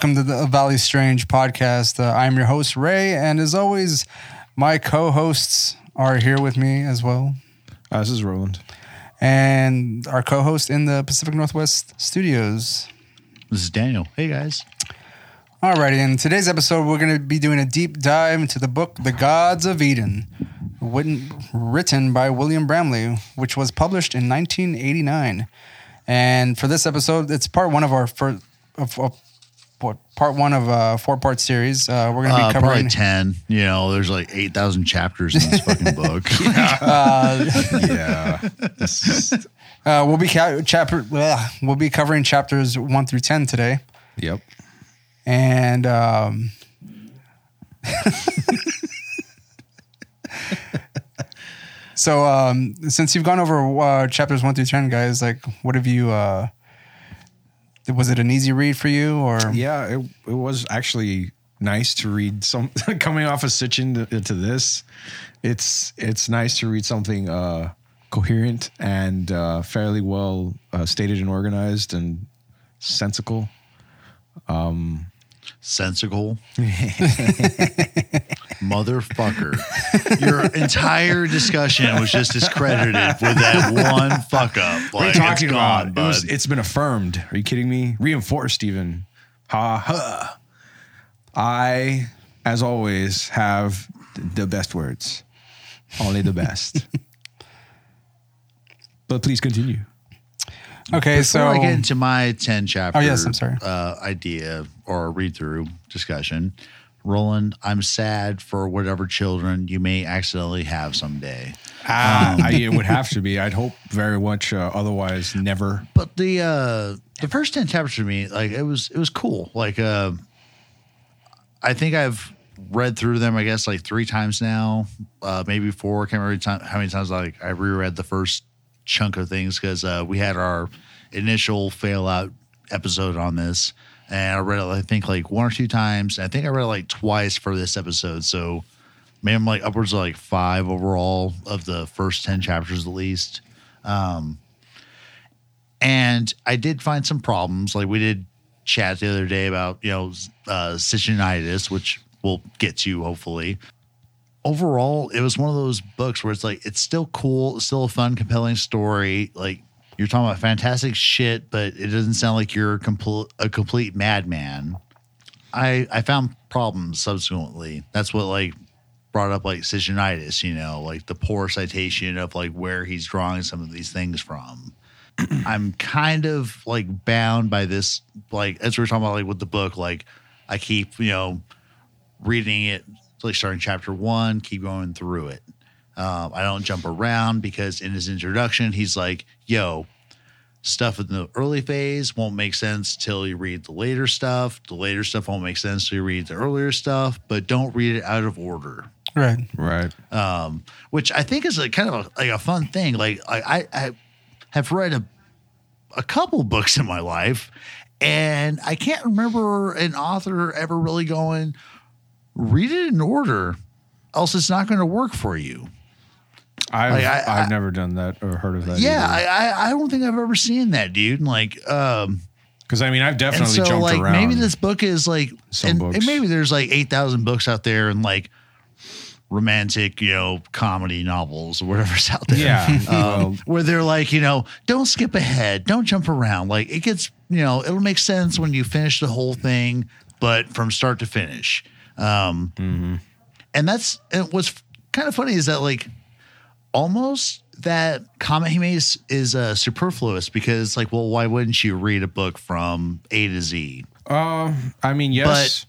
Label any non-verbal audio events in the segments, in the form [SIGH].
welcome to the Valley Strange podcast. Uh, I'm your host, Ray, and as always, my co hosts are here with me as well. Uh, this is Roland. And our co host in the Pacific Northwest studios. This is Daniel. Hey guys. Alrighty, in today's episode, we're going to be doing a deep dive into the book The Gods of Eden, written, written by William Bramley, which was published in 1989. And for this episode, it's part one of our first, of, of, what, part one of a four part series. Uh, we're going to be Uh, covering. probably ten. You know, there's like eight thousand chapters in this fucking book. [LAUGHS] Yeah. [LAUGHS] [LAUGHS] Uh, we'll be ca- chapter. ugh, we'll be covering chapters one through ten today, yep. and um, so um, since you've gone over uh, chapters one through ten, guys, like, what have you? Was it an easy read for you, or Yeah, it, it was actually nice to read some [LAUGHS] coming off of Sitchin to, to this. It's it's nice to read something uh, coherent and uh, fairly well uh, stated and organized and sensical. Sensical. [LAUGHS] Motherfucker. Your entire discussion was just discredited with that one fuck up. What are you talking it's about? gone, It was, it's been affirmed. Are you kidding me? Reinforced even. Ha ha. I, as always, have the best words. Only the best. [LAUGHS] but please continue. Okay? Before so I get into my 10 chapter Oh, yes, I'm sorry. Uh, idea or read through discussion, Roland, I'm sad for whatever children you may accidentally have someday. Ah, I, it would have to be. I'd hope very much. Uh, otherwise, never. But the uh the first 10 chapters for me, like it was it was cool. Like uh I think I've read through them, I guess, like three times now, uh, maybe four. I can't remember time, how many times like I reread the first chunk of things because uh, we had our initial fail out episode on this, and I read it I think like one or two times. I think I read it like twice for this episode, so maybe I'm like upwards of like five overall of the first ten chapters at least. And I did find some problems. Like we did chat the other day about, you know, uh, which we'll get to hopefully. Overall, it was one of those books where it's like, it's still cool. Still a fun, compelling story. Like you're talking about fantastic shit, but it doesn't sound like you're complete, a complete madman. I, I found problems subsequently. That's what like brought up like Sitchinitis, you know, like the poor citation of like where he's drawing some of these things from. [CLEARS THROAT] I'm kind of like bound by this, like as we are talking about, like with the book, like I keep, you know, reading it, like starting chapter one, keep going through it. Um, I don't jump around because in his introduction, he's like, yo, stuff in the early phase won't make sense till you read the later stuff. The later stuff won't make sense till you read the earlier stuff, but don't read it out of order right, Right. um, which I think is a kind of a, like a fun thing. Like I, I, I have read a, a couple books in my life, and I can't remember an author ever really going, read it in order, else it's not going to work for you. I've Like, I- I've I- never done that or heard of that. yeah, I, I, I don't think I've ever seen that, dude. Like, um, because I mean I've definitely so jumped like around. maybe this book is like, and, and maybe there's like eight thousand books out there, and like romantic, you know, comedy novels or whatever's out there. Yeah, um, where they're like, you know, don't skip ahead, don't jump around. Like it gets, you know, it'll make sense when you finish the whole thing, but from start to finish. Um, Mm-hmm. And that's and what's kind of funny is that like almost that comment he made is, uh, superfluous because like, well, why wouldn't you read a book from A to Z? Uh, I mean, yes,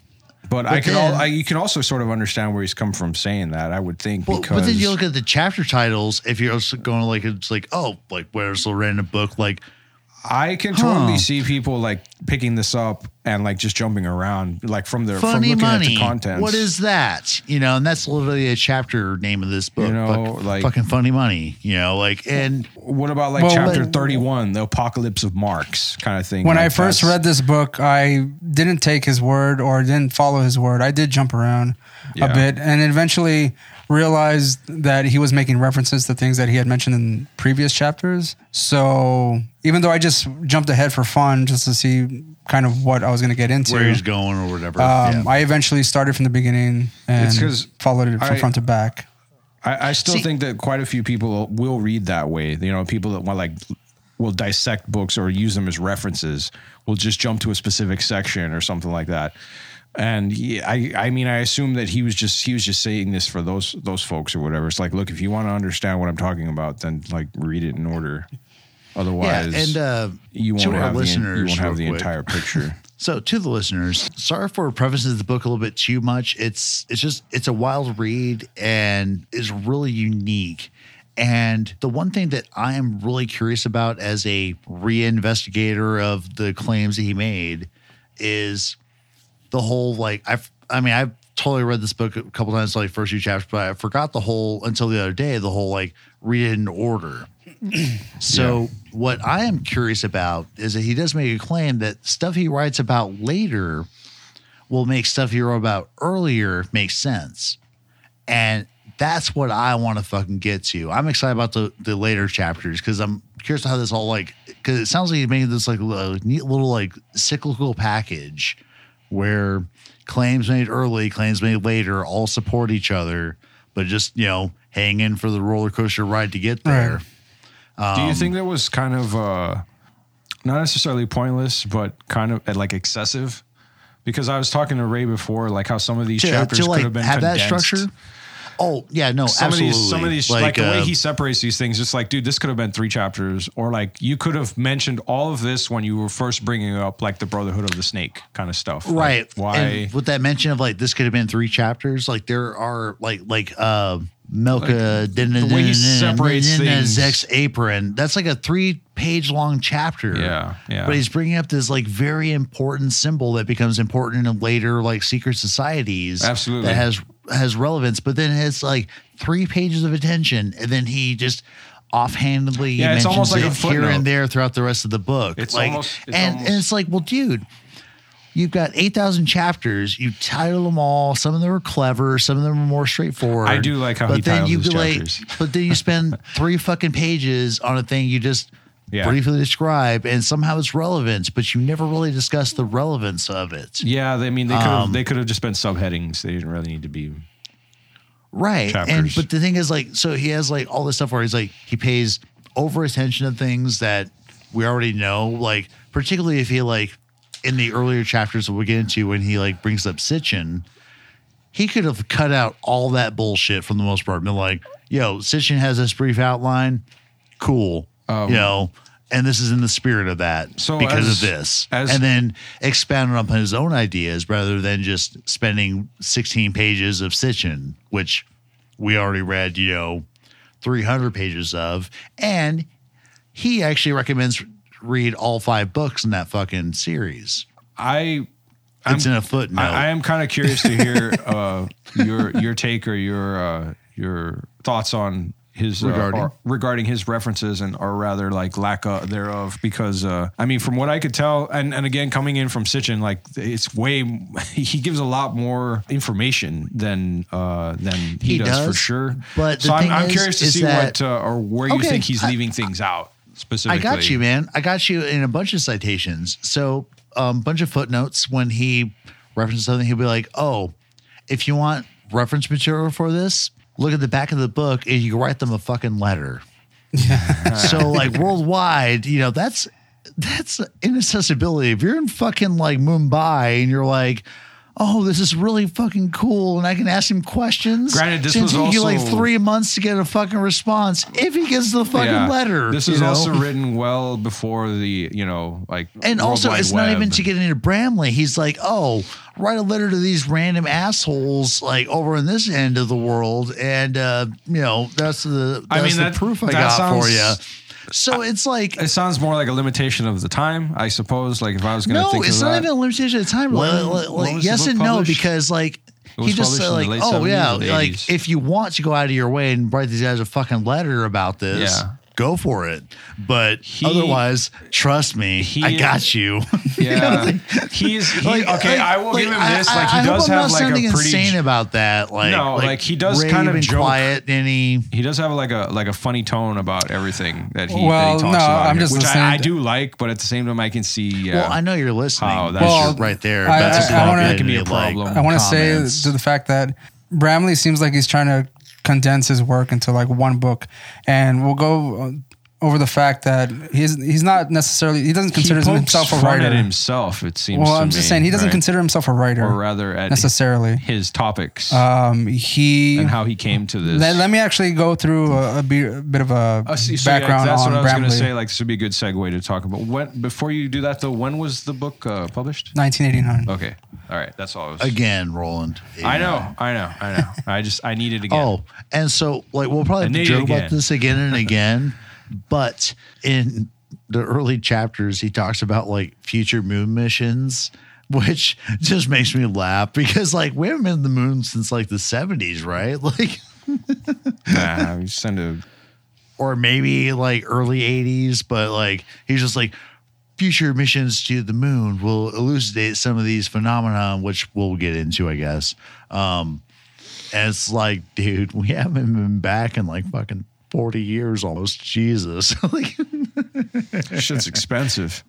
but, I but can. al- I, you can also sort of understand where he's come from saying that. I would think Well, because but then you look at the chapter titles. If you're also going like it's like oh like where's the random book like I can totally Huh. see people like picking this up and like just jumping around, like from their from funny looking at money. the contents. What is that? You know, and that's literally a chapter name of this book. You know, Fuck- like- fucking funny money. You know, like and What about like Well, chapter thirty-one, the apocalypse of Marx kind of thing? When I first read this book, I didn't take his word or didn't follow his word. I did jump around Yeah. a bit, and eventually realized that he was making references to things that he had mentioned in previous chapters. So even though I just jumped ahead for fun, just to see kind of what I was going to get into, Where he's going or whatever. um, yeah. I eventually started from the beginning and It's 'cause followed it from I- front to back. I, I still See- think that quite a few people will read that way. You know, people that want like will dissect books or use them as references will just jump to a specific section or something like that. And he, I, I mean, I assume that he was just he was just saying this for those those folks or whatever. It's like, look, if you want to understand what I'm talking about, then like read it in order. [LAUGHS] Otherwise, yeah, and uh, you to won't have the, listeners, you won't have the quick. entire picture. [LAUGHS] So to the listeners, sorry for prefacing the book a little bit too much. It's it's just it's a wild read and is really unique. And the one thing that I am really curious about as a re-investigator of the claims that he made is the whole like I've I mean I've totally read this book a couple times like first few chapters, but I forgot the whole until the other day the whole like read it in order. [CLEARS THROAT] So what I am curious about is that he does make a claim that stuff he writes about later will make stuff he wrote about earlier make sense. And that's what I want to fucking get to. I'm excited about the, the later chapters because I'm curious how this all like because it sounds like he's making this like a neat little like cyclical package where claims made early, claims made later all support each other, but just you know hang in for the roller coaster ride to get there. Right. Do Um, you think that was kind of uh, not necessarily pointless, but kind of uh, like excessive? Because I was talking to Ray before, like how some of these To, chapters to could like have been have that condensed. structure. Oh yeah, no, Some absolutely. of these, some of these, like, the way uh, he separates these things, just like, dude, this could have been three chapters, or like you could have mentioned all of this when you were first bringing up like the Brotherhood of the Snake kind of stuff, Like, right why? and with that mention of like this could have been three chapters like there are like like uh Melka the way he separates things. Zek's apron that's like a three page long chapter Yeah, yeah. but he's bringing up this like very important symbol that becomes important in later like secret societies Absolutely. that has has relevance but then it's like three pages of attention and then he just offhandedly Yeah, it's mentions almost like a it here and there throughout the rest of the book It's like almost- it's and, almost- and it's like well dude You've got 8,000 chapters. You title them all. Some of them are clever. Some of them are more straightforward. I do like how but he then titles you his like, chapters. But then you spend [LAUGHS] three fucking pages on a thing you just Yeah. briefly describe, and somehow it's relevant, but you never really discuss the relevance of it. yeah, they, I mean, they could have Um, they could have just been subheadings. They didn't really need to be. Right. And but the thing is like so he has like all this stuff where he's like he pays over attention to things that we already know, like particularly if he like in the earlier chapters that we'll get into when he like brings up Sitchin, he could have cut out all that bullshit from the most part. Been like, yo, Sitchin has this brief outline. Cool. You know, and this is in the spirit of that Um, So because as- of this. as- and then expound upon his own ideas rather than just spending 16 pages of Sitchin, which we already read, you know, 300 pages of. And he actually recommends read all five books in that fucking series. I It's in a footnote. I, I am kind of curious to hear uh, your your take or your uh, your thoughts on his uh, Regarding? or- regarding his references and or rather like lack of, thereof because uh, I mean from what I could tell and and again coming in from Sitchin like it's way [LAUGHS] he gives a lot more information than uh, than he, He does, for sure. but so I'm, I'm is- curious to see that- what uh, or where you Okay, think he's I- leaving things out specifically I got you, man. I got you in a bunch of citations. So, a um, bunch of footnotes when he references something, he'll be like, "Oh, if you want reference material for this, look at the back of the book, and you write them a fucking letter." so, like worldwide, you know, that's that's inaccessibility. If you're in fucking like Mumbai and you're like. Oh, this is really fucking cool, and I can ask him questions. Granted, this was take you like three months to get a fucking response if he gets the fucking Yeah. letter. This is know? also written well before the you know like And also, it's not even to get into Bramley. He's like, oh, write a letter to these random assholes like over in this end of the world, and uh, you know that's the that's I mean, the that- proof I got for you. So it's like. It sounds more like a limitation of the time, I suppose. Like if I was going to No, think it's not that. even a limitation of time. When- Like, like, yes and no, because like he just said like, oh yeah, like if you want to go out of your way and write these guys a fucking letter about this, Yeah. Go for it. But He- otherwise, trust me, he- I got you. Yeah, [LAUGHS] he's he, okay. I will give him this. Like he I does hope I'm have not like a pretty. insane about that. Like, No, like, he does kind of rave and joke. quiet, and he he does have like a like a funny tone about everything that he, that he talks no, about, I'm here, just which listening I, I do like, but at the same time, I can see. Yeah, Well, I know you're listening. How that's that's- Well, right there. I- That's I- a I wanna- That can be a problem. I want to say to the fact that Bramley seems like he's trying to condense his work into like one book, and we'll go uh, over the fact that he's he's not necessarily he doesn't consider he himself a fun writer. at himself. It seems. well, to I'm me, just saying he doesn't right? consider himself a writer, or rather at necessarily. his topics Um, he and how he came to this. let, let me actually go through a, a, be- a bit of a Oh, see, so yeah, background that's on what I was going to say. Like this would be a good segue to talk about. When before you do that though, when was the book uh, published? 1989. Okay, all right, that's all. I was. again, Roland. I know, I know, I know. I just I need it [LAUGHS] again. Oh, and so like we'll probably I have to need it joke about this again and [LAUGHS] again, but in the early chapters, he talks about like future moon missions, which [LAUGHS] just makes me laugh because like we haven't been to the moon since like the seventies, right? [LAUGHS] Like, nah, we send a or maybe like early eighties, but like he's just like. Future missions to the moon will elucidate some of these phenomena, which we'll get into, I guess. Um, and it's like, dude, we haven't been back in like fucking 40 years almost. Jesus. [LAUGHS] like, shit's expensive.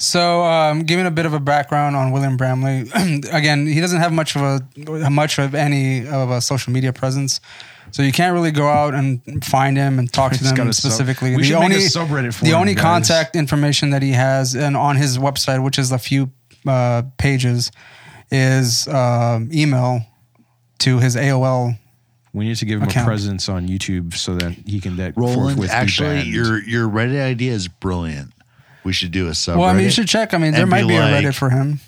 So, um, giving a bit of a background on William Bramley, [CLEARS THROAT] again, he doesn't have much of a much of any of a social media presence, so you can't really go out and find him and talk [LAUGHS] to He's them a sub- specifically. we the should make a only subreddit for the him, only guys. contact information that he has and on his website, which is a few uh, pages, is um, email to his AOL. We need to give him Account. a presence on YouTube so that he can that Roland, forthwith actually, banned. your your Reddit idea is brilliant. We should do a subreddit. Well, I mean, you should check. I mean, there might be be a Reddit for him.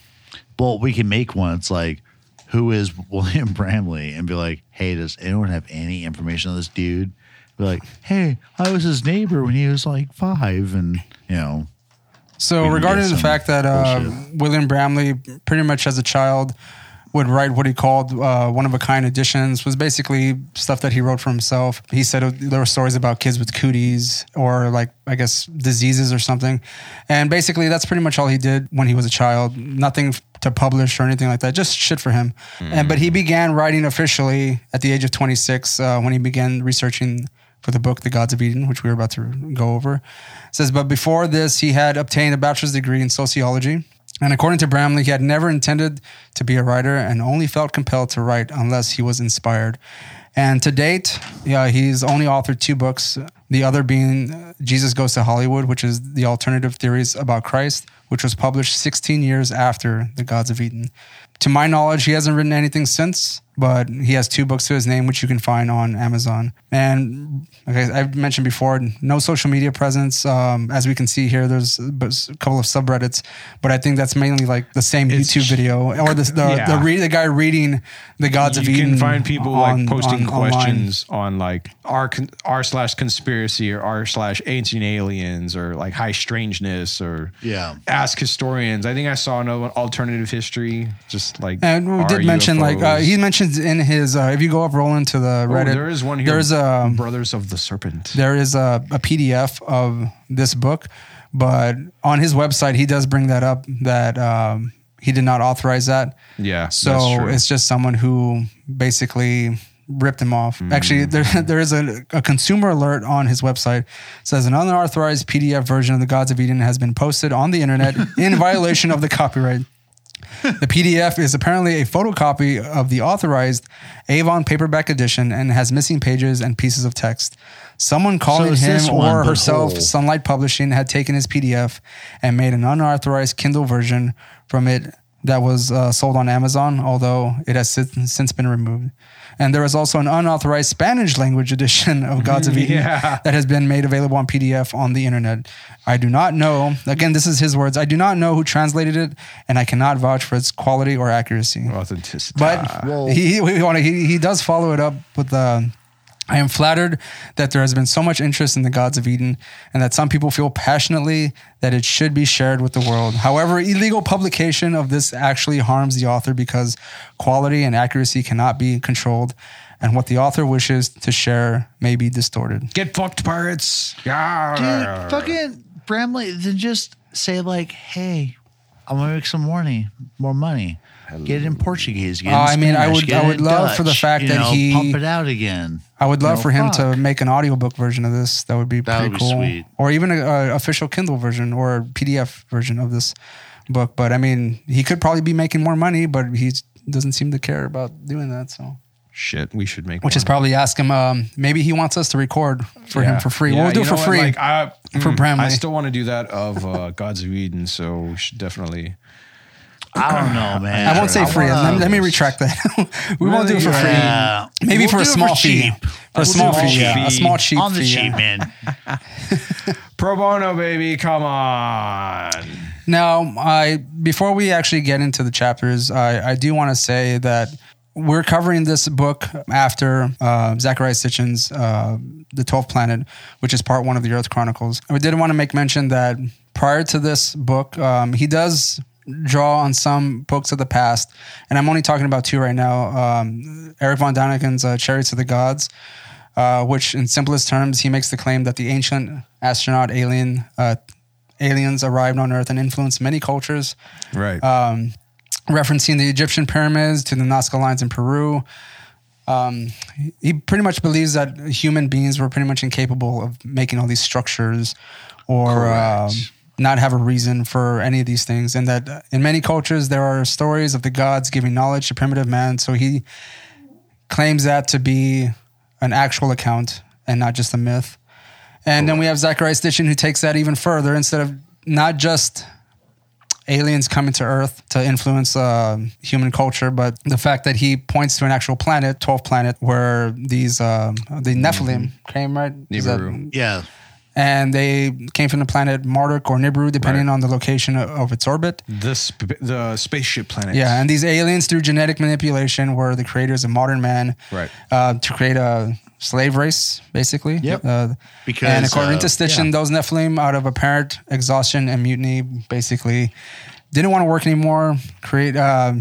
Well, we can make one. It's like, who is [LAUGHS] William Bramley? And be like, hey, does anyone have any information on this dude? Be like, hey, I was his neighbor when he was like five. And, you know, So regarding the fact that uh. William Bramley, pretty much as a child, would write what he called uh, one of a kind editions, was basically stuff that he wrote for himself. He said uh, there were stories about kids with cooties or like I guess diseases or something, and basically that's pretty much all he did when he was a child. Nothing to publish or anything like that, just shit for him. And but he began writing officially at the age of 26 uh, when he began researching for the book The Gods of Eden, which we were about to go over. It says, but before this, he had obtained a bachelor's degree in sociology. And according to Bramley, he had never intended to be a writer and only felt compelled to write unless he was inspired. And to date, yeah, he's only authored two books. The other being uh, Jesus Goes to Hollywood, which is the alternative theories about Christ, which was published 16 years after The Gods of Eden. To my knowledge, he hasn't written anything since, but he has two books to his name, which you can find on Amazon. And okay, I've mentioned before, no social media presence. Um, as we can see here, there's a couple of subreddits, but I think that's mainly like the same It's- YouTube video or the the, Yeah. the, re- the guy reading the Gods you of Eden. You can find people on- like posting on- online. questions on like r r slash conspiracy or r slash ancient aliens or like high strangeness or Yeah. ask historians. I think I saw another one, alternative history, just like And we are did mention like uh, UFOs. he in his uh, if you go up Roland to the Oh, there is one here. There's a Brothers of the Serpent. there is a, a PDF of this book, but on his website he does bring that up that um, he did not authorize that. Yeah, So it's just someone who basically ripped him off. Mm. Actually, there [LAUGHS] there is a, a consumer alert on his website. It says an unauthorized PDF version of the Gods of Eden has been posted on the internet [LAUGHS] in violation of the copyright. The PDF is apparently a photocopy of the authorized Avon paperback edition and has missing pages and pieces of text. Someone calling it's this him one, or but herself, whole. Sunlight Publishing, had taken his PDF and made an unauthorized Kindle version from it that was uh, sold on Amazon, although it has since since been removed. And there is also an unauthorized Spanish language edition of [LAUGHS] Gods of Eden Yeah. that has been made available on PDF on the internet. I do not know. Again, this is his words. I do not know who translated it, and I cannot vouch for its quality or accuracy. Authenticity. But Well- he, he he does follow it up with the. I am flattered that there has been so much interest in the gods of Eden, and that some people feel passionately that it should be shared with the world. However, illegal publication of this actually harms the author because quality and accuracy cannot be controlled. and what the author wishes to share may be distorted. Get fucked, pirates. Yeah. Dude, fucking Bramley, then just say like, "Hey, I'm gonna make some money, more money. Get it in Portuguese. Get it in Uh, I mean, I would- I would in love for the fact that know, he- pump it out again. I would love No, for him to make an audiobook version of this. That would be That pretty would be cool. sweet. Or even an official Kindle version or PDF version of this book. But I mean, he could probably be making more money, but he doesn't seem to care about doing that. So, Shit, we should make which is one. probably ask him. Um, maybe he wants us to record for Yeah. him for free. Yeah, we'll do you it for what, free. Like, I, For mm, Bramley. I still want to do that of uh, Gods of Eden, so we should definitely. I don't know, man. I won't say free. wanna- let, me- let me retract that. [LAUGHS] we won't do it for free. Yeah. Maybe We'll for a do it small for fee. cheap. For a small do it fee, for yeah. A cheap. small cheap on the fee. cheap, yeah. [LAUGHS] man. Pro bono, baby. Come on. Now, I before we actually get into the chapters, I, I do want to say that we're covering this book after uh, Zecharia Sitchin's uh, The Twelfth Planet, which is part one of the Earth Chronicles. We did want to make mention that prior to this book, um, he does draw on some books of the past, and I'm only talking about two right now. Um, Erich von Däniken's uh, Chariots of the Gods. Uh, which, in simplest terms, he makes the claim that the ancient astronaut alien uh, aliens arrived on Earth and influenced many cultures, Right. um, referencing the Egyptian pyramids to the Nazca lines in Peru. Um, he pretty much believes that human beings were pretty much incapable of making all these structures or um. Not have a reason for any of these things. And that uh, in many cultures, there are stories of the gods giving knowledge to primitive man. So he claims that to be an actual account and not just a myth. And then we have Zecharia Sitchin who takes that even further instead of not just aliens coming to Earth to influence uh, human culture, but the fact that he points to an actual planet, 12th planet, where these um, the Nephilim came, right? Is that- Yeah. And they came from the planet Marduk or Nibiru, depending Right. on the location of, of its orbit. the sp- the spaceship planet. Yeah, and these aliens, through genetic manipulation, were the creators of modern man, Right. Uh, to create a slave race, basically. Yep. Uh, Because, and according uh, to Sitchin, yeah. those Nephilim, out of apparent exhaustion and mutiny, basically didn't want to work anymore. Create uh,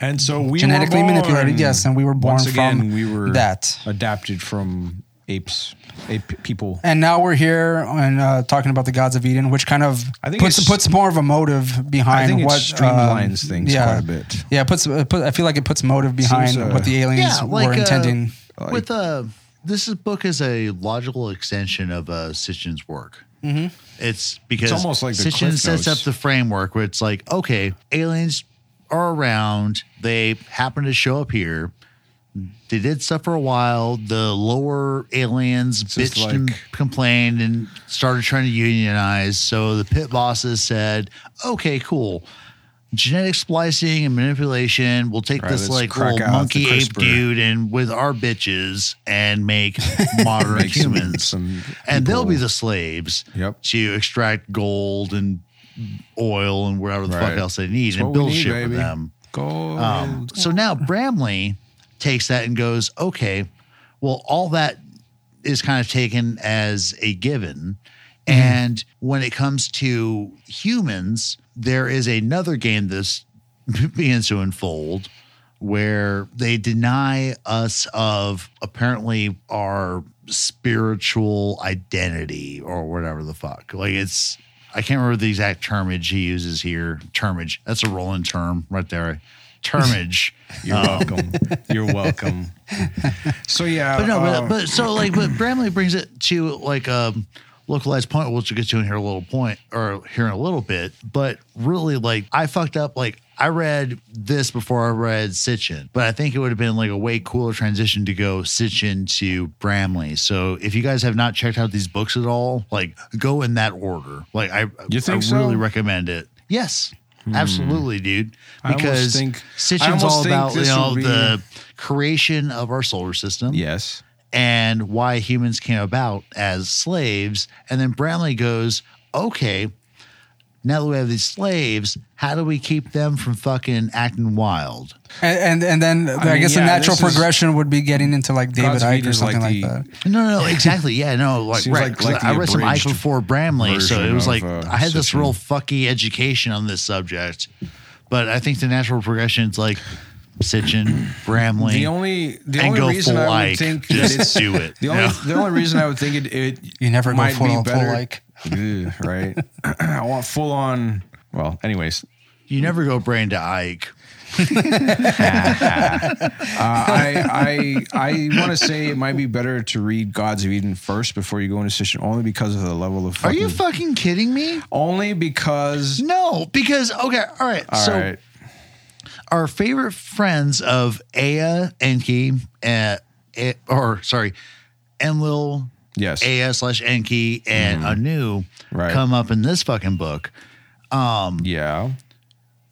And so we genetically manipulated, yes, and we were born again, from we were that. adapted from apes, ape people. And now we're here and uh, talking about the gods of Eden, which kind of I think puts puts more of a motive behind I think what streamlines um, things yeah, quite a bit. Yeah, it puts it put, I feel like it puts motive behind Seems, uh, what the aliens Yeah, like, were uh, intending. with uh this is, book is a logical extension of uh Sitchin's work. Mm-hmm. It's because It's almost like Sitchin sets up the framework where it's like, okay, aliens are around. They happen to show up here. They did suffer a while. The lower aliens just bitched and complained and started trying to unionize. So the pit bosses said, okay, cool. Genetic splicing and manipulation. We'll take Right, this like little monkey ape dude and with our bitches and make [LAUGHS] modern Make humans. some and they'll be the slaves Yep. to extract gold and oil and whatever the fuck else they need That's and build need, shit baby. for them. Go. Um, so now Bramley takes that and goes, okay, well, all that is kind of taken as a given. Mm-hmm. And when it comes to humans, there is another game this [LAUGHS] begins to unfold where they deny us of apparently our spiritual identity or whatever the fuck. Like it's, I can't remember the exact termage he uses here. Termage. That's a Roland term right there. [LAUGHS] Termage. You're um, welcome. You're welcome. So yeah, But no, but, um, but so like, but Bramley brings it to like a localized point, which we'll get to in here a little point or here in a little bit. But really, like, I fucked up. Like, I read this before I read Sitchin, but I think it would have been like a way cooler transition to go Sitchin to Bramley. So if you guys have not checked out these books at all, like, go in that order. Like, I, You think I so? really recommend it. Yes. Hmm. Absolutely, dude. I Because think- Sitchin's all think about you know be- the creation of our solar system yes, and why humans came about as slaves. And then Bramley goes, okay, now that we have these slaves, how do we keep them from fucking acting wild? And and, and then I, mean, guess the natural progression would be getting into like David Gods Icke or something like like, the- that. No, no, no, [LAUGHS] exactly. Yeah, no, like, right. like- 'cause like I read some Icke abridged before Bramley, so it was of, like uh, I had this Sitchin. real fucky education on this subject. But I think the natural progression is like Sitchin, Bramley, The only the and only go reason full I would like. think that Just it's do it. the only the only reason I would think it it [LAUGHS] You never go full be on full better like. Ugh, right. [CLEARS THROAT] I want full on. Well, anyways, you never go brain to Icke. [LAUGHS] uh, I I I want to say it might be better to read Gods of Eden first before you go into Sitchin, only because of the level of. Are Fucking, you fucking kidding me? only because? No, because okay, all right. All so right. Our favorite friends of Ea, Enki, uh, or sorry, Enlil, Yes. Ea slash Enki, and Anu Mm-hmm. Right. come up in this fucking book. yeah.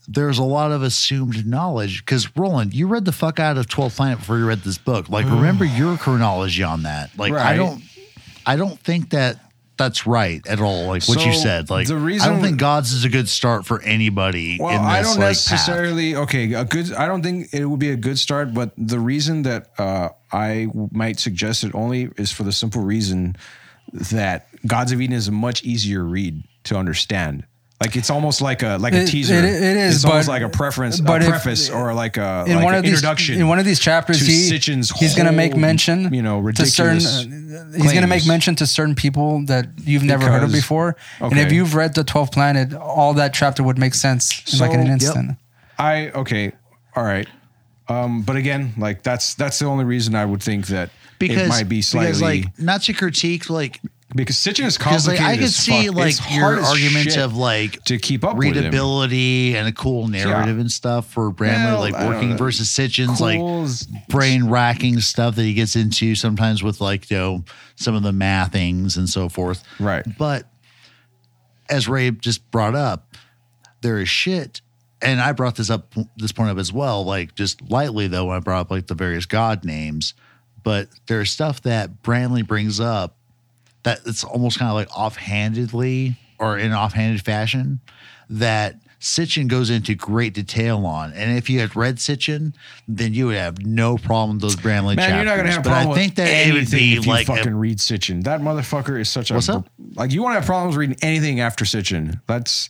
There's a lot of assumed knowledge because Roland, you read the fuck out of 12 Planet before you read this book. Like, [SIGHS] remember your chronology on that. Like, I don't, I don't think that that's right at all. Like what you said. Like, the reason I don't think Gods is a good start for anybody. Well, in this, I don't like, necessarily. Okay, a good. I don't think it would be a good start, but the reason that uh, I might suggest it only is for the simple reason that Gods of Eden is a much easier read to understand. Like it's almost like a like a It- teaser. it- it is, It's almost but- like a preference, but a if- preface, or like a in like one an of these introduction. in one of these chapters to he, Sitchin's he's going to make mention you know, to certain ridiculous uh, he's going to make mention to certain people that you've never heard of Because- before and if you've read the 12th planet all that chapter would make sense in like in an So- Yep. instant I okay, all right. Um, but again, like that's that's the only reason I would think that because it might be slightly because like not to critique like because Sitchin is because like complicated. I could as see fuck. like hard your as arguments shit of like to keep up with him. readability and a cool narrative and stuff for Bramley Well, like I don't working know. versus Sitchin's like Cool brain racking stuff that he gets into sometimes with like you know some of the mathings and so forth. Right. But as Ray just brought up, there is shit. And I brought this up this point up as well, like just lightly though, when I brought up like the various god names. But there's stuff that Bramley brings up that it's almost kind of like offhandedly or in an offhanded fashion that Sitchin goes into great detail on. And if you had read Sitchin, then you would have no problem with those Bramley Man, chapters. you're not gonna have a but problem I think that it would be if you like a- fucking read Sitchin. That motherfucker is such a What's up? like you won't have problems reading anything after Sitchin. That's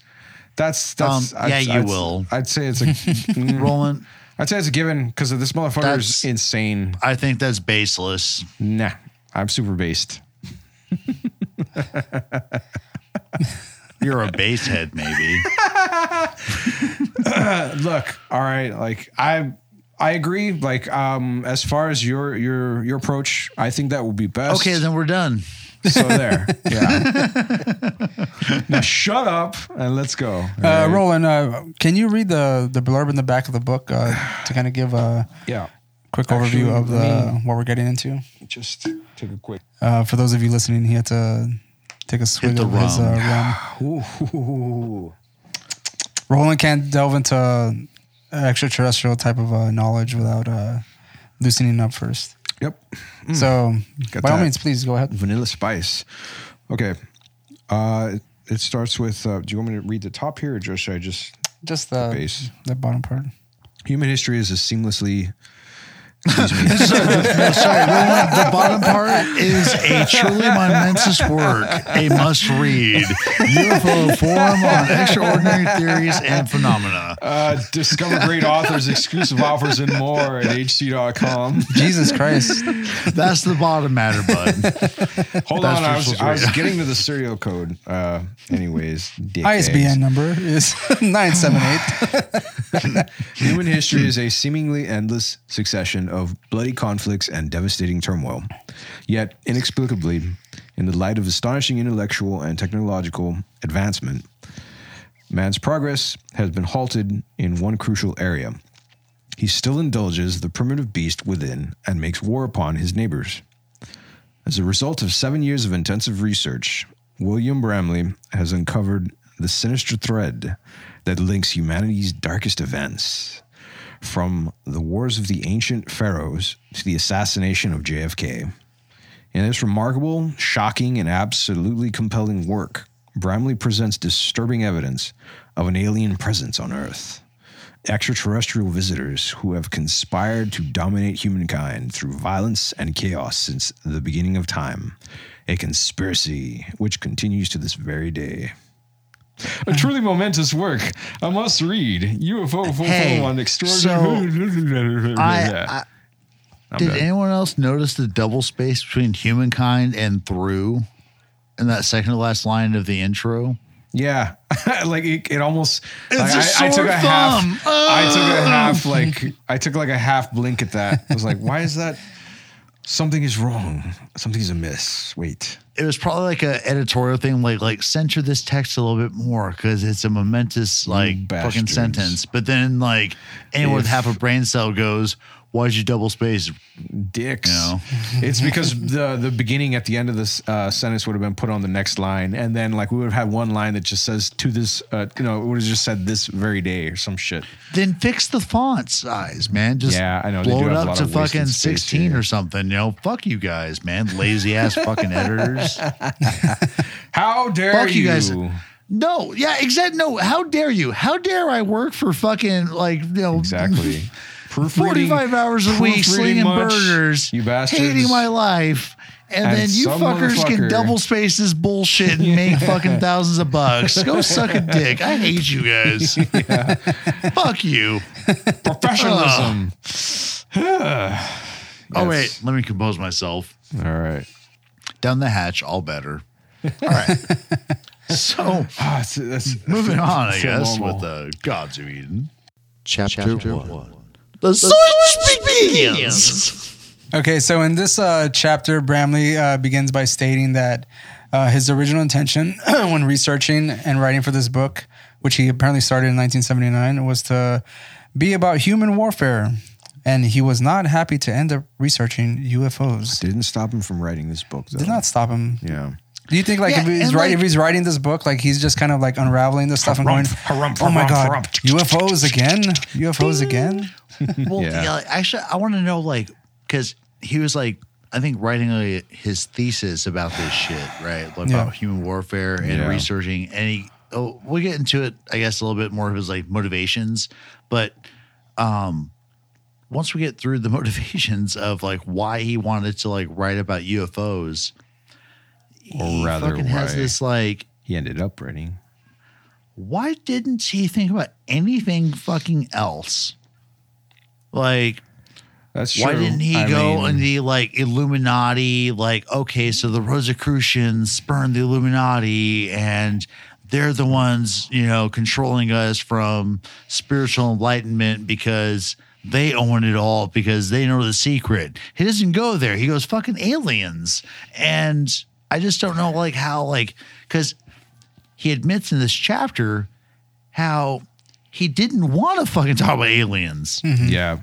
that's that's Um, yeah, you I'd, will. I'd say it's a [LAUGHS] mm, Roland. I'd say it's a given because this motherfucker is insane. I think that's baseless. Nah, I'm super based. [LAUGHS] You're a base head, maybe. [LAUGHS] look all right like i i agree like um as far as your your your approach i think that would be best Okay, then we're done. so there yeah [LAUGHS] now shut up and let's go uh, All right? Roland uh, can you read the the blurb in the back of the book uh, to kind of give a yeah quick Actually, overview of the I what we're getting into just take a quick uh, for those of you listening he had to take a swig the of his rum. uh, rum Ooh. [SIGHS] Roland can't delve into extraterrestrial type of uh, knowledge without uh, loosening up first. yep So, Got by all means, please go ahead. vanilla spice okay uh it starts with uh do you want me to read the top here or just should i just Just the base. the bottom part. human history is a seamlessly [LAUGHS] No, sorry, Roland, the bottom part is a truly momentous work, a must read. UFO forum on extraordinary theories and phenomena. Uh, discover great authors, exclusive offers, and more at hc.com. Jesus Christ. That's the bottom matter, bud. Hold That's on, I was, I was getting to the serial code. Uh, anyways, dickheads. ISBN number is [LAUGHS] 978. [LAUGHS] Human history is a seemingly endless succession of bloody conflicts and devastating turmoil. Yet, inexplicably, in the light of astonishing intellectual and technological advancement, man's progress has been halted in one crucial area. He still indulges the primitive beast within and makes war upon his neighbors. As a result of seven years of intensive research, William Bramley has uncovered the sinister thread that links humanity's darkest events, from the wars of the ancient pharaohs to the assassination of JFK. In this remarkable, shocking, and absolutely compelling work, Bramley presents disturbing evidence of an alien presence on Earth. Extraterrestrial visitors who have conspired to dominate humankind through violence and chaos since the beginning of time. A conspiracy which continues to this very day. A truly momentous work. A must read. UFO full Hey, on extraordinary. I, I did done. anyone else notice the double space between humankind and through in that second to last line of the intro? Yeah, [LAUGHS] like it, it almost. It's like, a I, I took a half. thumb. I took a half. Oh. Like I took like a half blink at that. I was like, why is that? Something is wrong. Something's amiss. Wait. It was probably like a editorial thing, like like censor this text a little bit more because it's a momentous like fucking bastards. sentence. But then like anyone with If- half a brain cell goes, "Why'd you double space?" Dicks. No. it's because the the beginning at the end of this uh, sentence would have been put on the next line, and then like we would have had one line that just says to this. Uh, you know, it would have just said this very day or some shit. Then fix the font size, man. Just Yeah, I know, Blow it up to fucking sixteen here. or something. You know, fuck you guys, man. Lazy ass fucking editors. [LAUGHS] How dare Fuck you you guys. No, yeah, exactly. No, how dare you? How dare I work for fucking like you know Exactly. [LAUGHS] Proofreading- 45 hours a week proofreading slinging much, burgers, You bastards. hating my life. And, And then you some fuckers can double space this bullshit and make [LAUGHS] fucking thousands of bucks. Go suck a dick. I hate you guys. [LAUGHS] Fuck you. professionalism. [SIGHS] Oh, wait. Let me compose myself. All right. Down the hatch, all better. All right. [LAUGHS] so, Ah, it's- that's- moving on, I guess, normal. with the Gods of Eden. Chapter, one. The search begins. Okay, so in this uh, chapter, Bramley uh, begins by stating that uh, his original intention [CLEARS THROAT] when researching and writing for this book, which he apparently started in 1979, was to be about human warfare. And he was not happy to end up researching UFOs. Didn't stop him from writing this book. Though. Did not stop him. Yeah. Do you think like Yeah, if he's and, writing if he's writing this book, like he's just kind of like unraveling this stuff and going, Harump, harump, "Oh my god, harump." UFOs again, UFOs again." Well, Yeah. yeah. actually, I want to know, like, because he was like, I think writing a, his thesis about this shit, right? Like, Yeah. About human warfare and Yeah. researching. And he, oh, we'll get into it, I guess, a little bit more of his like motivations. But um, once we get through the [LAUGHS] motivations of like why he wanted to like write about UFOs, Or he rather, fucking has this like, He ended up writing. why didn't he think about anything fucking else? Like, That's true. Why didn't he I go mean, in the like Illuminati? Like, okay, so the Rosicrucians spurned the Illuminati and they're the ones, you know, controlling us from spiritual enlightenment because they own it all because they know the secret. He doesn't go there. He goes fucking aliens. And I just don't know like how like cuz he admits in this chapter how he didn't want to fucking talk about aliens. Mm-hmm. Yeah.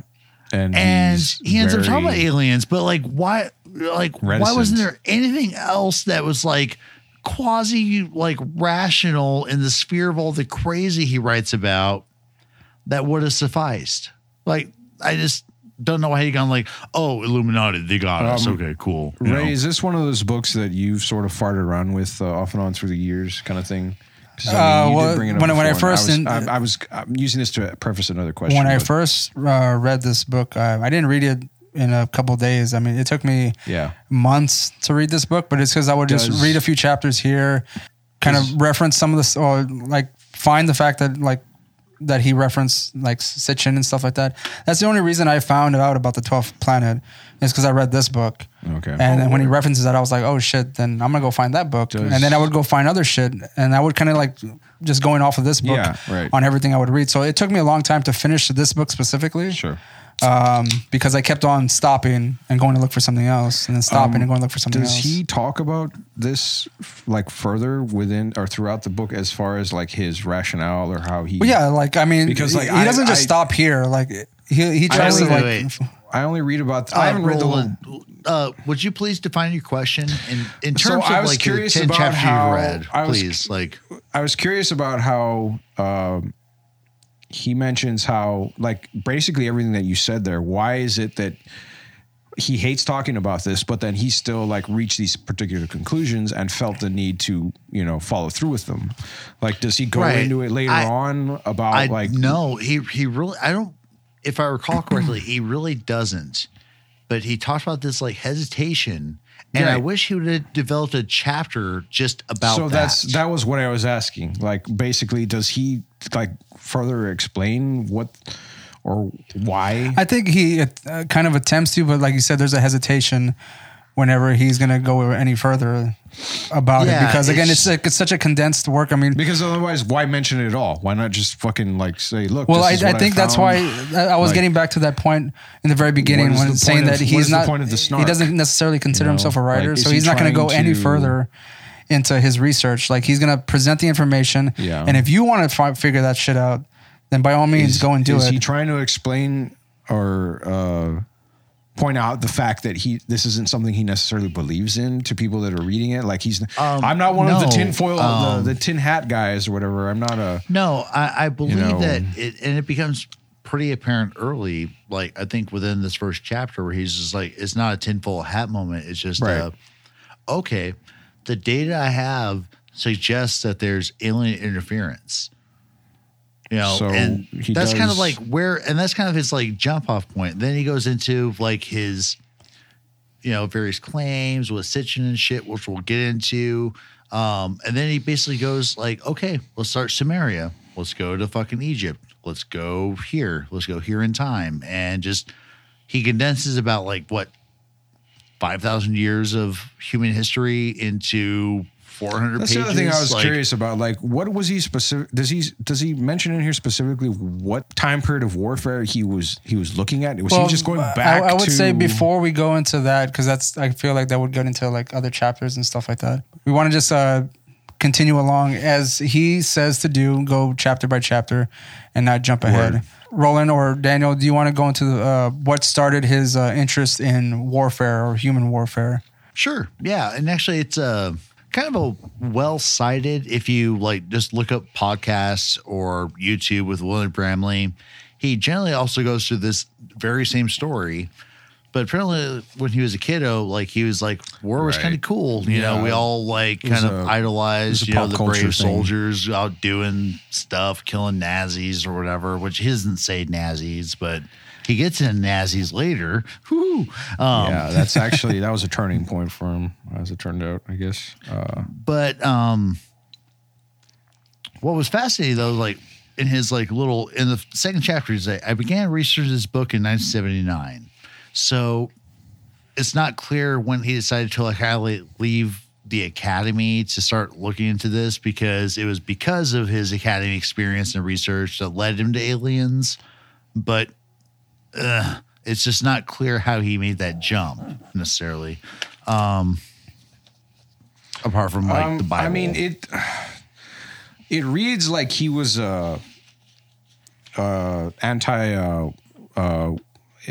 And, and he ends up talking about aliens but like why like why wasn't there anything else that was like quasi like rational in the sphere of all the crazy he writes about that would have sufficed? Like i just don't know how you gone like oh illuminati they got us Um, okay cool you Ray, know? is this one of those books that you've sort of farted around with uh, off and on through the years, kind of thing? Uh, you did well, bring it up when I- when I first I was, in- I, I was I'm using this to preface another question. when I first uh, read this book, uh, I didn't read it in a couple days. I mean, it took me yeah, months to read this book, but it's because I would just read a few chapters here, kind of reference some of this, or like find the fact that like that he referenced like Sitchin and stuff like that. That's the only reason I found out about the twelfth planet is because I read this book. Okay. And then when he references that, I was like, oh shit, then I'm gonna go find that book. Does- and then I would go find other shit, and I would kind of like just going off of this book Yeah, right. on everything I would read. So it took me a long time to finish this book specifically sure. Um, because I kept on stopping and going to look for something else, and then stopping and going to look for something Um, Does else. he talk about this like further within or throughout the book as far as like his rationale or how he? Well, yeah, like I mean, Because, because like, he I- doesn't just I- stop here. Like he he I tries to like. wait, I only read about. Uh, I haven't read the. Roland, whole- uh, would you please define your question in, in So terms I of was like the 10 about chapters how- you've read, I was- please? Like, I was curious about how um, he mentions how, like, basically everything that you said there. Why is it that he hates talking about this, but then he still like reached these particular conclusions and felt the need to, you know, follow through with them? Like, does he go Right. into it later I- on about I like? no, he he really. I don't. If I recall correctly, he really doesn't. but he talked about this like hesitation. And Yeah. I wish he would have developed a chapter just about so that. that's that was what I was asking. Like basically, does he like further explain what or why? I think he uh, kind of attempts to, but like you said, there's a hesitation whenever he's going to go any further about it because again, it's- it's like it's such a condensed work. I mean, because otherwise, why mention it at all? Why not just fucking like say, look? well, this I, is I what think that's why. I I was Like- getting back to that point in the very beginning when saying of- that he's is the not point of the he doesn't necessarily consider You know? himself a writer, Like, is so he he's not going to go any further into his research. Like he's going to present the information, Yeah. and if you want to fi- figure that shit out, then by all means is, go and do is it. he trying to explain or uh, point out the fact that he this isn't something he necessarily believes in to people that are reading it? Like he's, Um, I'm not one of the no, tinfoil, um, the, the tin hat guys or whatever. I'm not a. No, I, I believe know. that it, and it becomes pretty apparent early. Like I think within this first chapter, where he's just like, it's not a tinfoil hat moment. It's just, Right. uh, okay, the data I have suggests that there's alien interference. You know, So and that's kind of like where, and that's kind of his like jump off point. Then he goes into like his, you know, various claims with Sitchin and shit, which we'll get into. Um, and then he basically goes like, okay, let's start Sumeria. Let's go to fucking Egypt. Let's go here. Let's go here in time. And just he condenses about like what five thousand years of human history into four hundred That's pages. the other thing I was Like, curious about. Like, what was he specific? Does he does he mention in here specifically what time period of warfare he was he was looking at? Was he just going back? I, would to, say before we go into that, because that's I feel like that would get into like other chapters and stuff like that. We want to just uh, continue along as he says to do, go chapter by chapter, and not jump ahead. Word. Roland or Daniel, do you want to go into uh, what started his uh, interest in warfare or human warfare? Sure. Yeah. And actually, it's a kind of a well cited. If you like just look up podcasts or YouTube with William Bramley, he generally also goes through this very same story. But apparently, when he was a kiddo, like he was like, war was Right. kind of cool. You know, we all like kind of a- idolized, you know, the brave thing. soldiers out doing stuff, killing Nazis or whatever, which he doesn't say Nazis, but he gets in Nazis later. Whoo. Um, yeah, that's actually that was a turning point for him, as it turned out. I guess. Uh, but um what was fascinating though like in his like little in the second chapter he's like i began researching this book in 1979 so it's not clear when he decided to like leave the academy to start looking into this because it was because of his academy experience and research that led him to aliens but uh, it's just not clear how he made that jump necessarily um apart from like um, the bible I mean it. It reads like he was a uh, uh, anti. Uh, uh,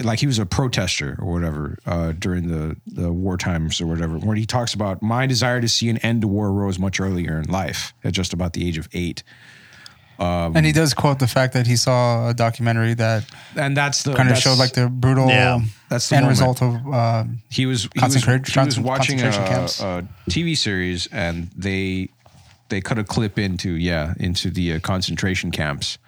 like he was a protester or whatever uh, during the, the war times or whatever, When he talks about my desire to see an end to war rose much earlier in life at just about the age of eight. And he does quote the fact that he saw a documentary that And that's the kind of that's- showed like the brutal Yeah, that's the end moment. result of uh, he was he was, he was watching a, camps. a TV series and they they cut a clip into yeah into the uh, concentration camps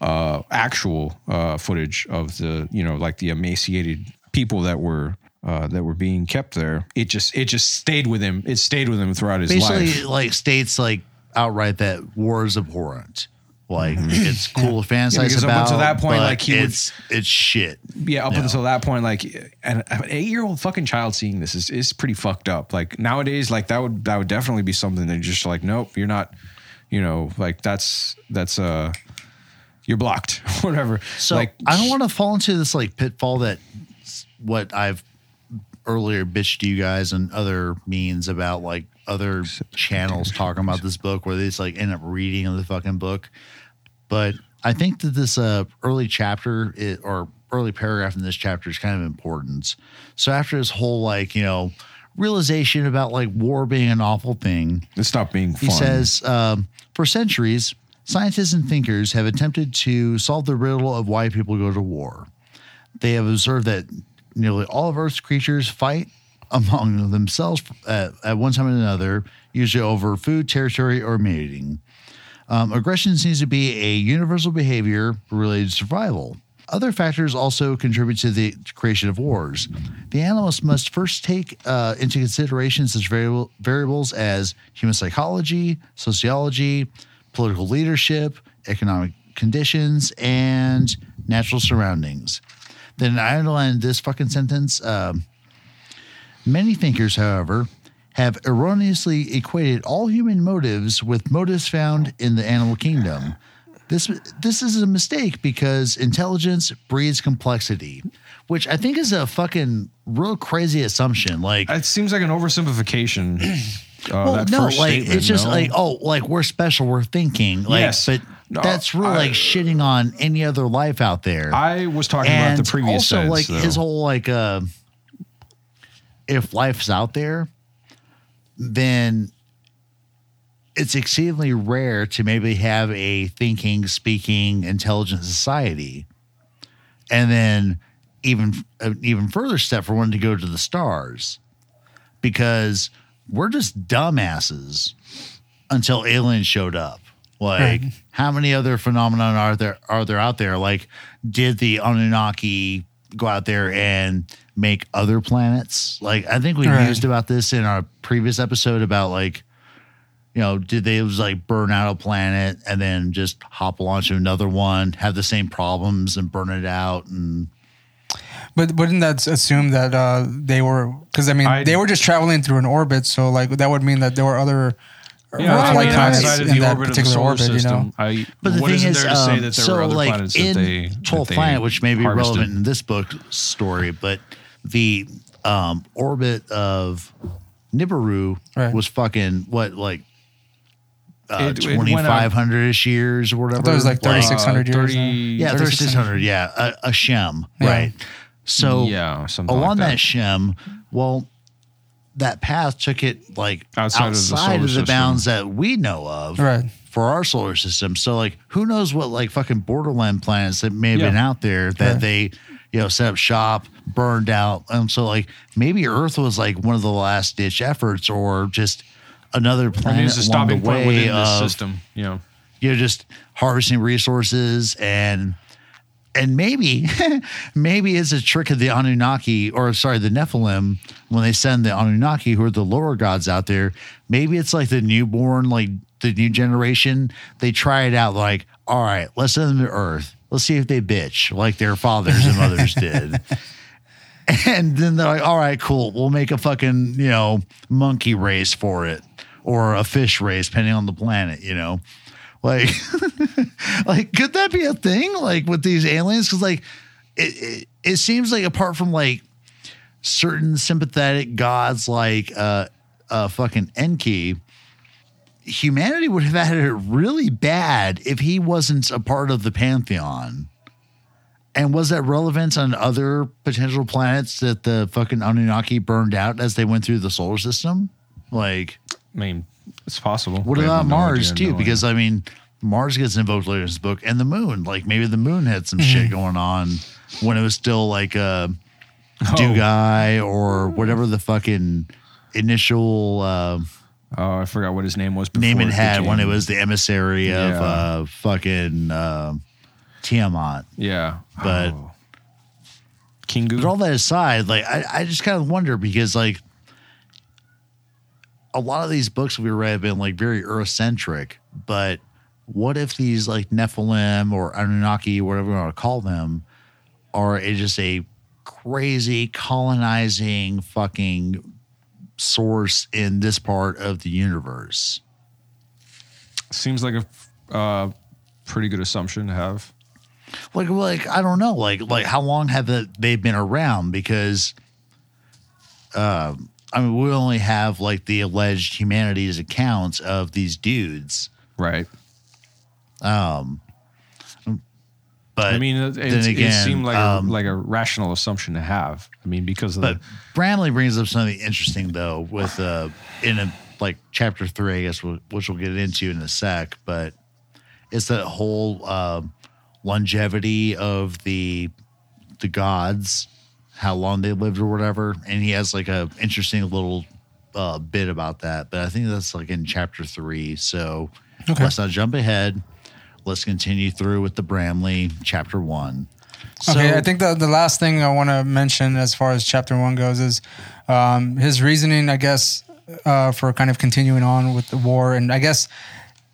uh actual uh footage of the you know like the emaciated people that were uh that were being kept there it just it just stayed with him it stayed with him throughout his basically life like states like outright that war is abhorrent. Like it's cool to fantasize Mm-hmm. because up about. until that point, but like, he would- it's it's shit. yeah up Yeah. until that point like an, an eight-year-old fucking child seeing this is, is pretty fucked up like nowadays like that would that would definitely be something that just like nope you're not you know like that's that's uh you're blocked [LAUGHS] whatever So like I don't want to fall into this like pitfall that what I've earlier bitched you guys and other means about like other channels talking about this book where they just like end up reading the fucking book. But I think that this uh, early chapter i or early paragraph in this chapter is kind of important. So after this whole like you know realization about like war being an awful thing, it stopped being fun he says, um, for centuries, scientists and thinkers have attempted to solve the riddle of why people go to war. They have observed that nearly all of Earth's creatures fight among themselves at, at one time or another, usually over food, territory, or mating. Um, aggression seems to be a universal behavior related to survival. other factors also contribute to the creation of wars. The analyst must first take uh, into consideration such variable, variables as human psychology, sociology, political leadership, economic conditions, and natural surroundings. Then I underlined this fucking sentence. Um, Many thinkers, however, have erroneously equated all human motives with motives found in the animal kingdom. This this is a mistake because intelligence breeds complexity, which I think is a fucking real crazy assumption. Like, It seems like an oversimplification. Uh, [CLEARS THROAT] well, no, like statement, it's just no? like, oh, like we're special, we're thinking, like, Yes. but No, that's really I- like shitting on any other life out there. I was talking and about the previous also sentence, like though. his whole like uh if life's out there then it's exceedingly rare to maybe have a thinking speaking intelligent society. And then even an even further step for one to go to the stars. Because we're just dumbasses until aliens showed up. Like Right. how many other phenomenon are there are there out there? Like did the anunnaki go out there and make other planets like i think we Right. used about this in our previous episode about like you know did they just like burn out a planet and then just hop onto another one have the same problems and burn it out and But wouldn't that assume that uh, they were? Because I mean, I- they were just traveling through an orbit, so like that would mean that there were other Yeah, Earth-like I mean, outside of in the that orbit of the particular solar orbit. You know, system, I, But the what thing is is, there to say um, that there so were other like planets in that they Troll that they Planet, which may be harvested? relevant in this book story, but the um, orbit of Nibiru Right. was fucking what like uh, It- it went twenty out- five hundred ish years or whatever. thought it was like 3600 years, 30, yeah, 3600. Yeah, a, a Shem, Yeah. right? So Yeah, something along like that. that. Shem, well, that path took it like Outside of the solar of the bounds that we know of, Right. For our solar system, so like, who knows what like fucking borderland planets that may have been out there that Right. they, you know, set up shop, burned out, and so like maybe Earth was like one of the last ditch efforts, or just another planet it's a along the stopping point way within this of system. You know, you know just harvesting resources and and maybe [LAUGHS] maybe it's a trick of the Anunnaki or sorry the Nephilim when they send the Anunnaki who are the lower gods out there maybe it's like the newborn like the new generation they try it out like all right let's send them to earth. Let's see if they bitch like their fathers and mothers [LAUGHS] did. And then they're like all right cool. We'll make a fucking you know monkey race for it or a fish race depending on the planet you know like [LAUGHS] like could that be a thing? Like with these aliens? Because like it, it it seems like apart from like certain sympathetic gods like uh uh fucking enki humanity would have had it really bad if he wasn't a part of the pantheon. And was that relevant on other potential planets that the fucking anunnaki burned out as they went through the solar system? Like I mean, it's possible. what We about no Mars idea, too? no Because I mean, Mars gets invoked later in this book, and the Moon. Like maybe the Moon had some shit going on when it was still like a idea. Dugai or whatever the fucking initial uh, Oh, I forgot what his name was. Before name it it had when it was the emissary of Yeah. uh, fucking uh, Tiamat. Yeah, but- oh. Kingu. But all that aside, like I, I just kind of wonder because like a lot of these books we read have been like very Earth-centric, but what if these like Nephilim or Anunnaki, whatever you want to call them, are a, just a crazy colonizing fucking source in this part of the universe? Seems like a uh, pretty good assumption to have. like like I don't know like like how long have they been around because um I mean we only have like the alleged humanities accounts of these dudes Right. um but I mean, it, it, again, it seemed like um, a, like a rational assumption to have. I mean, because of but the Bramley brings up something interesting though with uh in a like chapter 3 I guess which we'll get into in a sec but it's that whole um longevity of the the gods how long they lived or whatever. And he has like a interesting little uh, bit about that but i think that's like in chapter three. So Okay. let's not jump ahead. Let's continue through with the bramley chapter one. So, okay, I think the the last thing I want to mention as far as chapter one goes is um, his reasoning, I guess, uh, for kind of continuing on with the war, and I guess,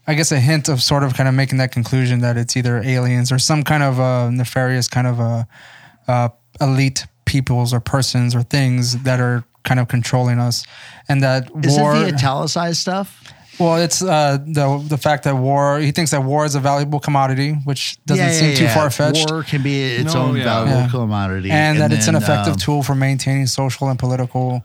I guess a hint of sort of kind of making that conclusion that it's either aliens or some kind of uh, nefarious kind of uh, uh, elite peoples or persons or things that are kind of controlling us, and that is war. Is it the italicized stuff? well, it's uh, the the fact that war. He thinks that war is a valuable commodity, which doesn't Yeah, seem yeah, too yeah. far fetched. War can be its No, own yeah. valuable Yeah. commodity, and, that it's an effective um, tool for maintaining social and political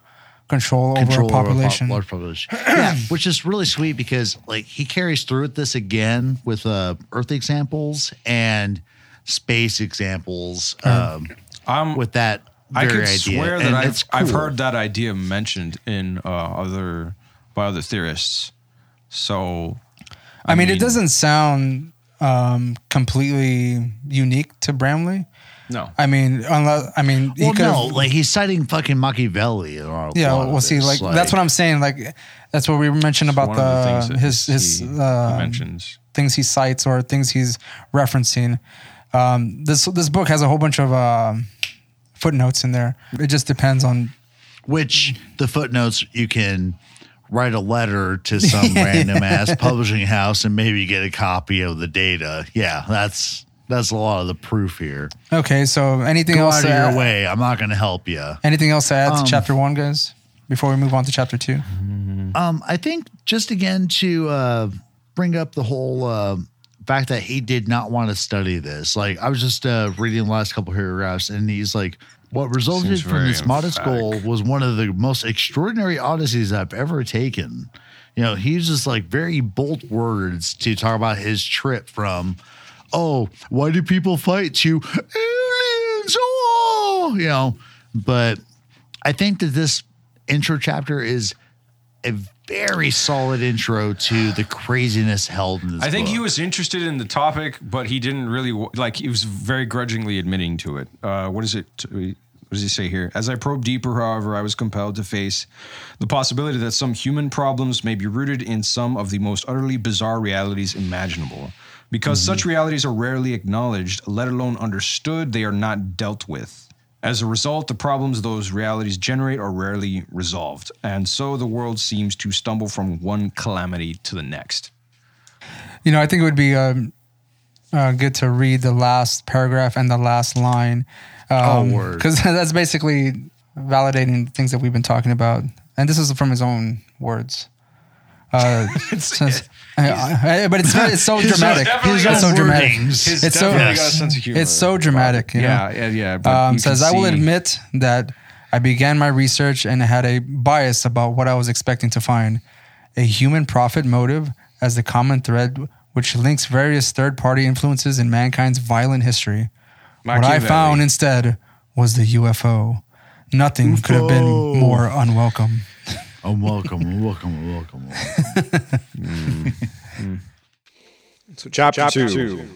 control, control over a over a po- population. large population. yeah, [CLEARS THROAT] which is really sweet because like he carries through with this again with uh, Earth examples and space examples um, I'm with that. I very could idea. swear And that I've, it's I've heard that idea mentioned in uh, other by other theorists. So I mean, it doesn't sound um, completely unique to Bramley. no. I mean, unless I mean, he Well, no, like he's citing fucking Machiavelli. In a yeah. lot of Well, see, this, like, that's what I'm saying. Like, that's what we were mentioned about the things the, his his he uh, mentions. things he cites or things he's referencing. Um, this this book has a whole bunch of um footnotes in there. It just depends on Which the footnotes you can write a letter to some [LAUGHS] random ass publishing house and maybe get a copy of the data. Yeah, that's that's a lot of the proof here. Okay, so anything Go else? out of your add- way. I'm not going to help you. Anything else to add Um, to chapter one, guys? Before we move on to chapter two. Um, I think just again to uh, bring up the whole uh, fact that he did not want to study this. Like I was just uh, reading the last couple paragraphs, and he's like, "What resulted Seems from this modest goal was one of the most extraordinary odysseys I've ever taken." You know, he uses like very bold words to talk about his trip from, "Oh, why do people fight?" to aliens. Oh, you know, but I think that this intro chapter is a very solid intro to the craziness held in this. I think book. he was interested in the topic, but he didn't really like. He was very grudgingly admitting to it. Uh, what is it? What does he say here? As I probed deeper, however, I was compelled to face the possibility that some human problems may be rooted in some of the most utterly bizarre realities imaginable. Because such realities are rarely acknowledged, let alone understood, they are not dealt with. As a result, the problems those realities generate are rarely resolved, and so the world seems to stumble from one calamity to the next. You know, I think it would be um, uh, good to read the last paragraph and the last line. Um, word. Because [LAUGHS] that's basically validating things that we've been talking about. And this is from his own words. Uh, [LAUGHS] says- [LAUGHS] I- I- but it's, it's so dramatic. It's so dramatic. His It's so- Yes. got a sense of humor. It's so dramatic. You know? Yeah, yeah, yeah. Um, says, I will admit that I began my research and had a bias about what I was expecting to find. A human profit motive as the common thread which links various third party influences in mankind's violent history. What I found instead was the UFO. Nothing could have been more unwelcome. I'm welcome, I'm welcome, I'm welcome. Mm. Mm. So chapter, two,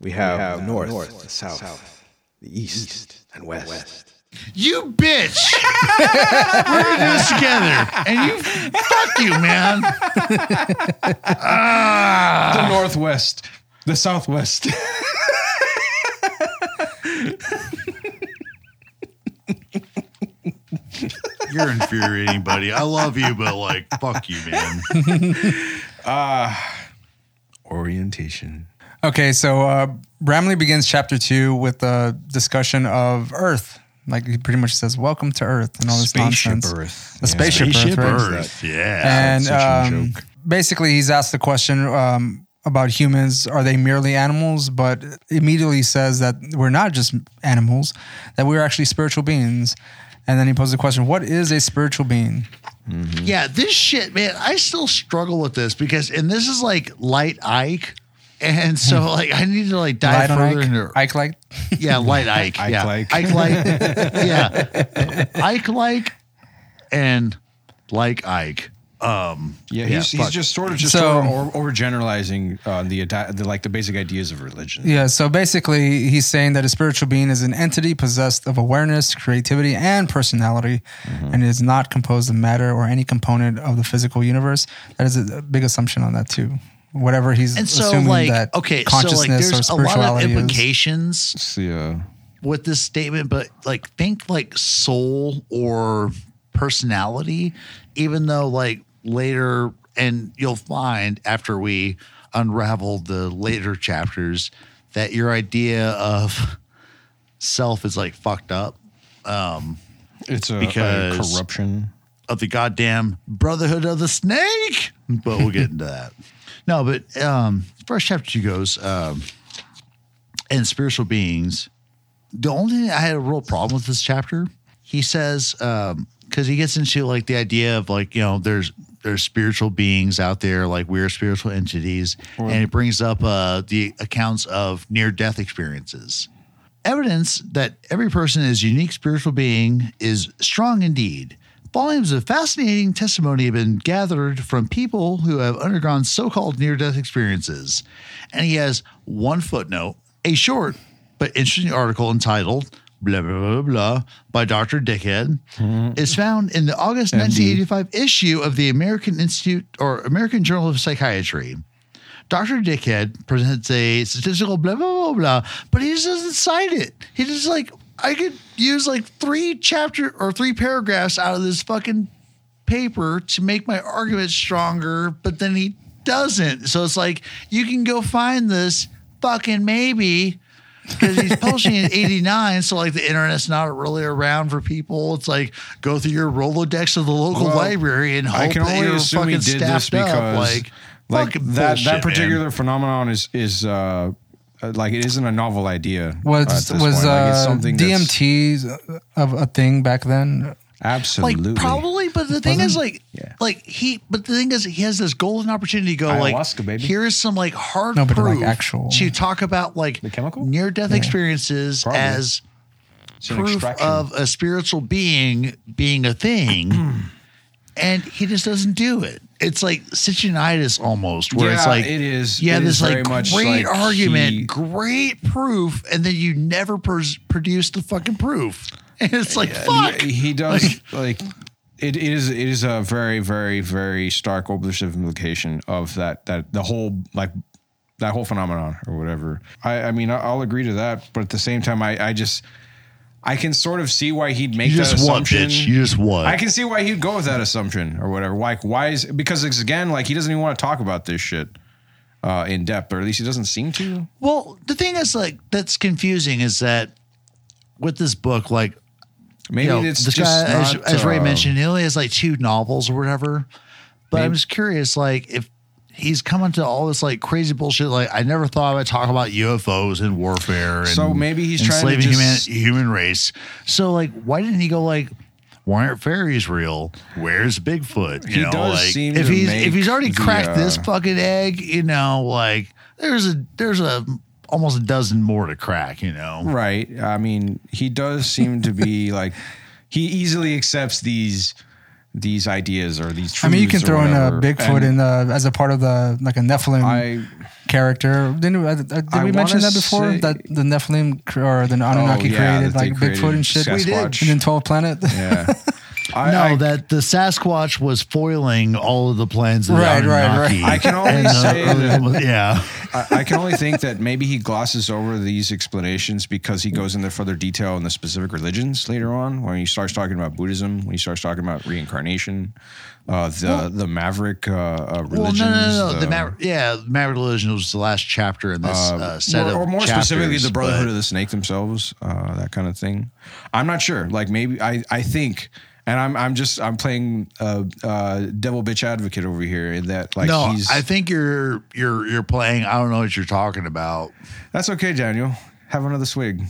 we have, north, the south, the east, and west. You bitch! We're in this together, and you fuck you, man. Ah. the northwest, the southwest. [LAUGHS] [LAUGHS] You're infuriating, buddy. I love you, but like, fuck you, man. [LAUGHS] Orientation. Okay, so uh, Bramley begins chapter two with a discussion of Earth. Like he pretty much says, "Welcome to Earth" and all this Spaceship nonsense. Earth. The Yeah. spaceship, Spaceship Earth, right? Earth, yeah. and um, basically he's asked the question um, about humans are they merely animals but immediately says that we're not just animals that we're actually spiritual beings and then he poses the question what is a spiritual being Yeah, this shit, man. I still struggle with this because, and this is like light Icke, and so like I need to like dive Hmm. Light further Icke? into Icke like yeah, light [LAUGHS] Icke, Icke yeah, like. Icke like, [LAUGHS] yeah, Icke like, and like Icke. Um, Yeah, he's, he's fuck. just sort of just So- over generalizing uh, the, the like the basic ideas of religion. yeah so basically he's saying that a spiritual being is an entity possessed of awareness creativity and personality Mm-hmm. and is not composed of matter or any component of the physical universe that is a big assumption on that too whatever he's and so assuming like that okay, so consciousness like or there's a lot of spirituality is. implications It's the uh, with this statement, but like think like soul or personality, even though like later, and you'll find after we unravel the later chapters that your idea of self is like fucked up Um, It's a, a Because- corruption. of the goddamn Brotherhood of the Snake. But we'll get into that. [LAUGHS] No, but um, first chapter two goes, um, and spiritual beings. The only thing I had a real problem with this chapter, he says, because he gets into like the idea of like you know there's there's spiritual beings out there like we're spiritual entities, and it brings up uh, the accounts of near death experiences. Evidence that every person is a unique spiritual being is strong indeed. Volumes of fascinating testimony have been gathered from people who have undergone so called near death experiences. And he has one footnote, a short but interesting article entitled Blah, blah, blah, blah, by Dr. Dickhead mm-hmm. is found in the August 1985 issue of the American Institute or American Journal of Psychiatry. Dr. Dickhead presents a statistical blah, blah, blah, blah, but he just doesn't cite it. He just like, I could use like three chapter or three paragraphs out of this fucking paper to make my argument stronger, but then he doesn't. So it's like, you can go find this fucking maybe because he's publishing in 89 so like the internet's not really around for people it's like go through your rolodex of the local Well, library and hope I can that only you're assume he fucking did this staffed up. because like like that bullshit, that man. particular phenomenon is is uh uh, like it isn't a novel idea. Was at this was point. Like, it's uh, something that's- DMT of a thing back then? Absolutely like probably but the thing is like Yeah. like he but the thing is he has this golden opportunity to go Ayahuasca, like baby. here is some like hard No, but like proof actual- to talk about like The chemical? near death experiences Probably. as proof extraction. of a spiritual being being a thing [CLEARS THROAT] and he just doesn't do it it's like Sitchinitis almost where it's like it is- yeah it this is like great like argument he- great proof and then you never pers- produce the fucking proof [LAUGHS] and it's like fuck He, he does like it is it is a very very very stark observative implication of that that the whole like that whole phenomenon or whatever. I I mean I- I'll agree to that, but at the same time I I just I can sort of see why he'd make you that just what assumption. bitch you just what I can see why he'd go with that assumption or whatever. Like, why is because it's again like he doesn't even want to talk about this shit uh, in depth, or at least he doesn't seem to. Well, the thing is, like, that's confusing is that with this book, like, Maybe you know, it's this just guy, as, not, as Ray uh, mentioned, he only has like two novels or whatever. But I'm just curious, like, if he's coming to all this like crazy bullshit, like, I never thought I would talk about UFOs and warfare. And, So maybe he's trying to just- human, human race. So, like, why didn't he go like? Why aren't fairies real? Where's Bigfoot? You He know, does like seem if he's if he's already the, cracked this uh, fucking egg, you know, like there's a there's a almost a dozen more to crack, you know. Right. I mean, he does seem to be [LAUGHS] like he easily accepts these these ideas or these. I mean, you can or throw in a. Bigfoot And in the as a part of the like a Nephilim I character. Didn't uh, uh, did I we mention that before? say- that the Nephilim or the Anunnaki yeah, created like created Bigfoot and shit. Sasquatch. We did. And then Twelve Planet. yeah. [LAUGHS] I, No, I, that the Sasquatch was foiling all of the plans of Right, right, right. I can only uh, say that- [LAUGHS] yeah. I, I can only think that maybe he glosses over these explanations because he goes into further detail in the specific religions later on when he starts talking about Buddhism, when he starts talking about reincarnation, uh, the the Maverick uh, uh, religions. no, no, no, no. The, the- Maverick, yeah, Maverick religion was the last chapter in this uh, set or, of or more specifically the Brotherhood but- of the Snake themselves, uh, that kind of thing. I'm not sure. Like maybe I I think. And I'm I'm just I'm playing uh, uh, devil bitch advocate over here in that like no, he's I think you're you're you're playing. I don't know what you're talking about. That's okay, Daniel. Have another swig.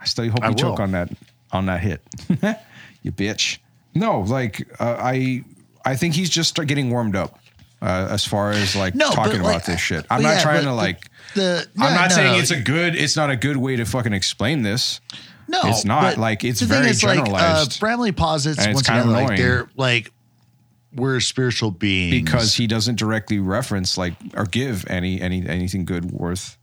I still hope I you choke on that on that hit. [LAUGHS] you bitch. No, like uh, I I think he's just start getting warmed up uh, as far as like No, talking about like, this shit. I'm not yeah, trying to like. The I'm not no, saying no. it's a good. It's not a good way to fucking explain this. No, It's not. Like, it's the thing very is, like, uh, generalized. Bramley posits And it's once kind of again, like they're like we're spiritual beings because he doesn't directly reference like or give any any anything good worth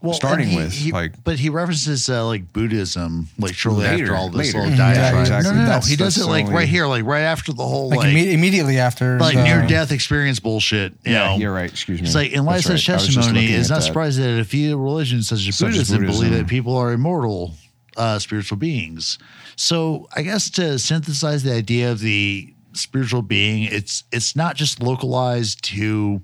well, starting he- with, he- like- but he references uh, like Buddhism, like shortly Later, after all this later. little Mhm. diatribe. Yeah, exactly. No, no, no. That's- he does it like only- right here, like right after the whole like like, imme- immediately after like the- near death experience bullshit. You Yeah, know, you're right. Excuse me. It's like in light of such right. I was just testimony, it's at not that. surprising that a few religions such as Such as Buddhism, believe that people are immortal. Uh, spiritual beings. So I guess to synthesize the idea of the spiritual being, it's it's not just localized to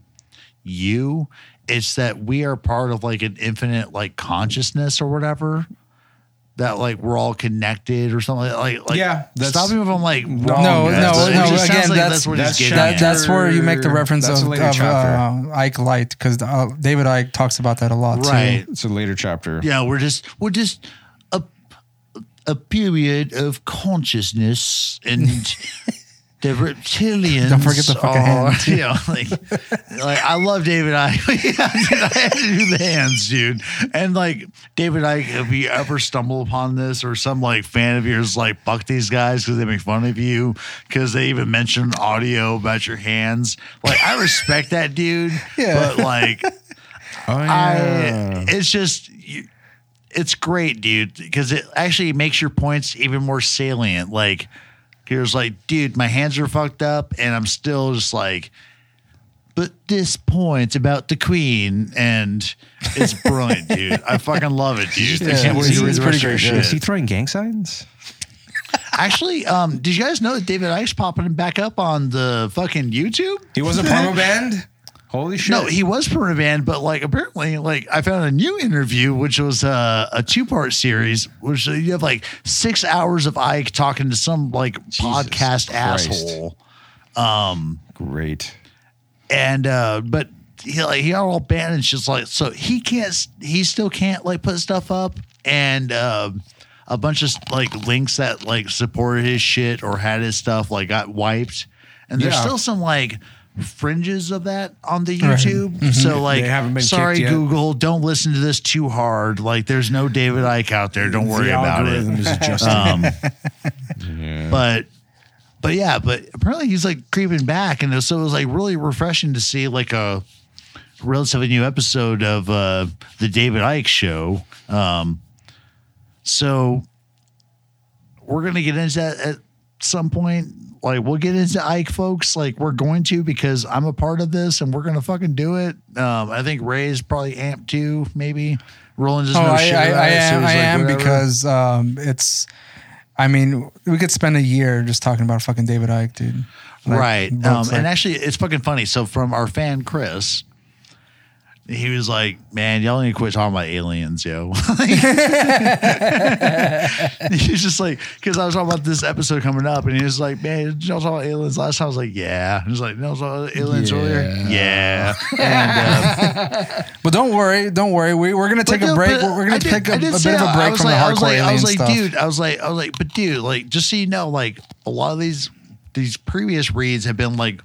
you. It's that we are part of like an infinite like consciousness or whatever. That like we're all connected or something like like Yeah, that's- stop me if I'm like wrong. No, guys, no, it no. just Again, like that's what that's getting That, that's where you make the reference That's of, a later of chapter. uh, Icke Light because uh, David Icke talks about that a lot right. too. It's a later chapter. Yeah, we're just we're just a period of consciousness and [LAUGHS] the reptilians. Don't forget the fucking are, hand. You know, like, like I love David Icke. [LAUGHS] I had to do the hands, dude. And like David Icke, if you ever stumble upon this or some like fan of yours like fuck these guys because they make fun of you because they even mention audio about your hands. Like I respect that dude. [LAUGHS] Yeah. But like Oh, I, it's just, it's great, dude, because it actually makes your points even more salient. Like, here's like, dude, my hands are fucked up, and I'm still just like, but this point about the queen, and it's brilliant, dude. I [LAUGHS] fucking love it, dude. I Yeah, can't wait it's- it's pretty rest great, yeah. Is he throwing gang signs? Actually, um, did you guys know that David Icke's popping him back up on the fucking YouTube? He was a promo band. Holy shit! No, he was per band, but like apparently, like I found a new interview, which was uh, a two part series, which uh, you have like six hours of Icke talking to some like podcast Christ. asshole, great. and uh, but he like he got all banned and just like so he can't he still can't like put stuff up and uh, a bunch of like links that like supported his shit or had his stuff like got wiped, and there's Yeah. still some like fringes of that on the Right. YouTube. So like, They haven't been sorry. Google, don't listen to this too hard. Like, there's no David Icke out there. Don't worry the about algorithm it. is [LAUGHS] adjusting. Um, But but yeah, but apparently he's like creeping back, and so it was like really refreshing to see like a relatively new episode of uh, the David Icke Show. Um, so we're gonna get into that at some point. Like we'll get into Icke, folks. Like we're going to because I'm a part of this, and we're gonna fucking do it. Um, I think Ray's probably amped too, maybe. Roland just Oh, I, shit I, about I it, so am. I like, am whatever. because um, it's. I mean, we could spend a year just talking about fucking David Icke, dude. Like, right. Um, and actually, it's fucking funny. So, from our fan Chris, he was like, "Man, y'all need to quit talking about aliens, yo." [LAUGHS] He's just like, because I was talking about this episode coming up, and he was like, "Man, y'all talk about aliens last time?" I was like, "Yeah." He was like, "No, about aliens earlier." Yeah. And, uh, [LAUGHS] But don't worry, don't worry. We, we're gonna take but a break. We're, we're gonna did- take a, did bit of a break from like- the I was hardcore like, I was like, stuff. dude, I was like, I was like, but dude, like, just so you know, like, a lot of these these previous reads have been like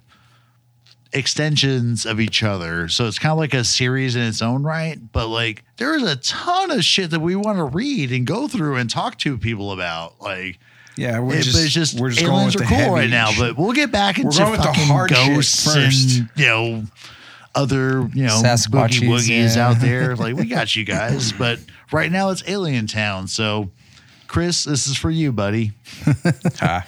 extensions of each other, so it's kind of like a series in its own right. But like, there is a ton of shit that we want to read and go through and talk to people about, like. yeah, we're it- just, it's just we're just going with are the cool heavy right now, but we'll get back into with the fucking hard ghosts first. and you know other you know Sasquatches, boogie woogies yeah. out there. [LAUGHS] Like we got you guys, but right now it's Alien Town. So, Chris, this is for you, buddy. [LAUGHS]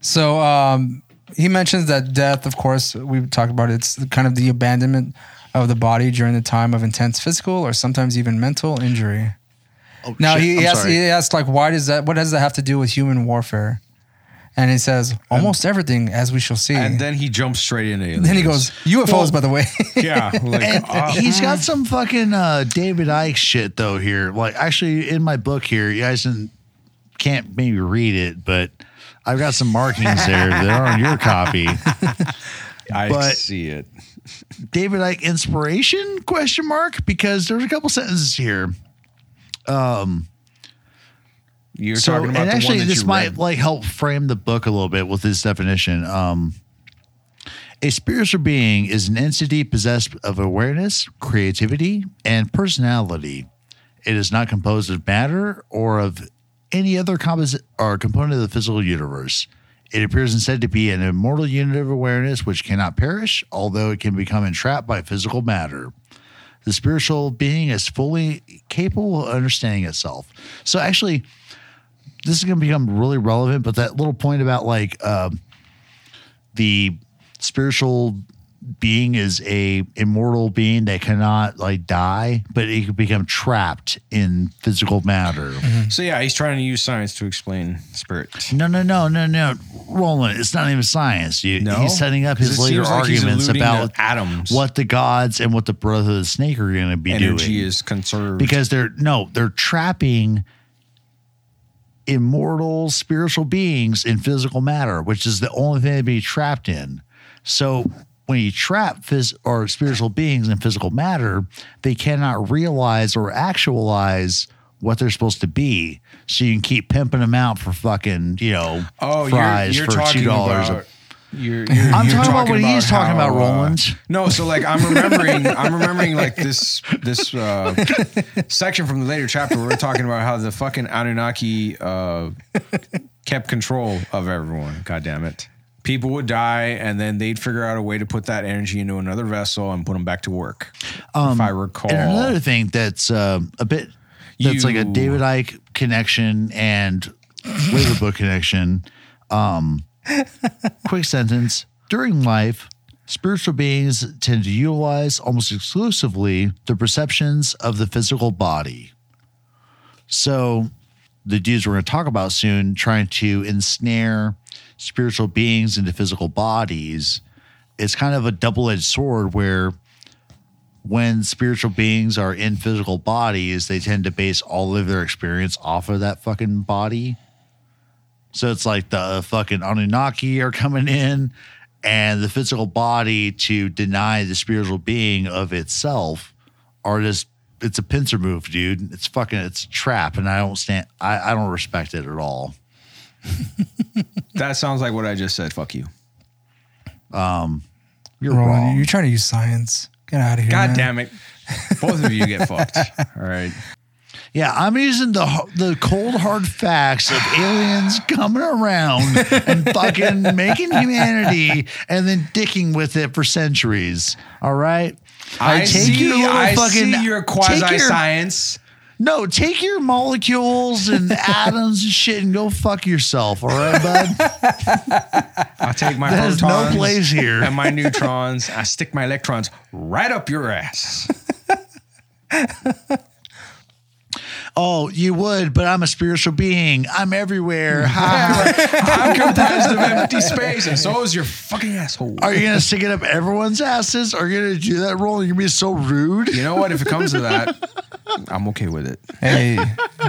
So um, he mentions that death, of course, we've talked about it, it's kind of the abandonment of the body during the time of intense physical or sometimes even mental injury. Oh, Now shit, he, he, asks, he asks like, why does that? What does that have to do with human warfare? And he says, almost everything, as we shall see. and then he jumps straight into aliens. then he goes, UFOs, by the way. [LAUGHS] yeah, like, And ah, he's got some fucking uh, David Icke shit though here. Like actually in my book here, you guys didn't, can't maybe read it, but I've got some markings there that are on your copy. [LAUGHS] I but- see it. David Icke inspiration question mark because there's a couple sentences here. You're so talking about and the actually one that this might read. like help frame the book a little bit with this definition. Um, a spiritual being is an entity possessed of awareness, creativity, and personality. It is not composed of matter or of any other composite or component of the physical universe. It appears instead to be an immortal unit of awareness which cannot perish, although it can become entrapped by physical matter. The spiritual being is fully capable of understanding itself. So, actually, this is going to become really relevant, but that little point about like um the spiritual being is a immortal being that cannot like die, but it could become trapped in physical matter. Mm-hmm. So yeah, he's trying to use science to explain spirit. No, no, no, no, no, Roland. It's not even science. You, No? he's setting up his later seems like arguments about atoms. what the gods and what the brother of the snake are going to be Energy doing Energy is conserved because they're no, they're trapping immortal spiritual beings in physical matter, which is the only thing to be trapped in. So when you trap phys- or spiritual beings in physical matter, they cannot realize or actualize what they're supposed to be. So you can keep pimping them out for fucking, you know, Oh, fries you're, you're for two dollars. You're, you're, I'm you're talking about what he's talking about, uh, no, so like I'm remembering, I'm remembering like this this uh, section from the later chapter where we're talking about how the fucking Anunnaki uh, kept control of everyone. God damn it! People would die, and then they'd figure out a way to put that energy into another vessel and put them back to work. if I recall, Um, And another thing that's uh, a bit that's like a David Icke connection and later book connection. Um, [LAUGHS] quick sentence: During life, spiritual beings tend to utilize almost exclusively the perceptions of the physical body. So, the dudes we're going to talk about soon, trying to ensnare spiritual beings into physical bodies, it's kind of a double-edged sword where when spiritual beings are in physical bodies, they tend to base all of their experience off of that fucking body. So it's like the fucking Anunnaki are coming in and the physical body to deny the spiritual being of itself are just it's a pincer move, dude. It's fucking it's a trap and I don't stand I, I don't respect it at all. [LAUGHS] that sounds like what I just said. Fuck you. Um, You're Roland, wrong. you're trying to use science. Get out of here. God man. damn it! Both of you get fucked. [LAUGHS] All right. Yeah, I'm using the the cold hard facts of aliens coming around and fucking making humanity and then dicking with it for centuries. All right. I, take see. your little I fucking- see your take quasi your- science. No, take your molecules and [LAUGHS] atoms and shit and go fuck yourself. All right, bud. [LAUGHS] I take my There's no place here. and my neutrons. I stick my electrons right up your ass. [LAUGHS] Oh, you would, but I'm a spiritual being. I'm everywhere. [LAUGHS] Ha. I'm comprised of empty space, and so is your fucking asshole. Are you gonna stick it up everyone's asses? Are you gonna do that role? You're gonna be so rude. You know what? If it comes to that, I'm okay with it. Hey,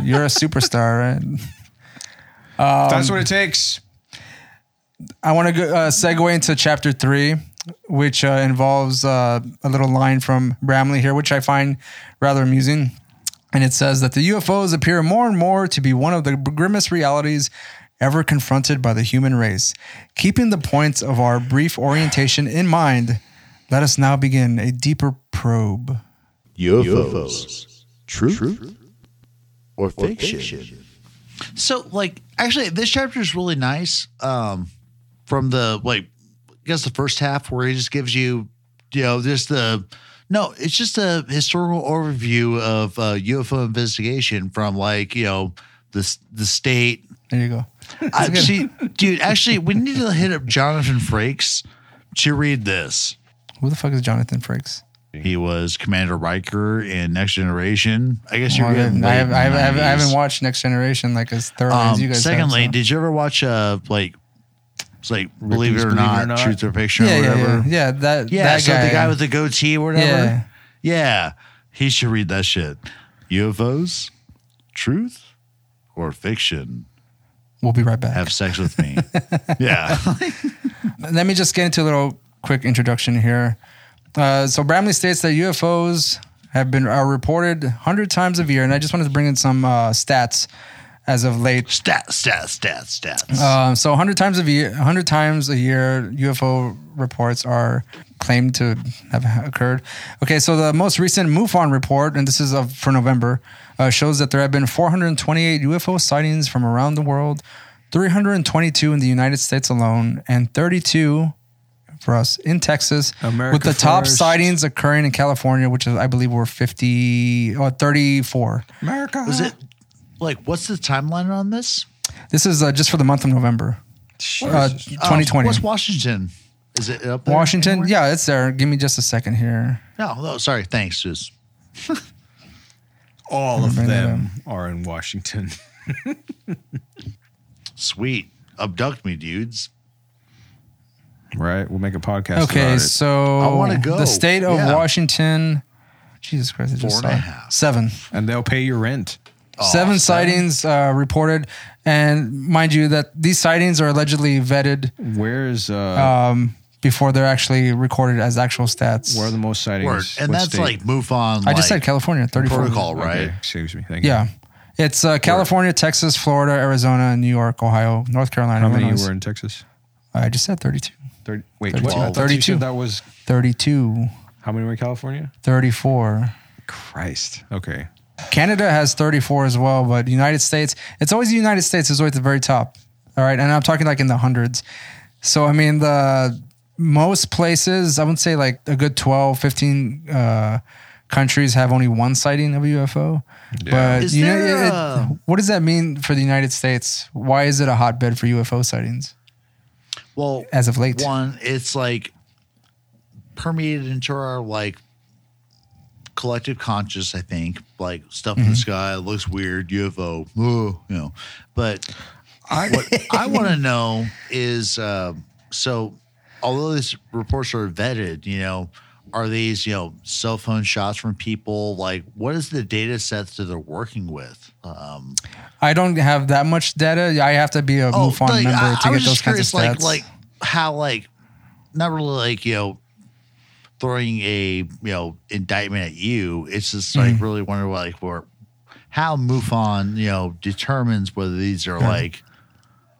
you're a superstar, right? If that's what it takes. I want to uh, segue into chapter three, which uh, involves uh, a little line from Bramley here, which I find rather amusing. And it says that the UFOs appear more and more to be one of the grimmest realities ever confronted by the human race. Keeping the points of our brief orientation in mind, let us now begin a deeper probe. UFOs. Truth, or fiction? So, like, actually, this chapter is really nice. Um, from the like, I guess the first half where he just gives you, you know, just the no, it's just a historical overview of uh, UFO investigation from like you know the the state. There you go. [LAUGHS] Actually, dude, actually, we need to hit up Jonathan Frakes to read this. Who the fuck is Jonathan Frakes? He was Commander Riker in Next Generation. I guess you're Well, I, getting. haven't, I, have, I, haven't, I haven't- I 90s. haven't watched Next Generation like as thoroughly as Um, you guys. secondly, have, so. did you ever watch uh like it's like Believe It or Believe It or Not, Not? Truth or Fiction yeah, or yeah, whatever? yeah, yeah. That Yeah, that so guy. the guy with the goatee or whatever. Yeah. Yeah. He should read that shit. UFOs, truth, or fiction. We'll be right back. Have sex with me. [LAUGHS] yeah. [LAUGHS] Let me just get into a little quick introduction here. Uh, so Bramley states that UFOs have been are reported hundred times a year, and I just wanted to bring in some uh, stats as of late. stats, stats, stats, stats. Uh, so 100 times a year, 100 times a year, UFO reports are claimed to have occurred. Okay, so the most recent MUFON report, and this is of, for November, uh, shows that there have been 428 UFO sightings from around the world, 322 in the United States alone, and 32 for us in Texas, America with the top sightings occurring in California, which is, I believe, were 50 or 34. America. Was it like what's the timeline on this? This is uh, just for the month of November, uh, Uh, 2020. what's Washington? Is it up there? Washington, anywhere? yeah, it's there. Give me just a second here. No, no, sorry. Thanks. Just [LAUGHS] All of Bring that them are in Washington. sweet. Abduct me, dudes. Right? We'll make a podcast. Okay, about it. so I wanna go. The state of Yeah. Washington. Jesus Christ! I just Four and a saw it. half. Seven. and they'll pay your rent. Seven seven? sightings uh, reported, and mind you that these sightings are allegedly vetted Where's uh, um, before they're actually recorded as actual stats. where are the most sightings? Word. And What that's state? like on. I just like, said California, thirty-four. protocol, Okay, right? excuse me. Thank you. Yeah, it's uh, California, Texas, Florida, Arizona, New York, Ohio, North Carolina. How many Illinois. were in Texas? I just said 32. 30, wait, 32. what? I thought you 32. said That was 32, how many were in California? 34. Christ. Okay. Canada has 34 as well, but United States, it's always the United States is always at the very top. All right. And I'm talking like in the hundreds. So, I mean, the most places, I would say like a good 12, 15 uh, countries have only one sighting of a UFO. But Is you know, there it- what does that mean for the United States? Why is it a hotbed for UFO sightings Well, as of late? one, it's like permeated into our like collective conscious. I think like stuff Mm-hmm. in the sky looks weird, UFO, oh, you know. But I what I want to know is uh, so although these reports are vetted, you know. Are these, you know, cell phone shots from people? Like, what is the data sets that they're working with? Um, I don't have that much data. I have to be a MUFON Oh, like, member I- to I get those just kinds of stats. Like, like how, like, not really like you know, throwing a you know indictment at you. It's just Mm-hmm. like really wonder like where how MUFON you know determines whether these are like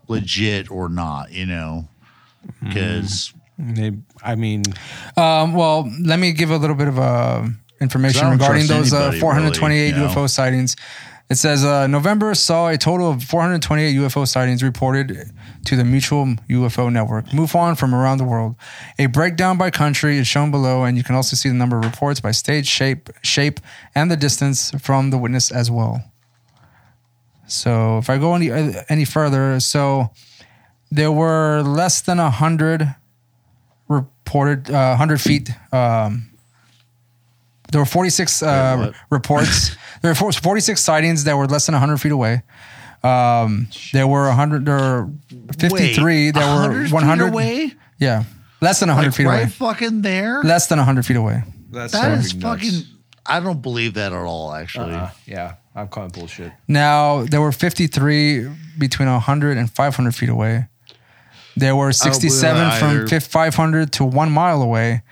legit or not. You know, Mm-hmm. because They, I mean, Um, well, let me give a little bit of uh, information 'Cause regarding trust those uh, 428 really, you know? UFO sightings. It says uh, November saw a total of 428 UFO sightings reported to the Mutual UFO Network, MUFON, from around the world. A breakdown by country is shown below, and you can also see the number of reports by stage, shape, shape, and the distance from the witness as well. So if I go any any further, so there were less than a hundred reported uh, 100 feet. Um, there were 46 uh, reports. There were 46 sightings that were less than 100 feet away. Um, there were 100. There were 53 Wait, that were 100 feet 100 away, Yeah, less than 100 like feet right away. fucking there. Less than 100 feet away. that's that is fucking fucking. nuts. I don't believe that at all. Actually, Uh, yeah, I'm calling bullshit. Now there were 53 between 100 and 500 feet away. There were 67 from either. fif- 500 to one mile away,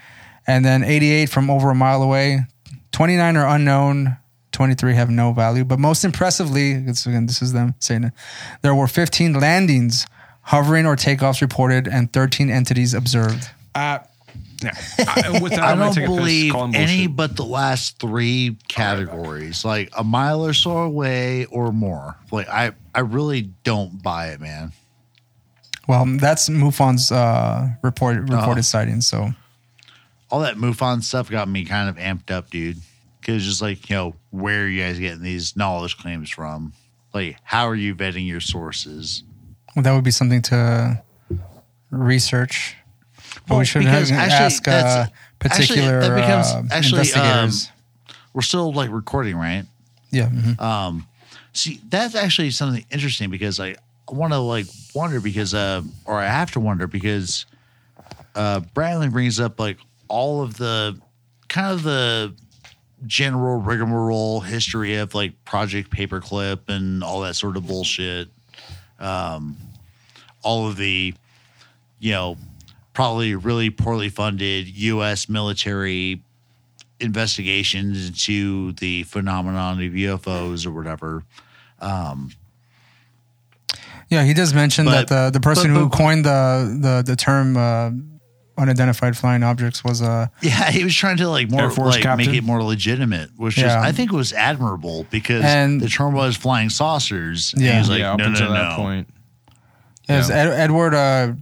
and then 88 from over a mile away. 29 are unknown. 23 have no value. But most impressively, it's, again, this is them saying it. There were 15 landings, hovering or takeoffs reported, and 13 entities observed. Uh, yeah. [LAUGHS] I, with that, I don't take a piss, believe any but the last three categories, like a mile or so away or more. Like I, I really don't buy it, man. Well, that's MUFON's uh, report, reported Uh-huh. sightings. So All that MUFON stuff got me kind of amped up, dude. Because just like you know, where are you guys getting these knowledge claims from? Like, how are you vetting your sources? that would be something to research. But Well, we should actually ask uh, particular actually, that becomes- uh, actually, investigators. We're still like recording, right? yeah. mhm. Um, see, that's actually something interesting because I want to like wonder because, uh, or I have to wonder because, uh, Bramley brings up like all of the kind of the general rigmarole history of like Project Paperclip and all that sort of bullshit. Um, all of the, you know, probably really poorly funded U.S. military investigations into the phenomenon of UFOs or whatever. yeah, he does mention But- that the the person but- who coined the the the term uh, unidentified flying objects was a Yeah, he was trying to like more Force like captain? make it more legitimate, which is I think was admirable because And- the term was flying saucers. And Yeah. he was like, yeah, up no, until no, that no. point. it was Yeah. Ed, Edward uh,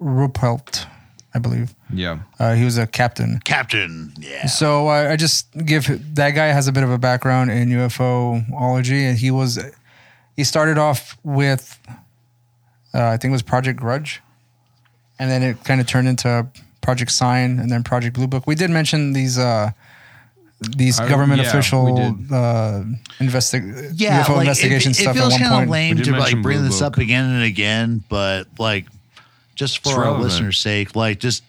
Ruppelt, I believe. Yeah. Uh, he was a captain. Captain. Yeah. So uh, I just give that guy has a bit of a background in ufology and he was he started off with uh, I think it was Project Grudge, and then it kind of turned into Project Sign and then Project Blue Book. We did mention these uh, these I- government yeah, we official did. uh, investi- yeah, UFO like, investigation it, it stuff at feels one kind of lame We did to like bring Blue this up Book. again and again, but like just for It's our relevant. listeners' sake, like just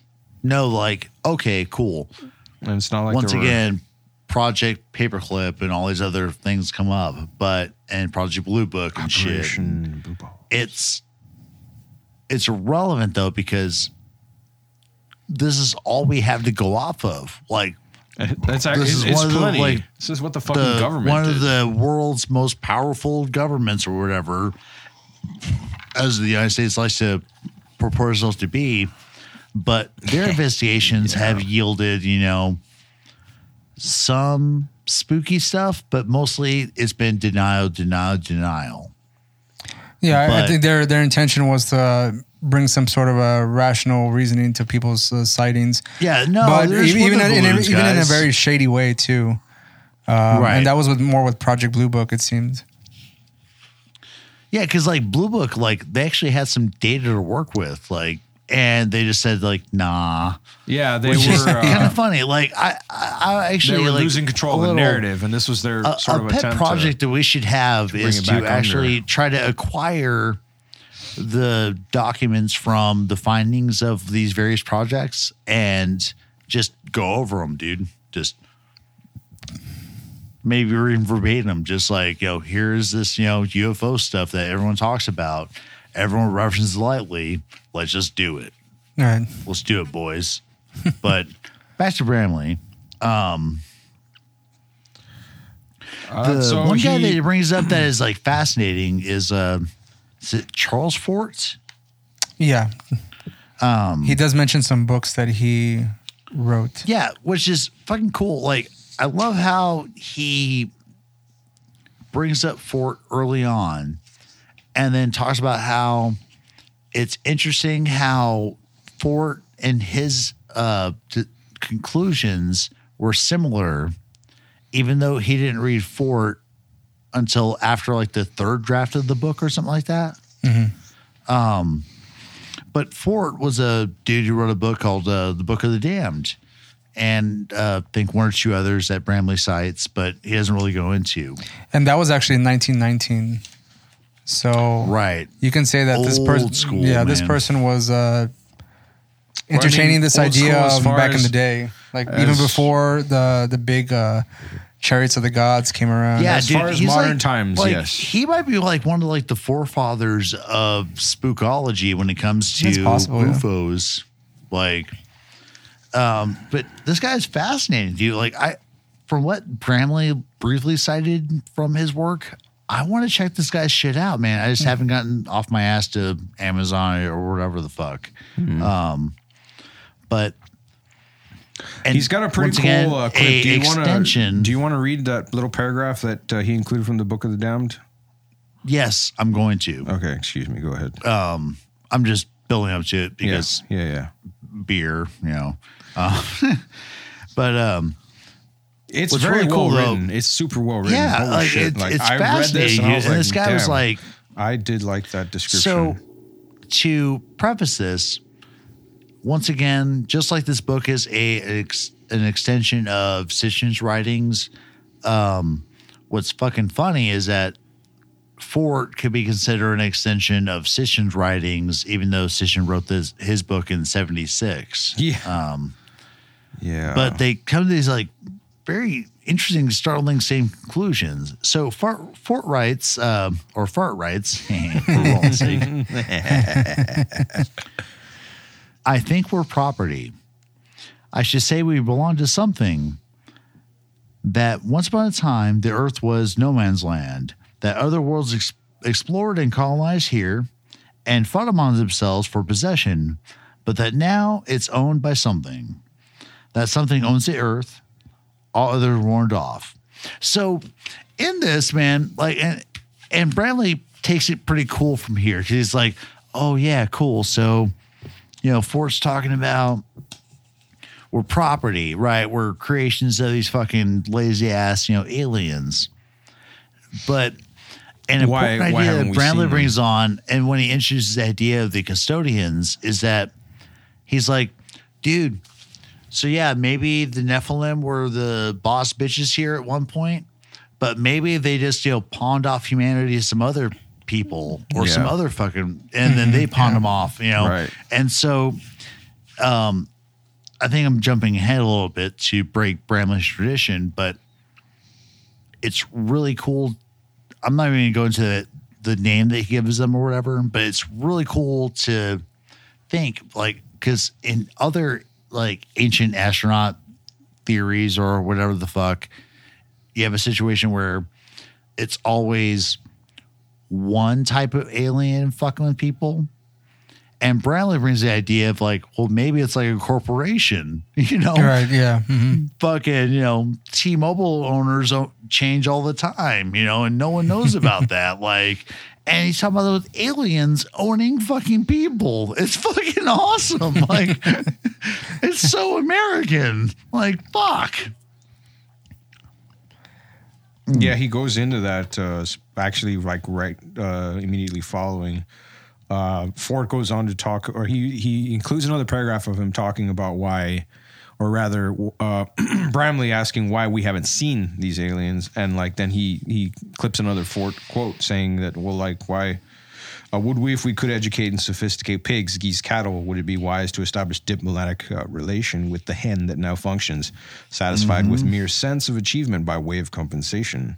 know, like, okay, cool. And it's not like Once there were- again, Project Paperclip and all these other things come up, but and Project Blue Book and shit. Operation Blue Ball. It's it's irrelevant though because this is all we have to go off of. Like [LAUGHS] That's actually This is it's, it's one of the, plenty. like, this is what the fucking the government one did. of the world's most powerful governments or whatever, as the United States likes to purport itself to be. But their [LAUGHS] investigations have yielded, you know, some spooky stuff, but mostly it's been denial, denial, denial. Yeah, I- I think their their intention was to bring some sort of a rational reasoning to people's uh, sightings. Yeah, no, but even even, in, in, balloons, even in a very shady way too. Um, Right. and that was with more with Project Blue Book. It seemed. Yeah, because like Blue Book, like they actually had some data to work with, like, and they just said like, nah, yeah, they which were is kind uh, of funny. Like I, I, I actually they were like, losing control of the little- narrative, and this was their A, sort a of pet attempt project to. that we should have bring is to actually under. try to acquire the documents from the findings of these various projects and just go over them, dude. Just maybe read verbatim, just like, you know, here's this, you know, UFO stuff that everyone talks about. Everyone references lightly. Let's just do it. All right. Let's do it, boys. but [LAUGHS] back to Bramley. Um, Uh, the so one guy that he brings up that is like fascinating is uh, is it Charles Fort? Yeah. Um, he does mention some books that he wrote. Yeah, which is fucking cool. Like I love how he brings up Fort early on, and then talks about how it's interesting how Fort and his uh, conclusions were similar, even though he didn't read Fort until after like the third draft of the book or something like that. Um, but Fort was a dude who wrote a book called uh, The Book of the Damned, and uh, I think one or two others that Bramley cites, but he doesn't really go into. And that was actually in 1919. So Right. you can say that this person, school, yeah, this person was uh, mean, entertaining this old idea school as of back in the day, like even before the the big uh, chariots of the gods came around. Yeah, as dude, far as modern like- times, like, yes. he might be like one of like the forefathers of spookology when it comes to That's possible, yeah. UFOs. Like, um, but this guy is fascinating, dude. Like, I, from what Bramley briefly cited from his work, I want to check this guy's shit out, man. I just Hmm. haven't gotten off my ass to Amazon or whatever the fuck. Hmm. Um, but and He's got a pretty cool again, uh, clip. a do you want to? extension. Do you want to read that little paragraph that uh, he included from the Book of the Damned? yes, I'm going to. Okay, excuse me. Go ahead. um, I'm just building up to it because yeah, yeah, yeah. beer, you know. Uh, [LAUGHS] but um, It's What's very really well cool, though- written. It's super well written. yeah, Holy like shit. it's, like it's I read this fascinating. and and like, this guy was like, I did like that description. so to preface this, once again, just like this book is a an extension of Sitchin's writings. Um, what's fucking funny is that Fort could be considered an extension of Sitchin's writings, even though Sitchin wrote this his book in '76. yeah, Um, yeah. but they come to these like very interesting, startling same conclusions. So Fort, Fort writes, um, or Fart writes, [LAUGHS] for Walt's sake, [LAUGHS] I think we're property. I should say we belong to something. That once upon a time the Earth was no man's land. That other worlds ex- explored and colonized here, and fought among themselves for possession. But that now it's owned by something that something owns the earth, all others warned off. So in this, man, like and and Bramley takes it pretty cool from here. He's like, oh yeah, cool. So, you know, Fort's talking about we're property, right? We're creations of these fucking lazy ass, you know, aliens. But an Why- important why idea haven't that Bramley brings on, and when he introduces the idea of the custodians, is that he's like, dude. So yeah, maybe the Nephilim were the boss bitches here at one point, but maybe they just you know pawned off humanity to some other people or some other fucking, and then they [LAUGHS] pawned them off, you know. Right. And so, um, I think I'm jumping ahead a little bit to break Bramley's tradition, but it's really cool. I'm not even going to go into the, the name that he gives them or whatever, but it's really cool to think like because in other like ancient astronaut theories or whatever the fuck, you have a situation where it's always one type of alien fucking with people. And Bramley brings the idea of like, well, maybe it's like a corporation, [LAUGHS] you know? Right. Yeah. mhm. fucking, you know, T-Mobile owners change all the time, you know, and no one knows about [LAUGHS] that. Like, and he's talking about those aliens owning fucking people. It's [LAUGHS] fucking awesome. Like, [LAUGHS] it's so American. Like, fuck. Yeah, he goes into that uh, actually like right uh, immediately following. Uh, Fort goes on to talk, or he he includes another paragraph of him talking about why, or rather, uh, [CLEARS THROAT] Bramley asking why we haven't seen these aliens, and like then he he clips another Fort quote saying that well like why. Uh, would we, if we could educate and sophisticate pigs, geese, cattle, would it be wise to establish diplomatic uh, relation with the hen that now functions, satisfied with mere sense of achievement by way of compensation?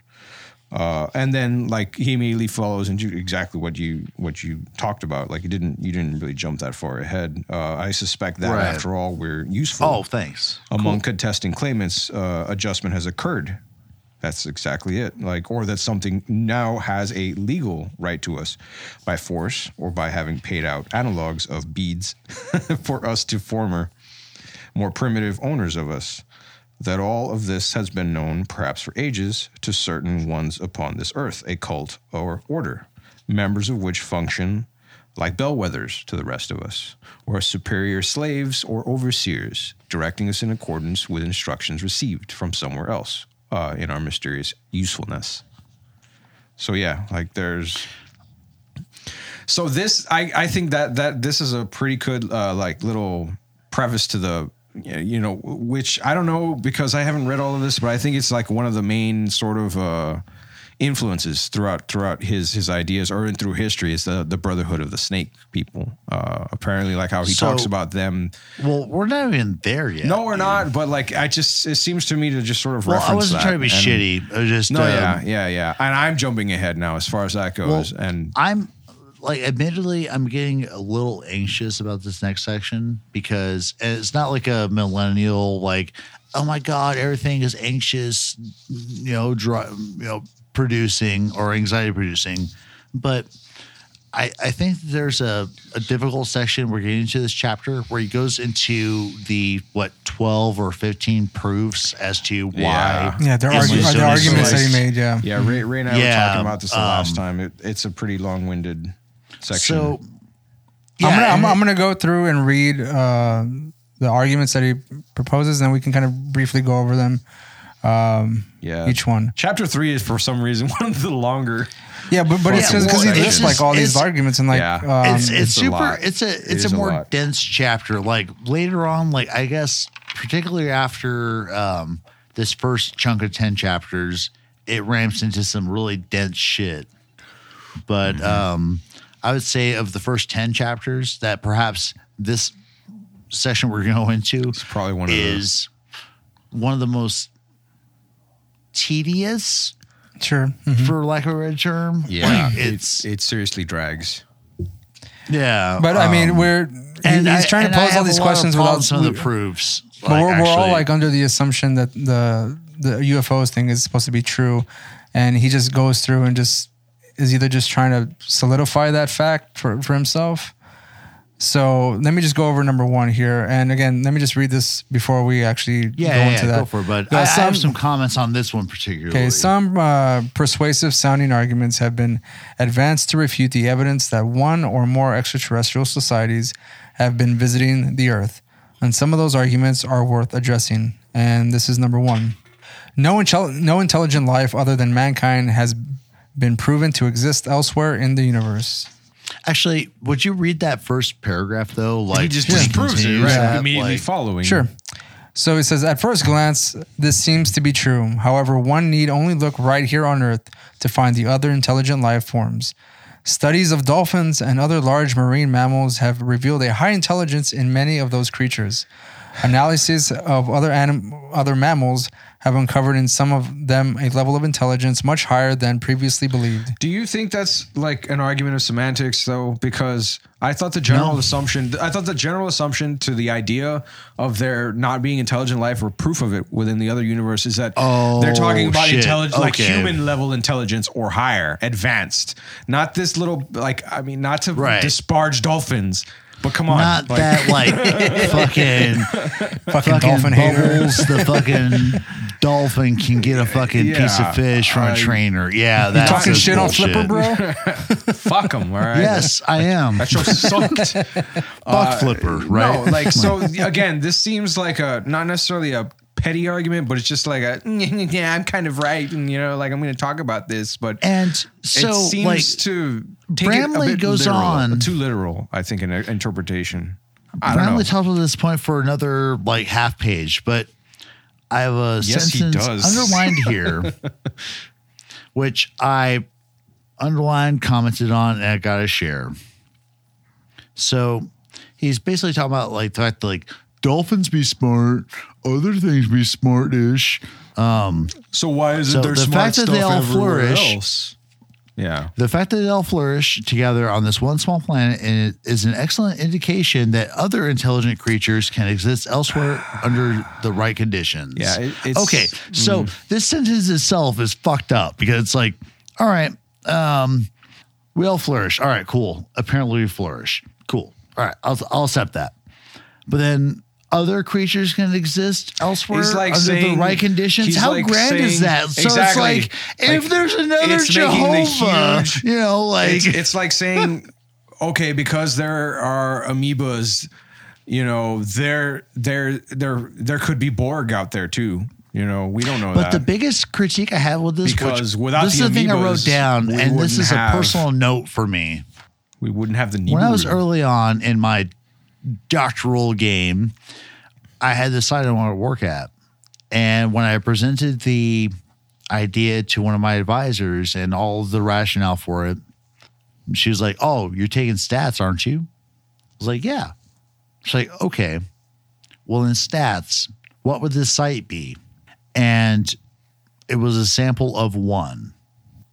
Uh, and then, like he immediately follows into exactly what you what you talked about. Like you didn't you didn't really jump that far ahead. Uh, I suspect that Right. after all, we're useful. Oh, thanks. among contesting claimants, uh, adjustment has occurred. That's exactly it. Like, or that something now has a legal right to us by force or by having paid out analogs of beads [LAUGHS] for us to former, more primitive owners of us. That all of this has been known, perhaps for ages, to certain ones upon this earth, a cult or order, members of which function like bellwethers to the rest of us, or superior slaves or overseers, directing us in accordance with instructions received from somewhere else uh, in our mysterious usefulness. So yeah, like there's. So this, I I think that that this is a pretty good uh, like little preface to the. You know, which I don't know because I haven't read all of this, but I think it's like one of the main sort of uh, influences throughout throughout his his ideas or in through history is the the Brotherhood of the Snake people. Uh, apparently, like how he So- talks about them. Well, we're not even there yet. No, we're not. But like, I just it seems to me to just sort of Well, I wasn't that trying to be shitty. I was just No, um, yeah, yeah, yeah. And I'm jumping ahead now as far as that goes. Well, and I'm like, admittedly, I'm getting a little anxious about this next section because it's not like a millennial, like, oh my God, everything is anxious, you know, dry, you know, producing or anxiety producing. But I, I think there's a, a difficult section we're getting into this chapter where he goes into the what 12 or 15 proofs as to why Yeah. Yeah. There are, It's the arguments that he made. Yeah. yeah, Ray, Ray and I Yeah, were talking about this the last um, time. It, it's a pretty long-winded section. so I'm, gonna, I'm, I'm gonna go through and read uh, the arguments that he proposes, and then we can kind of briefly go over them, Um, yeah, each one. Chapter three is for some reason [LAUGHS] one of the longer. Yeah, but but it's because he lists like all these arguments and like Yeah. um, it's it's, it's a super lot. it's a it's is a a more lot. dense chapter like later on like i guess particularly after um this first chunk of 10 chapters it ramps into some really dense shit but Mm-hmm. um i would say of the first 10 chapters that perhaps this session we're going to go into It's probably one of the is one of the most tedious sure. Mhm. for lack of a better term yeah. Like, it, it's it seriously drags. yeah But I mean, um, we're and he's I- trying and to pose all these a lot of questions without. problems with some of the proofs. but we're, we're all like under the assumption that the the UFOs thing is supposed to be true, and he just goes through and just is either just trying to solidify that fact for for himself. So let me just go over number one here, and again, let me just read this before we actually yeah, go yeah, into yeah, that. go for it. But Yeah, I, I have some comments on this one particularly. Okay, some uh, persuasive sounding arguments have been advanced to refute the evidence that one or more extraterrestrial societies have been visiting the Earth. And some of those arguments are worth addressing. And this is number one no, intel- no intelligent life other than mankind has been proven to exist elsewhere in the universe. Actually, would you read that first paragraph though? Like he just just disproves it, right? that, Immediately like- following. Sure. So it says, at first glance, this seems to be true. However, one need only look right here on Earth to find the other intelligent life forms. Studies of dolphins and other large marine mammals have revealed a high intelligence in many of those creatures. Analysis of other anim- other mammals have uncovered in some of them a level of intelligence much higher than previously believed. Do you think that's like an argument of semantics though? Because I thought the general No. assumption, I thought the general assumption to the idea of there not being intelligent life or proof of it within the other universe is that Oh, they're talking about shit. intelligence, like human level intelligence or higher, advanced. Not this little, like, I mean, not to Right. disparage dolphins, but come on. Not like, that like [LAUGHS] fucking Fucking, fucking dolphin hater. bubbles. The fucking [LAUGHS] dolphin can get a fucking piece of fish from a trainer. Yeah, that's Talking shit on. Flipper, bro? [LAUGHS] fuck them, all right? Yes, I am. That show sucked. Uh, fuck Flipper, right? No, like so again, this seems like a not necessarily a petty argument, but it's just like a [LAUGHS] yeah, I'm kind of right, and you know, like I'm going to talk about this, but and so it seems like to take Bramley it a bit goes literal, on- too literal. I think in interpretation. I don't Bramley talked about this point for another like half page, but I have a Yes, he sentence does. underlined here, [LAUGHS] which I underlined, commented on, and I got to share. So he's basically talking about like the fact that like dolphins be smart, other things be smartish. Um, so why isn't So there the smart fact that they all flourish- else? Yeah. The fact that they all flourish together on this one small planet and it is an excellent indication that other intelligent creatures can exist elsewhere [SIGHS] under the right conditions. Yeah, it- it's- okay. So this sentence itself is fucked up because it's like, all right, um, we all flourish. All right, cool. Apparently we flourish. Cool. All right, I'll, I'll accept that. But then other creatures can exist elsewhere like under saying- the right conditions. How like grand is that? So Exactly. it's like if Like, there's another Jehovah, huge- you know, like it's, it's like saying, okay, because there are amoebas, you know, there, there, there, there could be Borg out there too. You know, we don't know But that. the biggest critique I have with this, Because which, without this the is the thing I wrote down, and this is have- a personal note for me. we wouldn't have the When I was early on in my doctoral game, I had this site I wanted to work at, and when I presented the idea to one of my advisors and all the rationale for it, she was like, "Oh, you're taking stats, aren't you?" I was like, "Yeah." She's like, "Okay, well, in stats, what would this site be?" And it was a sample of one.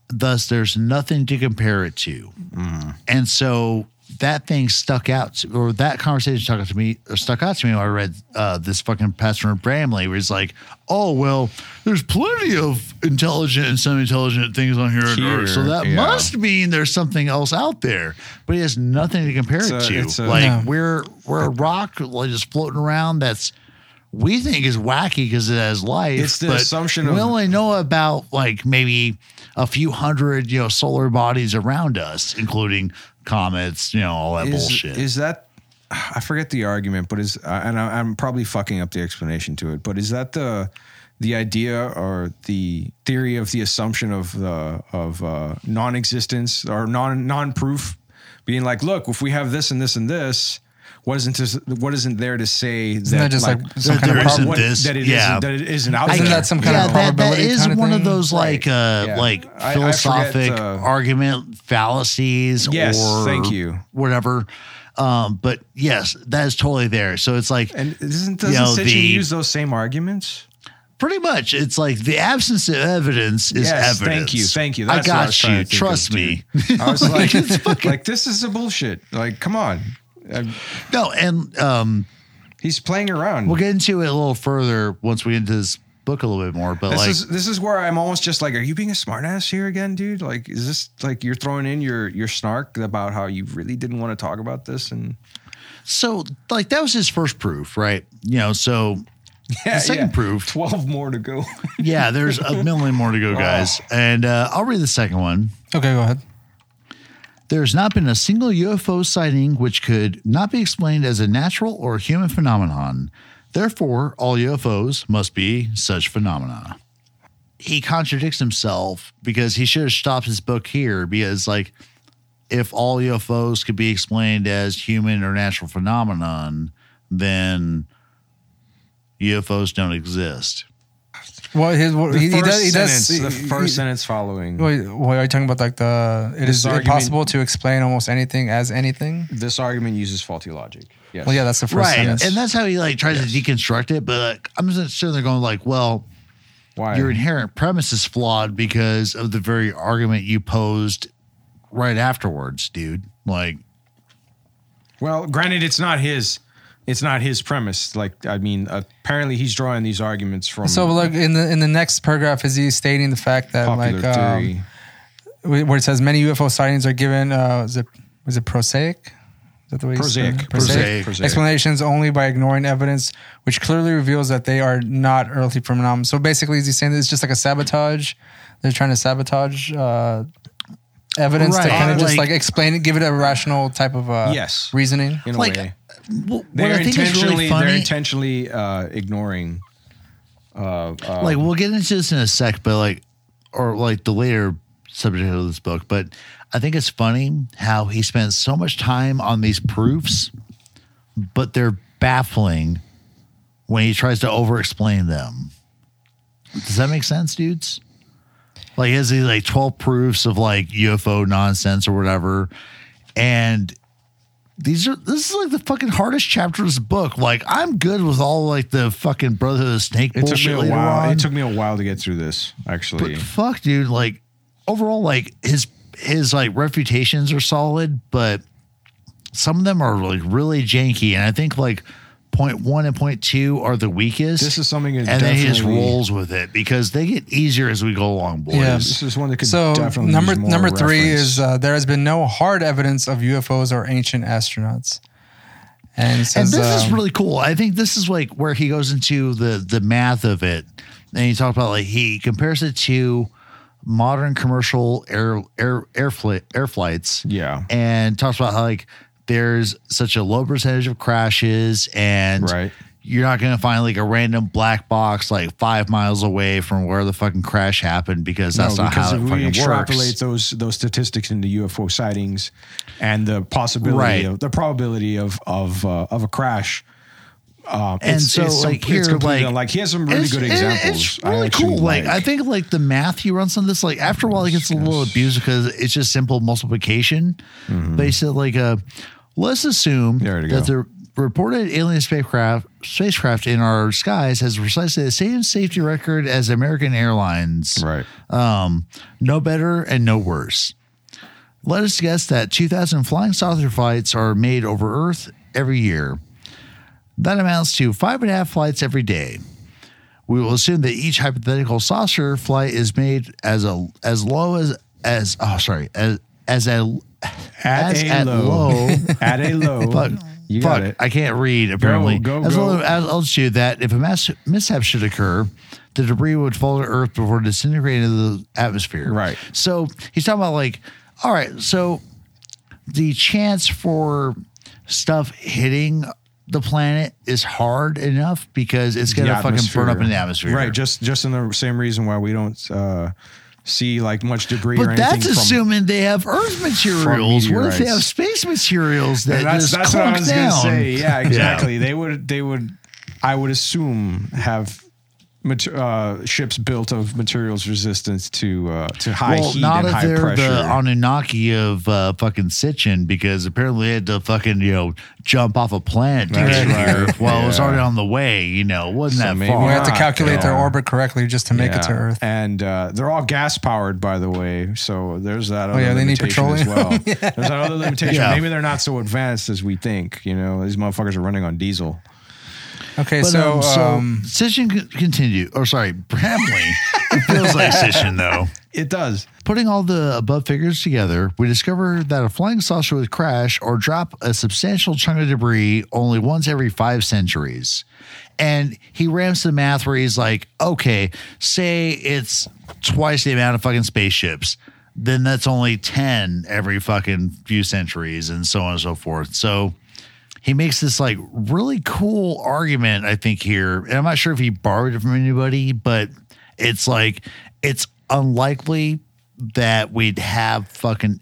Thus, there's nothing to compare it to. Mm-hmm. And so that thing stuck out, to, or that conversation stuck out to me, or stuck out to me when I read uh, this fucking Pastor Bramley, where he's like, "Oh well, there's plenty of intelligent and semi-intelligent things on here, on Earth, so that yeah. must mean there's something else out there." But he has nothing to compare It's it a- to. it's a- like No. we're we're a rock like just floating around that's we think is wacky because it has life. It's the but assumption we of- only know about like maybe a few hundred you know solar bodies around us, including comets, you know all that is, bullshit. Is that I forget the argument, but is and I, I'm probably fucking up the explanation to it. But is that the the idea or the theory of the assumption of the of uh, non-existence or non non-proof being like, look, if we have this and this and this. What isn't this, what isn't there to say that, that just like some There- kind of prob- isn't what- this, that it yeah. not that it isn't out Isn't there? that some kind yeah, of that, that probability kind of one of those like uh Yeah. like I- I forget, philosophic uh, argument fallacies Yes, or thank you. whatever. Um, but yes, that is totally there. So it's like and isn't you doesn't know, Sitchin the- use those same arguments? Pretty much, it's like the absence of evidence is Yes, evidence. thank you, thank you. I That's I got was trying you. Trust me. I was [LAUGHS] like, like this is a bullshit. Like, come on. No, and um, He's playing around. we'll get into it a little further once we get into this book a little bit more. But this like, is this is where I'm almost just like, are you being a smartass here again, dude? Like, is this like you're throwing in your your snark about how you really didn't want to talk about this and so like that was his first proof, right? You know, so [LAUGHS] yeah, second proof. twelve more to go. yeah, there's a million more to go, [LAUGHS] guys. And uh, I'll read the second one. Okay, go ahead. There has not been a single UFO sighting which could not be explained as a natural or human phenomenon. Therefore, all UFOs must be such phenomena. He contradicts himself because he should have stopped his book here because, like, if all UFOs could be explained as human or natural phenomenon, then UFOs don't exist. Well, his what, The he, he first does. He does. sentence, the first he- sentence following. Wait, what are you talking about? Like the it This is argument- impossible to explain almost anything as anything. This argument uses faulty logic. Yes. Well, yeah, that's the first right. sentence. And that's how he like tries to deconstruct it. But like, I'm just sitting there going like, well, Why? your inherent premise is flawed because of the very argument you posed right afterwards, dude. Like, Well, granted, it's not his. It's not his premise. Like, I mean, apparently he's drawing these arguments from so, look in the in the next paragraph, is he stating the fact that popular like um, theory. where it says many UFO sightings are given? Uh, is it was it prosaic? Is that the way you say? Prosaic. Prosaic. Prosaic. Explanations only by ignoring evidence, which clearly reveals that they are not earthly phenomena. So basically, is he saying that it's just like a sabotage? They're trying to sabotage uh, evidence to Right. kind of just Like- like explain it, give it a rational type of uh, Yes. reasoning. in a like, way. What They're I think is intentionally really they're intentionally uh, ignoring. Uh, uh, like we'll get into this in a sec, but like, or like the later subject of this book, but I think it's funny how he spends so much time on these proofs, but they're baffling when he tries to over explain them. Does that make sense, dudes? Like, is he like 12 proofs of like UFO nonsense or whatever. And these are this is like the fucking hardest chapter of the book. Like, I'm good with all like the fucking Brotherhood of the Snake it took me a while. on. It took me a while to get through this. Actually, But fuck, dude, like overall, like his his like reputations are solid, but some of them are like really janky. And I think like point one and point two are the weakest. This is something that and then he just rolls with it because they get easier as we go along, boys. Yeah. this is one that could so definitely number use more number three reference. is uh, there has been no hard evidence of UFOs or ancient astronauts. And, it and says, this is um, really cool. I think this is like where he goes into the the math of it, and he talks about like he compares it to modern commercial air air air, flight, air flights. Yeah. and talks about how like there's such a low percentage of crashes, and Right. you're not going to find like a random black box like five miles away from where the fucking crash happened because that's no, not because how it we fucking extrapolate works. those those statistics into UFO sightings and the possibility Right. of the probability of of uh, of a crash. Um, And so, some- like, here, like- like he has some really good examples. It's I really actually cool. Like, I think like the math he runs on this, like after a while, it gets a little abused because it's just simple multiplication. But he said like, uh, let's assume that the reported alien spacecraft spacecraft in our skies has precisely the same safety record as American Airlines. right. Um, no better and no worse. Let us guess that 2,000 flying saucer flights are made over Earth every year. That amounts to five and a half flights every day. We will assume that each hypothetical saucer flight is made as a as low as as oh sorry as as a At as a at low. low. [LAUGHS] At a low. [LAUGHS] Fuck, you fuck, it. I can't read apparently. go, as go. low as altitude that if a mass mishap should occur, the debris would fall to Earth before disintegrating into the atmosphere. Right. So he's talking about like, all right, so the chance for stuff hitting the planet is hard enough because it's gonna fucking burn up in the atmosphere. Right. Just just in the same reason why we don't uh, see like much debris or But anything. that's from, assuming they have Earth materials. What if they have space materials that that's just that's what I was down? gonna say. [LAUGHS] Yeah, exactly. They would they would I would assume have mat- uh, ships built of materials resistant to uh, to high well, heat not and if high they're pressure. the Anunnaki of uh, fucking Sitchin, because apparently they had to fucking you know jump off a planet to That's get here. right. Well, it was already on the way. You know, wasn't So that maybe far. we have to not, calculate their orbit correctly just to make it to Earth. and uh, they're all gas powered, by the way. So there's that. Other Oh, yeah, they need limitation as petroleum. well. [LAUGHS] There's that other limitation. Yeah. Maybe they're not so advanced as we think. You know, these motherfuckers are running on diesel. Okay, But, so um, so um, Sitchin c- continue. Or sorry, Bramley. [LAUGHS] it feels like Sitchin though. It does. Putting all the above figures together, we discover that a flying saucer would crash or drop a substantial chunk of debris only once every five centuries. And he ramps the math where he's like, okay, say it's twice the amount of fucking spaceships. Then that's only 10 every fucking few centuries and so on and so forth. So he makes this like really cool argument, I think, here. And I'm not sure if he borrowed it from anybody, but it's like it's unlikely that we'd have fucking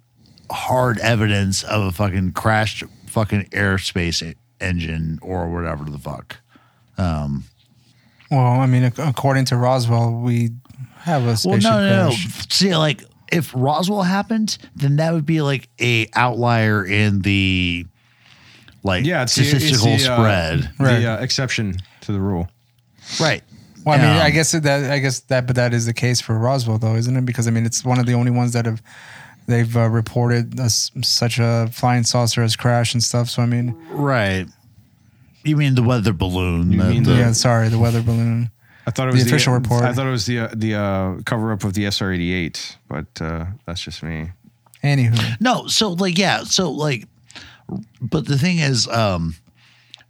hard evidence of a fucking crashed fucking airspace engine or whatever the fuck. Um, well, I mean, according to Roswell, we have a Well, spaceship no, no, no. crash. See, like if Roswell happened, then that would be like a outlier in the like Yeah, it's the- it's statistical the, uh, spread. Right. The uh, exception to the rule. right. Well, I mean, Um, I guess that I guess that, but that is the case for Roswell, though, isn't it? Because I mean, it's one of the only ones that have they've uh, reported as such a flying saucer has crashed and stuff. So I mean, Right. You mean the weather balloon? You the- mean the- the- yeah, sorry, the weather balloon. I thought it was The was official report. I thought it was the uh, the uh, cover up of the SR eighty eight, but uh, that's just me. Anywho, No, so like yeah, so like but the thing is um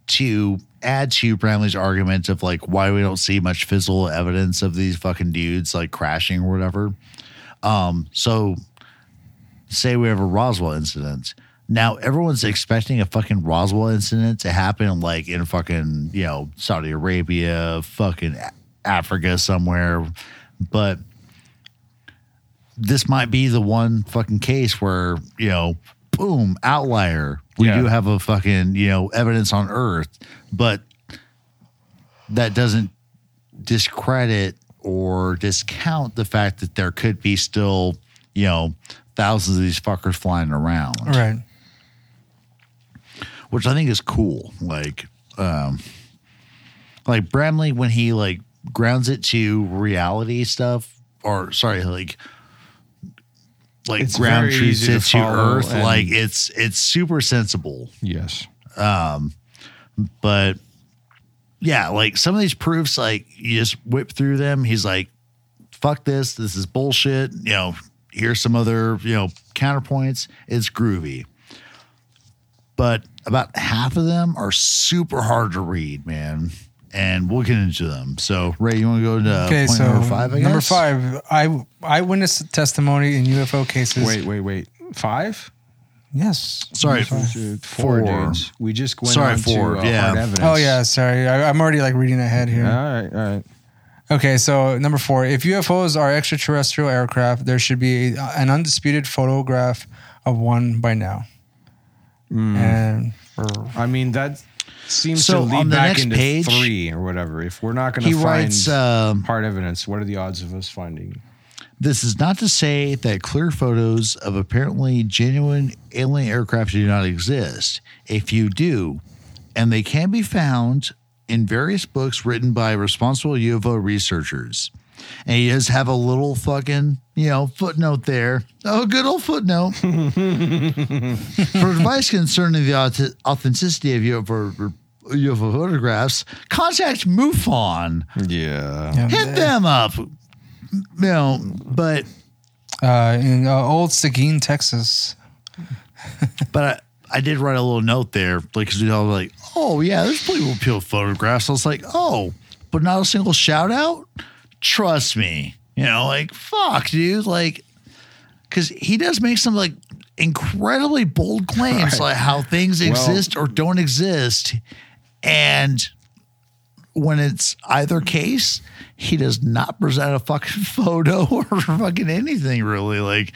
to add to Bramley's argument of like why we don't see much physical evidence of these fucking dudes like crashing or whatever. Um so say we have a Roswell incident. Now everyone's expecting a fucking Roswell incident to happen like in fucking, you know, Saudi Arabia, fucking Africa somewhere, but this might be the one fucking case where, you know, boom, outlier. We Yeah. do have a fucking, you know, evidence on Earth, but that doesn't discredit or discount the fact that there could be still, you know, thousands of these fuckers flying around. right? Which I think is cool. Like, um, like Bramley when he like grounds it to reality stuff, or sorry, like like It's ground very truths to to earth. and- Like it's it's super sensible. Yes. Um, but yeah, like some of these proofs, like you just whip through them. He's like, fuck this. This is bullshit. You know, here's some other, you know, counterpoints. It's groovy. But about half of them are super hard to read, man. And we'll get into them. So, Ray, you want to go to Okay, point so number five? I number guess? five, eye eyewitness testimony in UFO cases. Wait, wait, wait. Five? yes, Sorry, five. Four, Four. dudes. We just went Sorry, on four, to uh, yeah. hard evidence. Oh yeah, sorry, I, I'm already like reading ahead here. All right, all right. Okay, so number four, if UFOs are extraterrestrial aircraft, there should be a, an undisputed photograph of one by now. Hmm. And I mean that seems So, to lead on the back next into page, three or whatever. If we're not going to find writes, um, hard evidence, what are the odds of us finding? This is not to say that clear photos of apparently genuine alien aircraft do not exist. A few do, and they can be found in various books written by responsible UFO researchers. And he does have a little fucking, you know, footnote there. Oh, good old footnote. [LAUGHS] For advice concerning the auth- authenticity of UFO, UFO photographs, contact MUFON. Yeah. yeah, Hit them up. You know, but uh, in uh, Old Seguin, Texas. [LAUGHS] But I, I did write a little note there, like, because we all were like, oh, yeah, there's plenty of people photographs. I was like, oh, but not a single shout out? Trust me. You know, like, fuck, dude. Like, because he does make some, like, incredibly bold claims, [LAUGHS] Right. like how things Well- exist or don't exist. And when it's either case, he does not present a fucking [LAUGHS] photo or fucking anything really. Like,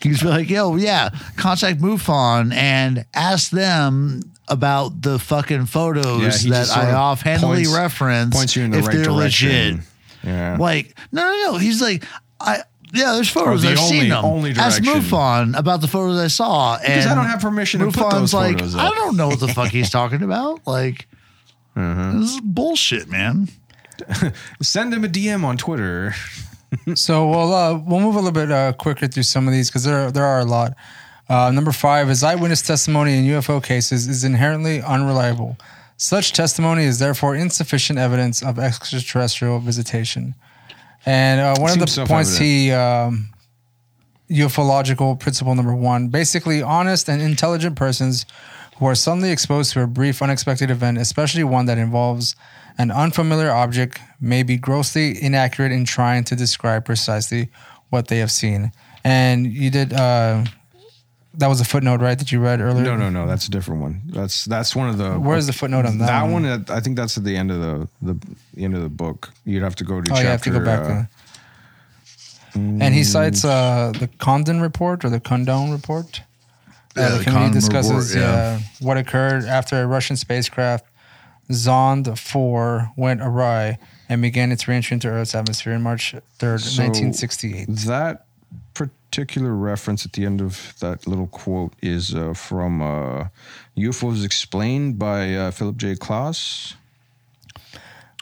he's like, yo, yeah, contact MUFON and ask them about the fucking Yeah, photos he that just sort I of offhandedly points- reference Points you in the if right they're direction. legit. Yeah. Like, no, no, no. He's like, I yeah, there's photos. the I've only- seen them. only Ask direction. MUFON about the photos I saw. and Because I don't have permission to put those like, photos I up. don't know what the fuck he's talking about. Like, Mm-hmm. this is bullshit, man. [LAUGHS] Send him a DM on Twitter. so we'll uh, we'll move a little bit uh, quicker through some of these because there there are a lot. Uh, number five is eyewitness testimony in UFO cases is inherently unreliable. Such testimony is therefore insufficient evidence of extraterrestrial visitation. And uh, one of the points he um, ufological principle number one basically honest and intelligent persons who are suddenly exposed to a brief unexpected event especially one that involves an unfamiliar object may be grossly inaccurate in trying to describe precisely what they have seen and you did uh that was a footnote right that you read earlier No, no, no. That's a different one. That's that's one of the. Where's the footnote on that That one? one, I think that's at the end of the the, the end of the book. You'd have to go to oh chapter. you have to go back uh, to and he cites uh, the Condon report or the Condon report. Uh, Yeah, the the committee Condon discusses report, yeah. uh, what occurred after a Russian spacecraft Zond 4 went awry and began its reentry into Earth's atmosphere on March 3rd, So- 1968. That particular reference at the end of that little quote is uh, from uh, UFOs Explained by uh, Philip J. Klass.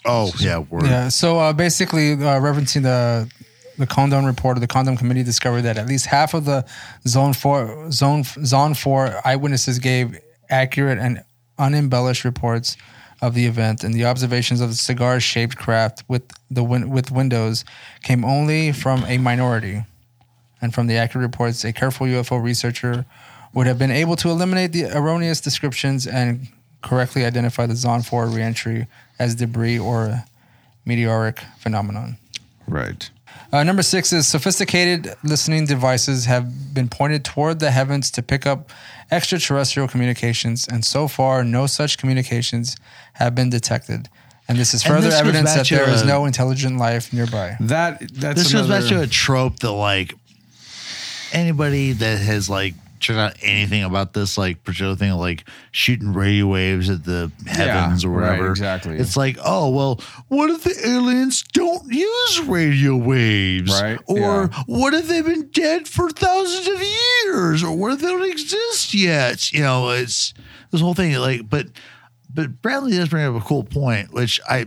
Oh yeah, word. Yeah. So uh, basically, uh, referencing the the Condon report, the Condon committee discovered that at least half of the Zond Four Zone Zond Four eyewitnesses gave accurate and unembellished reports of the event, and the observations of the cigar-shaped craft with the win- with windows came only from a minority. And from the accurate reports, a careful UFO researcher would have been able to eliminate the erroneous descriptions and correctly identify the Zond 4 reentry as debris or a meteoric phenomenon. Right. Uh, number six is sophisticated listening devices have been pointed toward the heavens to pick up extraterrestrial communications, and so far, no such communications have been detected. And this is further this evidence that to there is a- no intelligent life nearby. That that's this goes back to a trope that like anybody that has like checked out anything about this like particular thing like shooting radio waves at the heavens or right, whatever exactly. it's like oh well what if the aliens don't use radio waves Right, or yeah. what if they've been dead for thousands of years or what if they don't exist yet you know it's this whole thing like but but bramley does bring up a cool point which i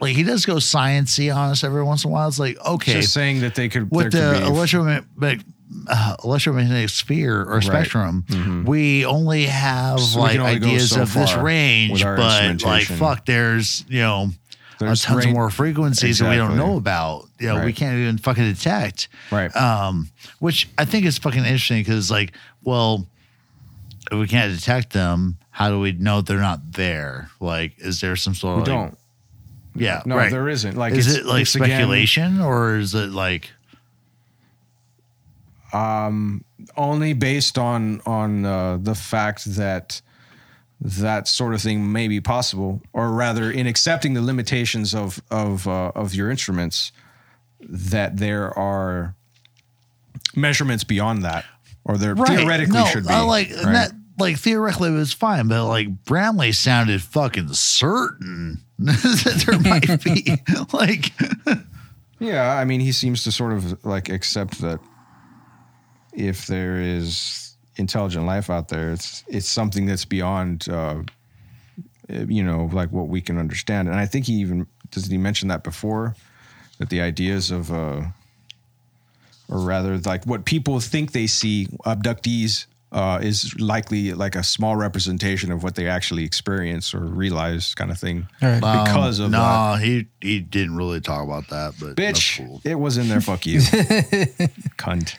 like he does go sciency on us every once in a while it's like okay just saying that they could with there the electromagnetic uh, electromagnetic sphere or spectrum, Mhm. we only have So like only ideas so of this range, but like fuck, there's you know There's tons of more frequencies that we don't know about. You know, we can't even fucking detect. Right. Um, which I think is fucking interesting because like, well, if we can't detect them, how do we know they're not there? Like, is there some sort we of like, don't. Yeah, No, right. there isn't. Like, is it like it's again- speculation or is it like? Only based on on uh, the fact that that sort of thing may be possible, or rather, in accepting the limitations of of uh, of your instruments, that there are measurements beyond that, or there theoretically no, should be. uh, like right? that, like theoretically it was fine, but like Bramley sounded fucking certain [LAUGHS] that there might be [LAUGHS] like [LAUGHS] Yeah, I mean, he seems to sort of like accept that if there is intelligent life out there, it's it's something that's beyond, uh, you know, like what we can understand. And I think he even doesn't he mention that before that the ideas of, uh, or rather, like what people think they see abductees. Uh, is likely like a small representation of what they actually experience or realize, kind of thing, All right. because of no, that. he he didn't really talk about that, but that's Bitch, cool. it was in there. Fuck you, [LAUGHS] cunt.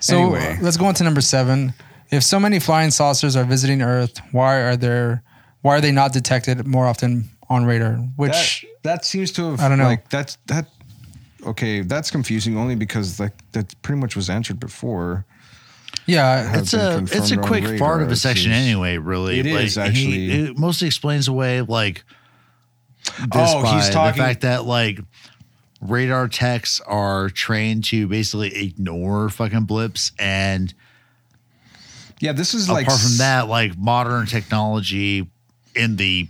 So Anyway. let's go on to number seven. If so many flying saucers are visiting Earth, why are there why are they not detected more often on radar? Which that, that seems to have I don't know. like that's that okay that's confusing only because like that pretty much was answered before yeah, it's a it's a quick radar, part of a section seems. anyway. Really, It is, He- actually. it mostly explains away like oh, this Oh, by he's talking- the fact that like radar techs are trained to basically ignore fucking blips and yeah this is like apart from that, like modern technology in the,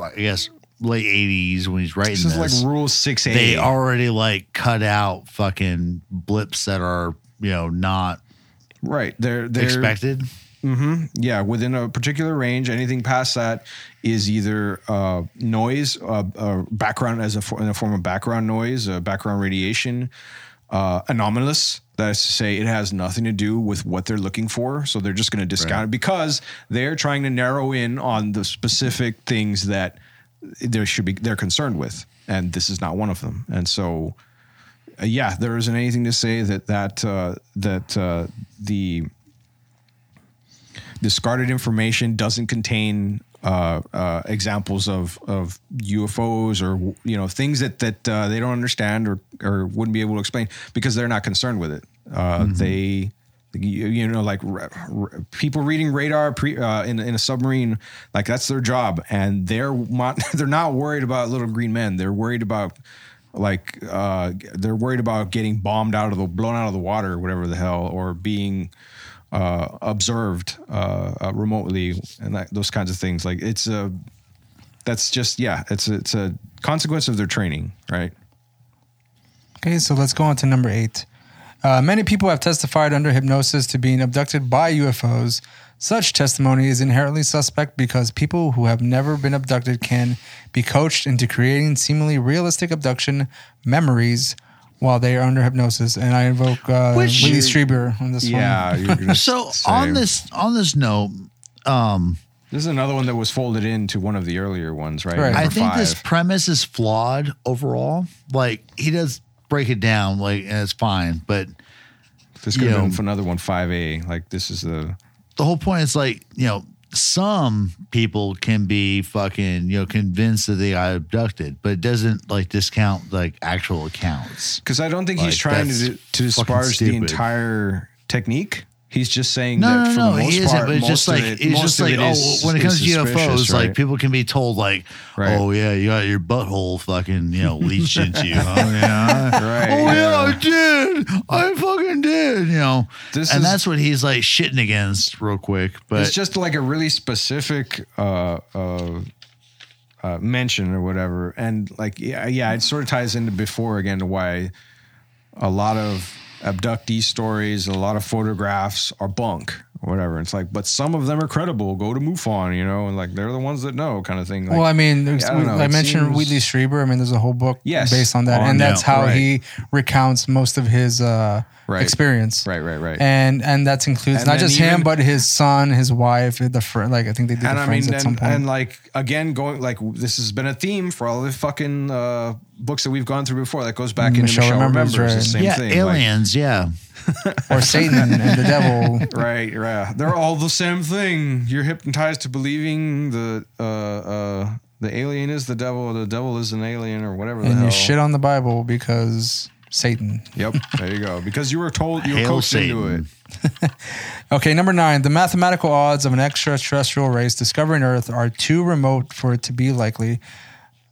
I guess, late '80s when he's writing this this, like rule 6a they already like cut out fucking blips that are you know not right they're they're expected. Yeah within a particular range anything past that is either uh, noise uh, uh, background as a for, in a form of background noise uh, background radiation uh, anomalous. That is to say it has nothing to do with what they're looking for so they're just going to discount it because they're trying to narrow in on the specific things that there should be they're concerned with and this is not one of them. And so uh, yeah there isn't anything to say that that uh, that uh, the discarded information doesn't contain uh, uh, examples of of UFOs or you know things that that uh, they don't understand or or wouldn't be able to explain because they're not concerned with it. Uh, They you, know like r- r- people reading radar pre, uh, in in a submarine like that's their job and they're not, [LAUGHS] they're not worried about little green men. They're worried about like uh, they're worried about getting bombed out of the blown out of the water or whatever the hell, or being uh, observed uh, uh, remotely and that, those kinds of things. Like it's a that's just yeah, it's a, it's a consequence of their training, right? Okay, so let's go on to number eight. Uh, many people have testified under hypnosis to being abducted by UFOs. Such testimony is inherently suspect because people who have never been abducted can be coached into creating seemingly realistic abduction memories while they are under hypnosis. And I invoke uh, Which- Whitley Strieber on this Yeah, one. you're gonna [LAUGHS] So say- on this on this note, um, This is another one that was folded into one of the earlier ones, right? Right. I Number think this five. premise is flawed overall. Like he does break it down, like and it's fine, but This could have you been know- for another one, five A. Like this is the the whole point is like you know some people can be fucking you know convinced that they got abducted, but it doesn't like discount like actual accounts. because I don't think Like, he's trying to to disparage the entire technique. He's just saying No, that no, for no, the most he isn't. part, But it's just like it- it's just like it oh, is- when it comes to UFOs, suspicious, like people can be told like, Right. oh yeah, you got your butthole fucking you know leached into you. Huh? [LAUGHS] Yeah. Right, Oh yeah, yeah. I did. I fucking did. You know, This and is- that's what he's like shitting against real quick. But it's just like a really specific uh, uh, uh, mention or whatever, and like yeah, yeah, it sort of ties into before again to why a lot of abductee stories, a lot of photographs are bunk whatever. It's like, but some of them are credible. Go to MUFON, you know, and like they're the ones that know, kind of thing. Like, well, I mean, I don't know, I mentioned seems- Whitley Strieber. I mean, there's a whole book Yes, based on that, on- and that's yeah, how right. he recounts most of his uh, Right. experience. right, right, right. And and that includes And not then just him, but his son, his wife, the friend. Like I think they did and the I friends mean, at some and, point. and like again, going like this has been a theme for all the fucking uh, books that we've gone through before. That goes back into Michelle Michelle Remembers, Remembers, right. the same yeah, thing. like- aliens. yeah, [LAUGHS] or Satan and the devil. [LAUGHS] right, right. They're all the same thing. You're hypnotized to believing the uh, uh, the alien is the devil, or the devil is an alien, or whatever the And hell. you shit on the Bible because Satan. Yep, there you go. Because you were told you were Hail coached into it. [LAUGHS] Okay, number nine. The mathematical odds of an extraterrestrial race discovering Earth are too remote for it to be likely.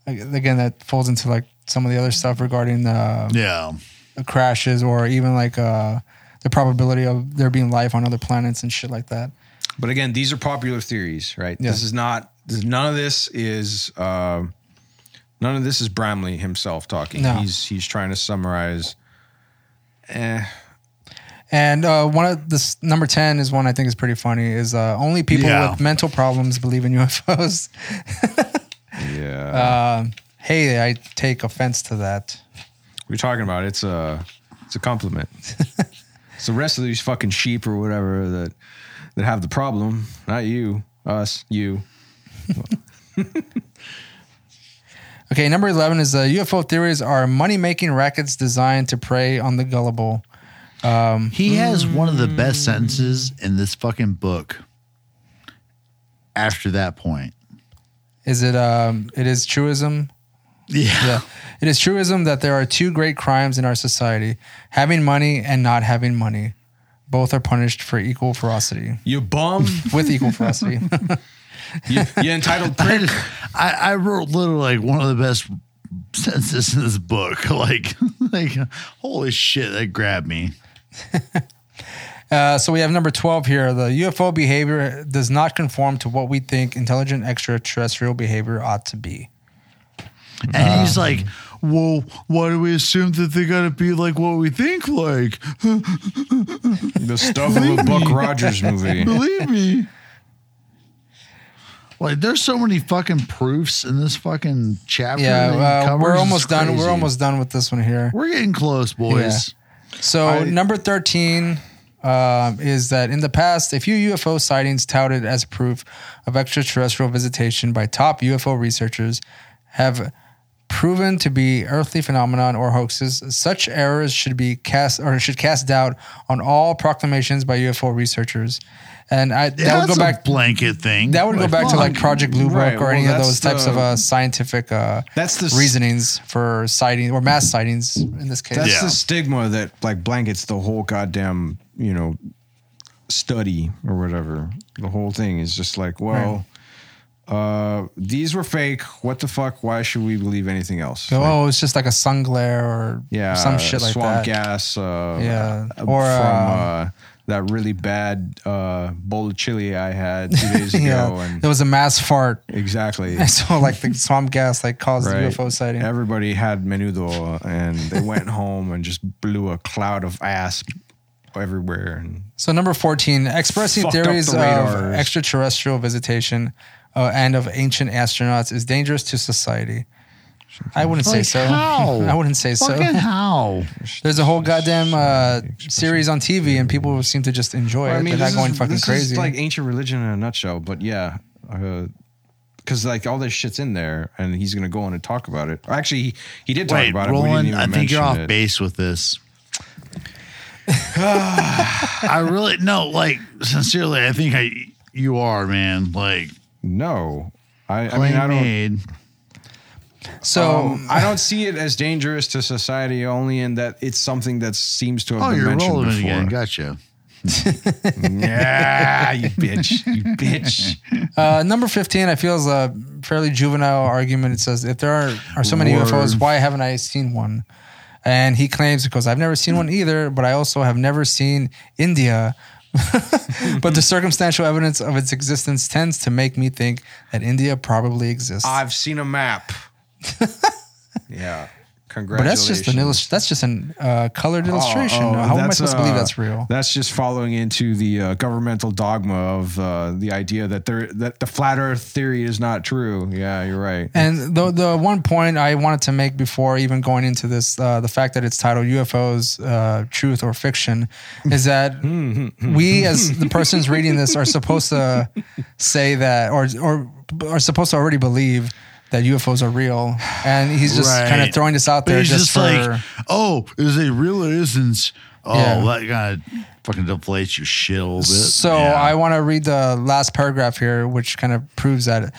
Again, that falls into like some of the other stuff regarding uh, yeah. Crashes or even like uh, the probability of there being life on other planets and shit like that. But again, these are popular theories, right? Yeah. This is not. This, none of this is. Uh, none of this is Bramley himself talking. No. He's he's trying to summarize. Eh, And uh, one of this number ten is one I think is pretty funny. Is uh, only people Yeah. with mental problems believe in UFOs. [LAUGHS] yeah. Um, hey, I take offense to that. What are talking about? It's a it's a compliment. [LAUGHS] it's the rest of these fucking sheep or whatever that that have the problem, not you, us, you. [LAUGHS] Okay, number 11 is uh, UFO theories are money making rackets designed to prey on the gullible. He has one of the best sentences in this fucking book. After that point, Is it, um, it is truism? Yeah, Yeah. It is truism that there are two great crimes in our society having money and not having money. Both are punished for equal ferocity, You bum. [LAUGHS] with equal ferocity. [LAUGHS] you, you entitled I, prick. I, I wrote literally like one of the best sentences in this book. [LAUGHS] Like, like holy shit, that grabbed me. Uh, so we have number 12 here. The UFO behavior does not conform to what we think intelligent extraterrestrial behavior ought to be. And he's like, well, why do we assume that they got to be like what we think like? The stuff of a Buck Rogers movie. [LAUGHS] Believe me. Like, there's so many fucking proofs in this fucking chapter. Yeah, uh, we're almost done. We're almost done with this one here. We're getting close, boys. So I- number thirteen um, is that in the past, a few UFO sightings touted as proof of extraterrestrial visitation by top UFO researchers have proven to be earthly phenomenon or hoaxes. Such errors should be cast or should cast doubt on all proclamations by UFO researchers. And I that Yeah, would go a back. blanket thing. That would go Like, back to like Project Blue Book Right, or well, any of that's those types of uh, scientific uh, That's the reasonings for sighting or mass sightings in this case. That's Yeah. the stigma that like blankets the whole goddamn, you know, study or whatever. The whole thing is just like, well, Uh, these were fake. What the fuck? Why should we believe anything else? oh, Like, it's just like a sun glare or yeah, some shit like swamp that. gas. Uh, Yeah. uh, Or, from um, uh, that really bad uh, bowl of chili I had two days [LAUGHS] ago, Yeah, and it was a mass fart. exactly. And [LAUGHS] so like the swamp gas like caused Right. UFO sighting. Everybody had menudo, and they went home and just blew a cloud of ass everywhere. And So number 14, expressing theories the of extraterrestrial visitation uh, and of ancient astronauts is dangerous to society. I wouldn't say Like so. how? [LAUGHS] I wouldn't say so. Fucking how? [LAUGHS] There's a whole goddamn uh, series on TV, and people seem to just enjoy Well, it. They're not going is- fucking this crazy. Is like ancient religion in a nutshell, but yeah, because like all this shit's in there, and he's gonna go on and talk about it. Actually, he, he did talk Wait, about it. we Roland, didn't even I think you're off it. base with this. [SIGHS] [SIGHS] I really no, like sincerely, I think I you are, man. Like No, I, I mean I don't. made. so Um, I don't see it as dangerous to society only in that it's something that seems to have Oh, been you're mentioned rolling before. again. Gotcha. [LAUGHS] yeah, you bitch, you bitch. uh, number 15, I feel is a fairly juvenile argument. It says, if there are, are so many Word. UFOs, why haven't I seen one? And he claims, because I've never seen one either, but I also have never seen India. [LAUGHS] but the circumstantial evidence of its existence tends to make me think that India probably exists. I've seen a map. [LAUGHS] yeah, but that's just an illustration. That's just an uh, colored illustration. Oh, oh, How am I supposed to believe uh, that's real? That's just following into the uh, governmental dogma of uh, the idea that there that the flat Earth theory is not true. Yeah, you're right. And the the one point I wanted to make before even going into this, uh, the fact that it's titled UFOs, uh, truth or fiction, is that [LAUGHS] we as the persons reading this are supposed to say that, or or are supposed to already believe that UFOs are real, and he's just kind of throwing this out But there he's just, just for. like, oh, is it real or isn't? Oh, Yeah. that kind of fucking deflates your shit a little bit. So Yeah. I want to read the last paragraph here, which kind of proves that.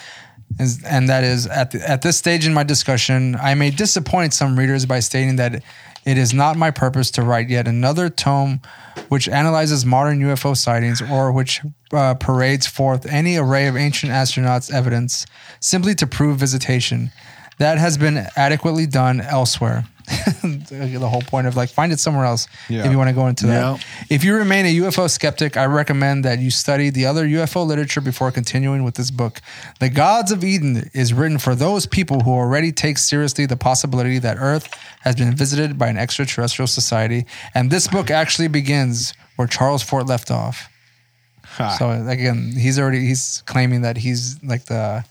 Is, and that is at the, at this stage in my discussion, I may disappoint some readers by stating that it is not my purpose to write yet another tome which analyzes modern UFO sightings or which uh, parades forth any array of ancient astronauts' evidence simply to prove visitation. That has been adequately done elsewhere. [LAUGHS] the whole point of like find it somewhere else Yeah. if you want to go into Yeah. that. If you remain a UFO skeptic, I recommend that you study the other UFO literature before continuing with this book. The Gods of Eden is written for those people who already take seriously the possibility that Earth has been visited by an extraterrestrial society. And this book actually begins where Charles Fort left off. So again, he's already he's claiming that he's like the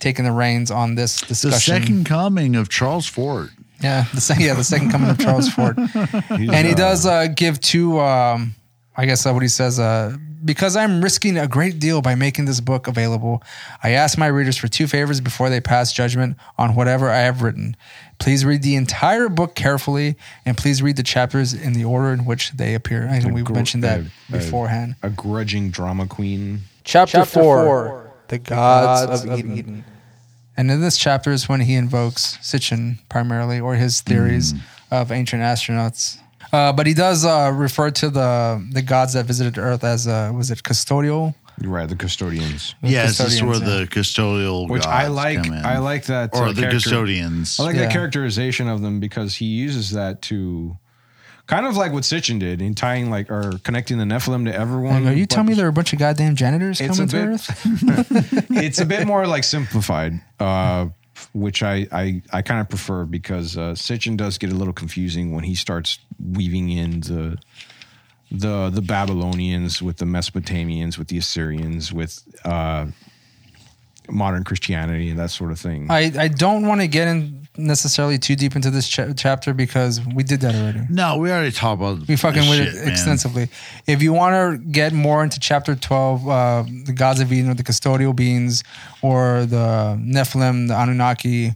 taking the reins on this discussion. the second coming of Charles Fort. Yeah, the second, yeah, the second coming of Charles Fort, [LAUGHS] and he does uh, give two. Um, I guess uh, what he says. Uh, because I'm risking a great deal by making this book available, I ask my readers for two favors before they pass judgment on whatever I have written. Please read the entire book carefully, and please read the chapters in the order in which they appear. I think we gr- mentioned that uh, uh, beforehand. a grudging drama queen. Chapter, four, The Gods, of, Eden. And in this chapter is when he invokes Sitchin primarily, or his theories of ancient astronauts. Uh, but he does uh, refer to the the gods that visited Earth as uh, was it custodial? You're right, the custodians. Yes, this is where custodians, the custodial Which I like. come in. I like that. or uh, the character- custodians. I like Yeah. that characterization of them because he uses that to kind of like what Sitchin did in tying like or connecting the Nephilim to everyone. Are you telling me there are a bunch of goddamn janitors It's coming a to bit- Earth? [LAUGHS] it's a bit more like simplified, uh, which I I, I kind of prefer because uh, Sitchin does get a little confusing when he starts weaving in the the the Babylonians with the Mesopotamians with the Assyrians with uh, modern Christianity and that sort of thing. I, I don't want to get in necessarily too deep into this cha- chapter because we did that already. no, we already talked about We fucking with it man. extensively. If you want to get more into chapter 12, uh, the gods of Eden or the custodial beings or the Nephilim, the Anunnaki,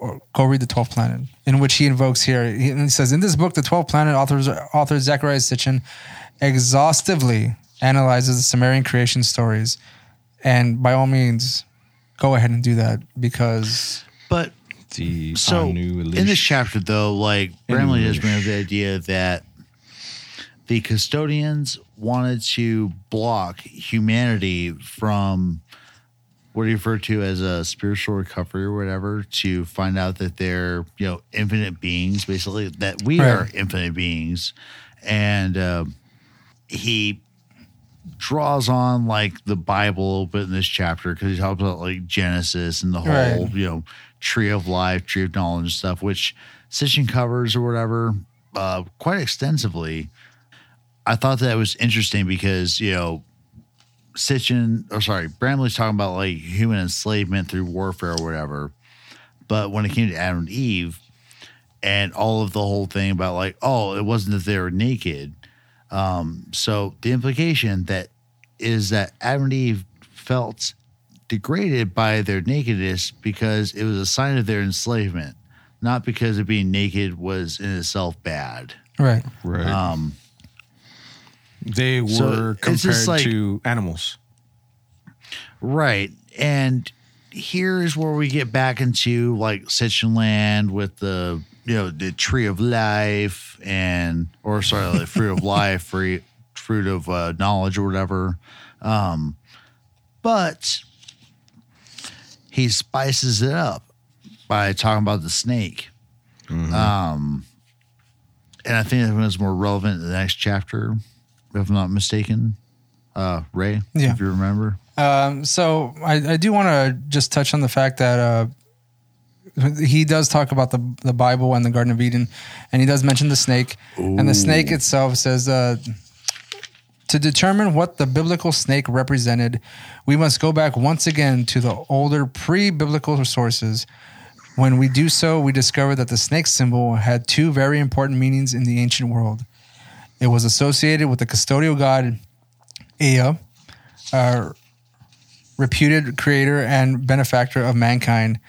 or go read the 12th planet, in which he invokes here. He, and he says, In this book, the 12th planet, authors, author Zecharia Sitchin exhaustively analyzes the Sumerian creation stories. And by all means, go ahead and do that because But the so Anu in this chapter, though, like Bramley has been of the idea that the custodians wanted to block humanity from what he referred to as a spiritual recovery or whatever to find out that they're you know infinite beings, basically that we Right. are infinite beings, and uh, he draws on like the Bible a little bit in this chapter because he talks about like Genesis and the whole Right. you know tree of life, tree of knowledge stuff, which Sitchin covers or whatever uh, quite extensively. I thought that was interesting because you know Sitchin or sorry Bramley's talking about like human enslavement through warfare or whatever, but when it came to Adam and Eve and all of the whole thing about like oh it wasn't that they were naked um, so the implication that is that Adam and Eve felt degraded by their nakedness because it was a sign of their enslavement, not because of being naked was in itself bad. Right. Right. Um, they were so compared like- to animals. right. And here's where we get back into like Sitchin land with the you know the tree of life and or sorry the fruit of [LAUGHS] life fruit fruit of uh, knowledge or whatever um but he spices it up by talking about the snake. Um and i think that was more relevant in the next chapter if i'm not mistaken. Uh ray Yeah. if you remember. Um, so I, I do want to just touch on the fact that uh, he does talk about the the Bible and the Garden of Eden, and he does mention the snake. And the snake itself says uh, to determine what the biblical snake represented, we must go back once again to the older pre-biblical sources. When we do so, we discover that the snake symbol had two very important meanings in the ancient world. It was associated with the custodial god Ea, uh, reputed creator and benefactor of mankind,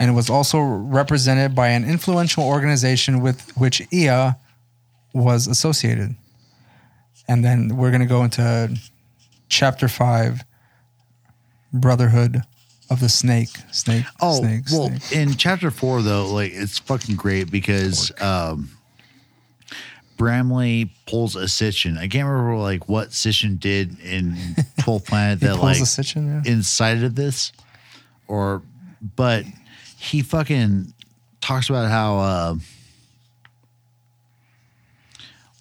and it was also represented by an influential organization with which Ea was associated. And then we're going to go into chapter five Brotherhood of the Snake. Snake. Oh, snake, well, snake. in chapter four, though, like it's fucking great because um, Bramley pulls a Sitchin. I can't remember like what Sitchin did in [LAUGHS] 12th Planet that like Sitchin, yeah. incited this, or but he fucking talks about how uh,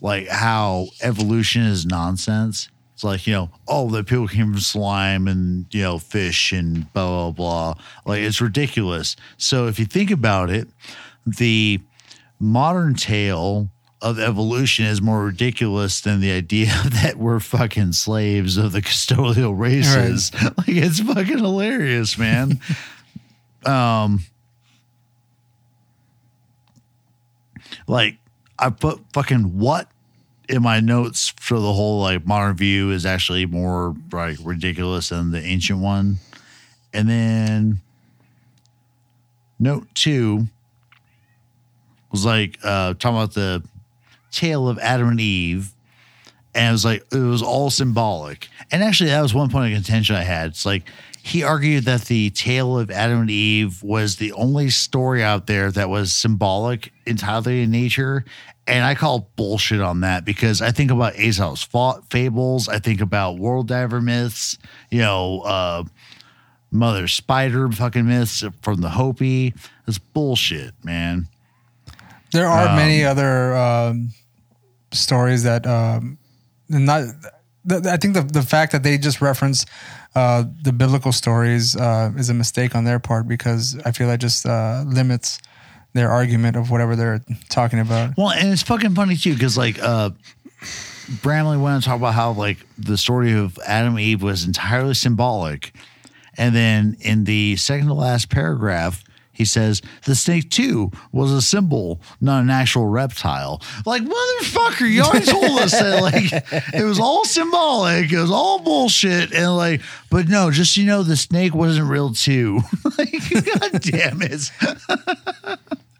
like how evolution is nonsense. It's like, you know, oh, the people came from slime and, you know, fish and blah, blah, blah. Like, it's ridiculous. So, if you think about it, the modern tale of evolution is more ridiculous than the idea [LAUGHS] that we're fucking slaves of the custodial [LAUGHS] races. [LAUGHS] Like, it's fucking hilarious, man. um, like, I put fucking what in my notes for the whole like modern view is actually more like ridiculous than the ancient one. And then note two was like uh talking about the tale of Adam and Eve. And it was like it was all symbolic. And actually that was one point of contention I had. It's like he argued that the tale of Adam and Eve was the only story out there that was symbolic entirely in nature. And I call bullshit on that because I think about Aesop's fables. I think about world diver myths, you know, uh, Mother Spider fucking myths from the Hopi. It's bullshit, man. There are Um, many other um, stories that um, not. The, I think the the fact that they just reference uh, the biblical stories uh, is a mistake on their part because I feel that just uh, limits their argument of whatever they're talking about. Well, and it's fucking funny too, because like uh Bramley went on to talk about how like the story of Adam and Eve was entirely symbolic. And then in the second to last paragraph, he says the snake too was a symbol, not an actual reptile. Like motherfucker, you already told us that like it was all symbolic, it was all bullshit, and like, but no, just you know, the snake wasn't real too. [LAUGHS] like, god damn it.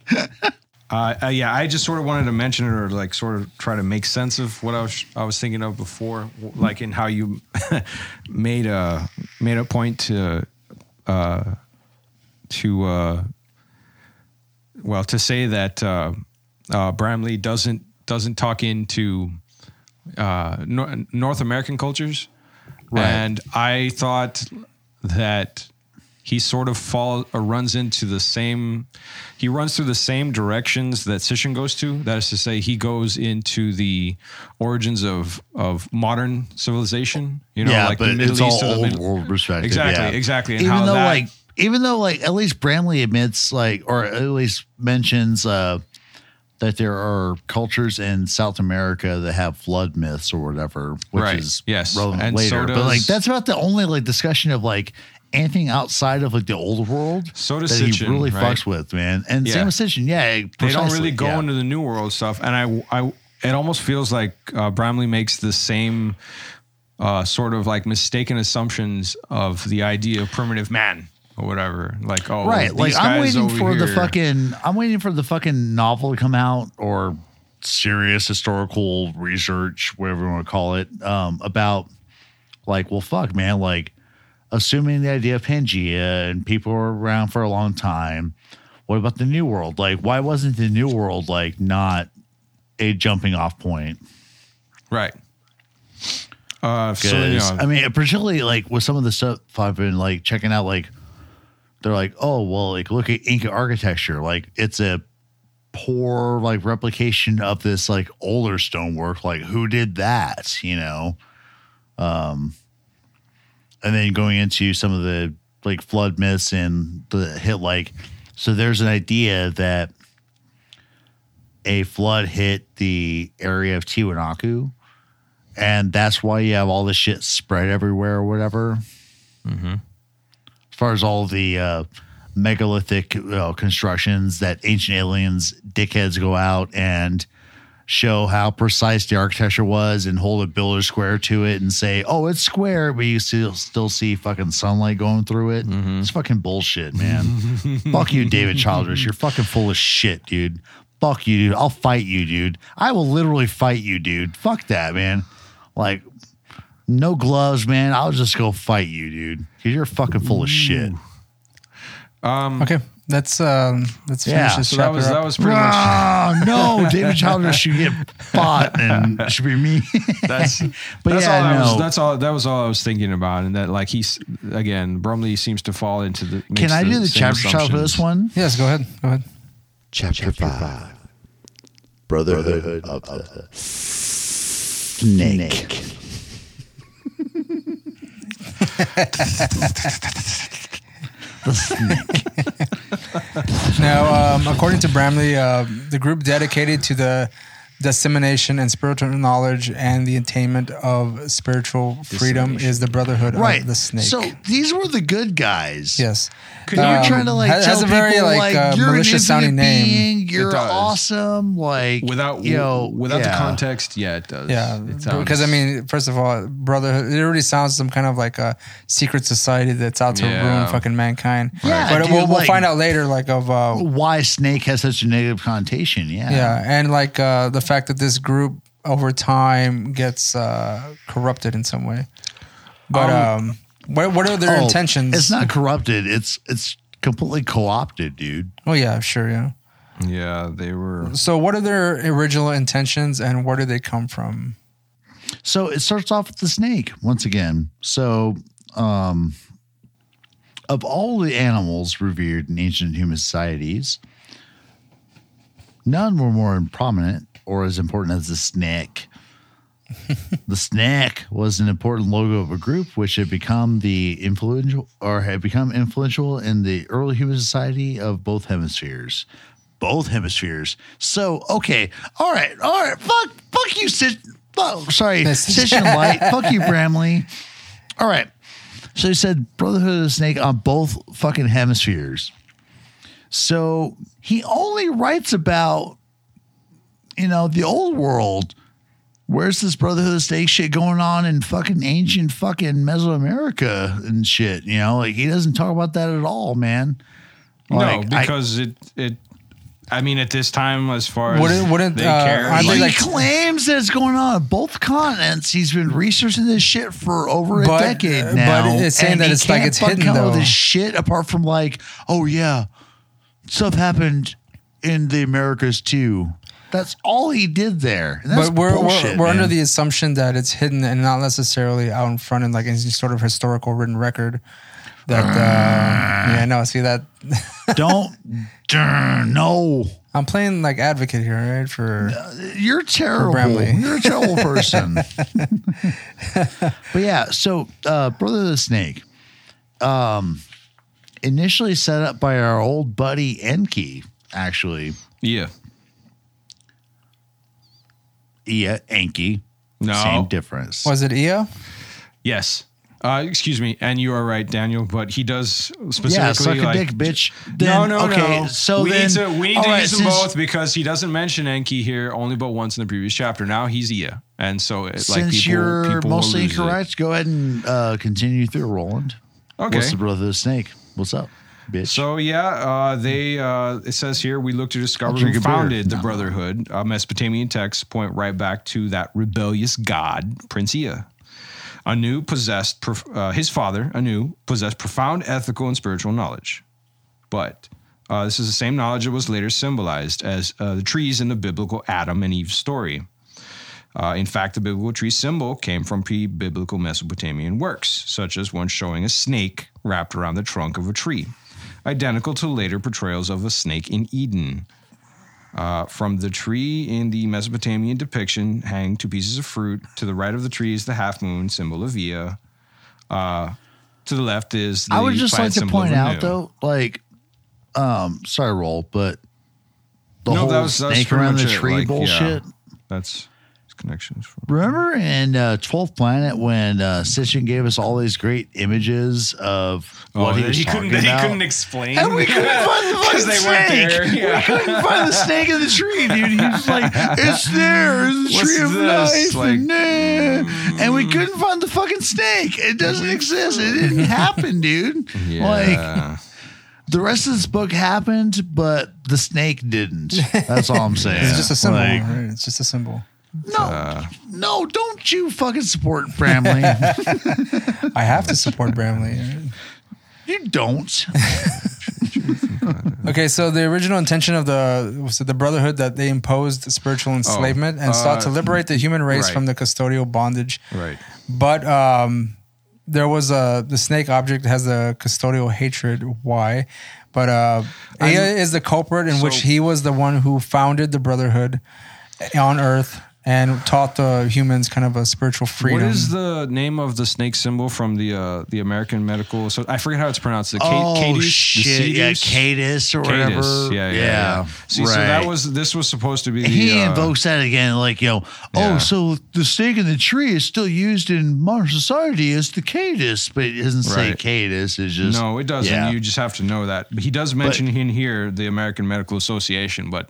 [LAUGHS] Uh, uh, yeah, I just sort of wanted to mention it or like sort of try to make sense of what I was I was thinking of before, like in how you [LAUGHS] made a made a point to uh, to uh, well to say that uh, uh, Bramley doesn't doesn't talk into uh, Nor- North American cultures, right. and I thought that he sort of fall uh, runs into the same. He runs through the same directions that Sitchin goes to. That is to say, he goes into the origins of of modern civilization. You know, yeah, like but the Middle it's East all or the old Middle- world perspective. Exactly, yeah. exactly. And even how though that- like even though like at least Bramley admits like or at least mentions uh that there are cultures in South America that have flood myths or whatever, which Right, is yes. relevant And so later. but like that's about the only like discussion of like anything outside of like the old world So does that he really right? fucks with, man. And Yeah. same with Sitchin, yeah. they don't really go yeah. into the new world stuff and i i it almost feels like uh, bramley makes the same uh, sort of like mistaken assumptions of the idea of primitive man or whatever. Like oh right like i'm waiting for the fucking i'm waiting for the fucking novel to come out or serious historical research whatever you want to call it um about like well fuck man like assuming the idea of pangea and people were around for a long time what about the new world? Like why wasn't the new world like not a jumping off point? Right. Uh so you know, I mean, particularly like with some of the stuff I've been like checking out, like they're like, oh well, like look at Inca architecture, like it's a poor like replication of this like older stonework. Like who did that? You know, um, and then going into some of the like flood myths and the hit like, so there's an idea that a flood hit the area of Tiwanaku and that's why you have all this shit spread everywhere or whatever. As far as all the uh, megalithic uh, constructions that ancient aliens dickheads go out and show how precise the architecture was and hold a builder square to it and say, "Oh, it's square," but you still still see fucking sunlight going through it. It's fucking bullshit, man. Fuck you, David Childress. You're fucking full of shit, dude. Fuck you, dude. I'll fight you, dude. I will literally fight you, dude. Fuck that, man. Like, no gloves, man. I'll just go fight you, dude. Because you're fucking full of shit. Okay, let's um, let's Yeah, finish this so that chapter was up. that was pretty much Ah, [LAUGHS] no, David Childress should get fought and it should be me. [LAUGHS] that's [LAUGHS] But that's yeah, all I was that's all that was all I was thinking about and that like he's again Bramley seems to fall into the Can makes I do the same chapter child for this assumptions. one? yes, go ahead. Go ahead. Chapter 5 Brotherhood of the Snake. The snake. Now, um, according to Bramley, uh, the group dedicated to the dissemination and spiritual knowledge and the attainment of spiritual freedom is the Brotherhood Right. of the Snake. So these were the good guys. yes, You're trying to like has, tell has a people very like, like, uh, you're malicious sounding name. being, You're awesome. Like without you know without the context yeah it does Yeah, It sounds- because I mean, first of all, brotherhood. It already sounds some kind of like a secret society that's out to Yeah. ruin fucking mankind. Yeah, but dude, we'll, we'll like- find out later, like of uh, Why snake has such a negative connotation? Yeah. yeah, and like uh, the fact that this group over time gets uh, corrupted in some way. But um, what what are their Oh, intentions? It's not corrupted. It's it's completely co-opted, dude. Oh yeah, sure, yeah. yeah they were So what are their original intentions, and where do they come from? So it starts off with the snake once again. So, um, of all the animals revered in ancient human societies, none were more prominent or as important as the snake. [LAUGHS] the snake was an important logo of a group which had become the influential or had become influential in the early human society of both hemispheres. Both hemispheres. So okay, all right, all right. Fuck, fuck you, Sid. Oh, sorry, Station Light. [LAUGHS] Fuck you, Bramley. All right. So he said Brotherhood of the Snake on both fucking hemispheres. So he only writes about, you know, the old world. Where's this Brotherhood of the Snake shit going on in fucking ancient fucking Mesoamerica and shit? You know, like he doesn't talk about that at all, man. Like, no I- because it it I mean at this time as far as Wouldn't- wouldn't, they uh, care aren't they he like, like- claims that it's going on on both continents. He's been researching this shit for over a But- decade uh, now. but it's saying and that it's like it's fucking hidden, come up with though. this shit apart from like, oh yeah, stuff happened in the Americas too. That's all he did there. That's but we're bullshit, we're, we're under the assumption that it's hidden and not necessarily out in front in like any sort of historical written record. That uh, yeah, no, see that [LAUGHS] Don't. Darn, no. I'm playing like advocate here, right? For You're terrible. Bramley. You're a terrible [LAUGHS] person. but yeah, so uh, Brother the Snake, um, initially set up by our old buddy Enki, actually. Yeah. Yeah, Enki. No. Same difference. was it Eo? Yes. Uh, excuse me, and you are right, Daniel. But he does specifically yeah, suck a dick, bitch. no, Then, no, okay, no. So we then, need to we need all to right, use them both because he doesn't mention Enki here only but once in the previous chapter. Now he's Ia, and so it, like Since people, you're people mostly correct, it. go ahead and uh, continue through, Roland. Okay. What's the brother of the snake? What's up, bitch? So yeah, uh, they uh, it says here we look to discover who founded the No. Brotherhood. Uh, Mesopotamian texts point right back to that rebellious god Prince Ea. Anu possessed prof- uh, his father. Anu possessed profound ethical and spiritual knowledge, but uh, this is the same knowledge that was later symbolized as uh, the trees in the biblical Adam and Eve story. Uh, in fact, the biblical tree symbol came from pre biblical Mesopotamian works, such as one showing a snake wrapped around the trunk of a tree, identical to later portrayals of a snake in Eden. Uh, from the tree in the Mesopotamian depiction hang two pieces of fruit. To the right of the tree is the half moon, symbol of Ea. Uh, to the left is the I would just like to point out, though, like, um, sorry, roll, but the No, whole that was- snake around the it, tree like, yeah. bullshit. That's connections. From, Remember in uh, 12th Planet when uh, Sitchin gave us all these great images of what he was talking couldn't, about? He couldn't explain. and we couldn't find the [LAUGHS] fucking snake. there. We couldn't find the snake in the tree, dude. He was like, "It's there, it's the What's tree of this? life," Like, and, nah. and we couldn't find the fucking snake. It doesn't exist. It didn't happen, dude. [LAUGHS] Like the rest of this book happened, but the snake didn't. That's all I'm [LAUGHS] saying. It's just a symbol. Like, right? It's just a symbol. No, no, don't you fucking support Bramley. [LAUGHS] I have to support Bramley. you don't. [LAUGHS] Okay, so the original intention of the was it the Brotherhood that they imposed spiritual enslavement and sought to uh, liberate the human race right. from the custodial bondage. right. But um, there was a the snake object has a custodial hatred. Why? But uh, Ea is the culprit in which he was the one who founded the Brotherhood on Earth and taught the humans kind of a spiritual freedom. What is the name of the snake symbol from the uh, the American Medical? So I forget how it's pronounced. The Ca- oh Cadus? The shit! Yeah, Cadus? Cadus or whatever. Cadus. Yeah, yeah, yeah. See, so that was this was supposed to be. The, he uh, invokes that again, like you know. Oh, Yeah. so the snake in the tree is still used in modern society as the cadus, but it doesn't say Right. cadus. It's just No, it doesn't. Yeah. You just have to know that. But he does mention in here the American Medical Association, but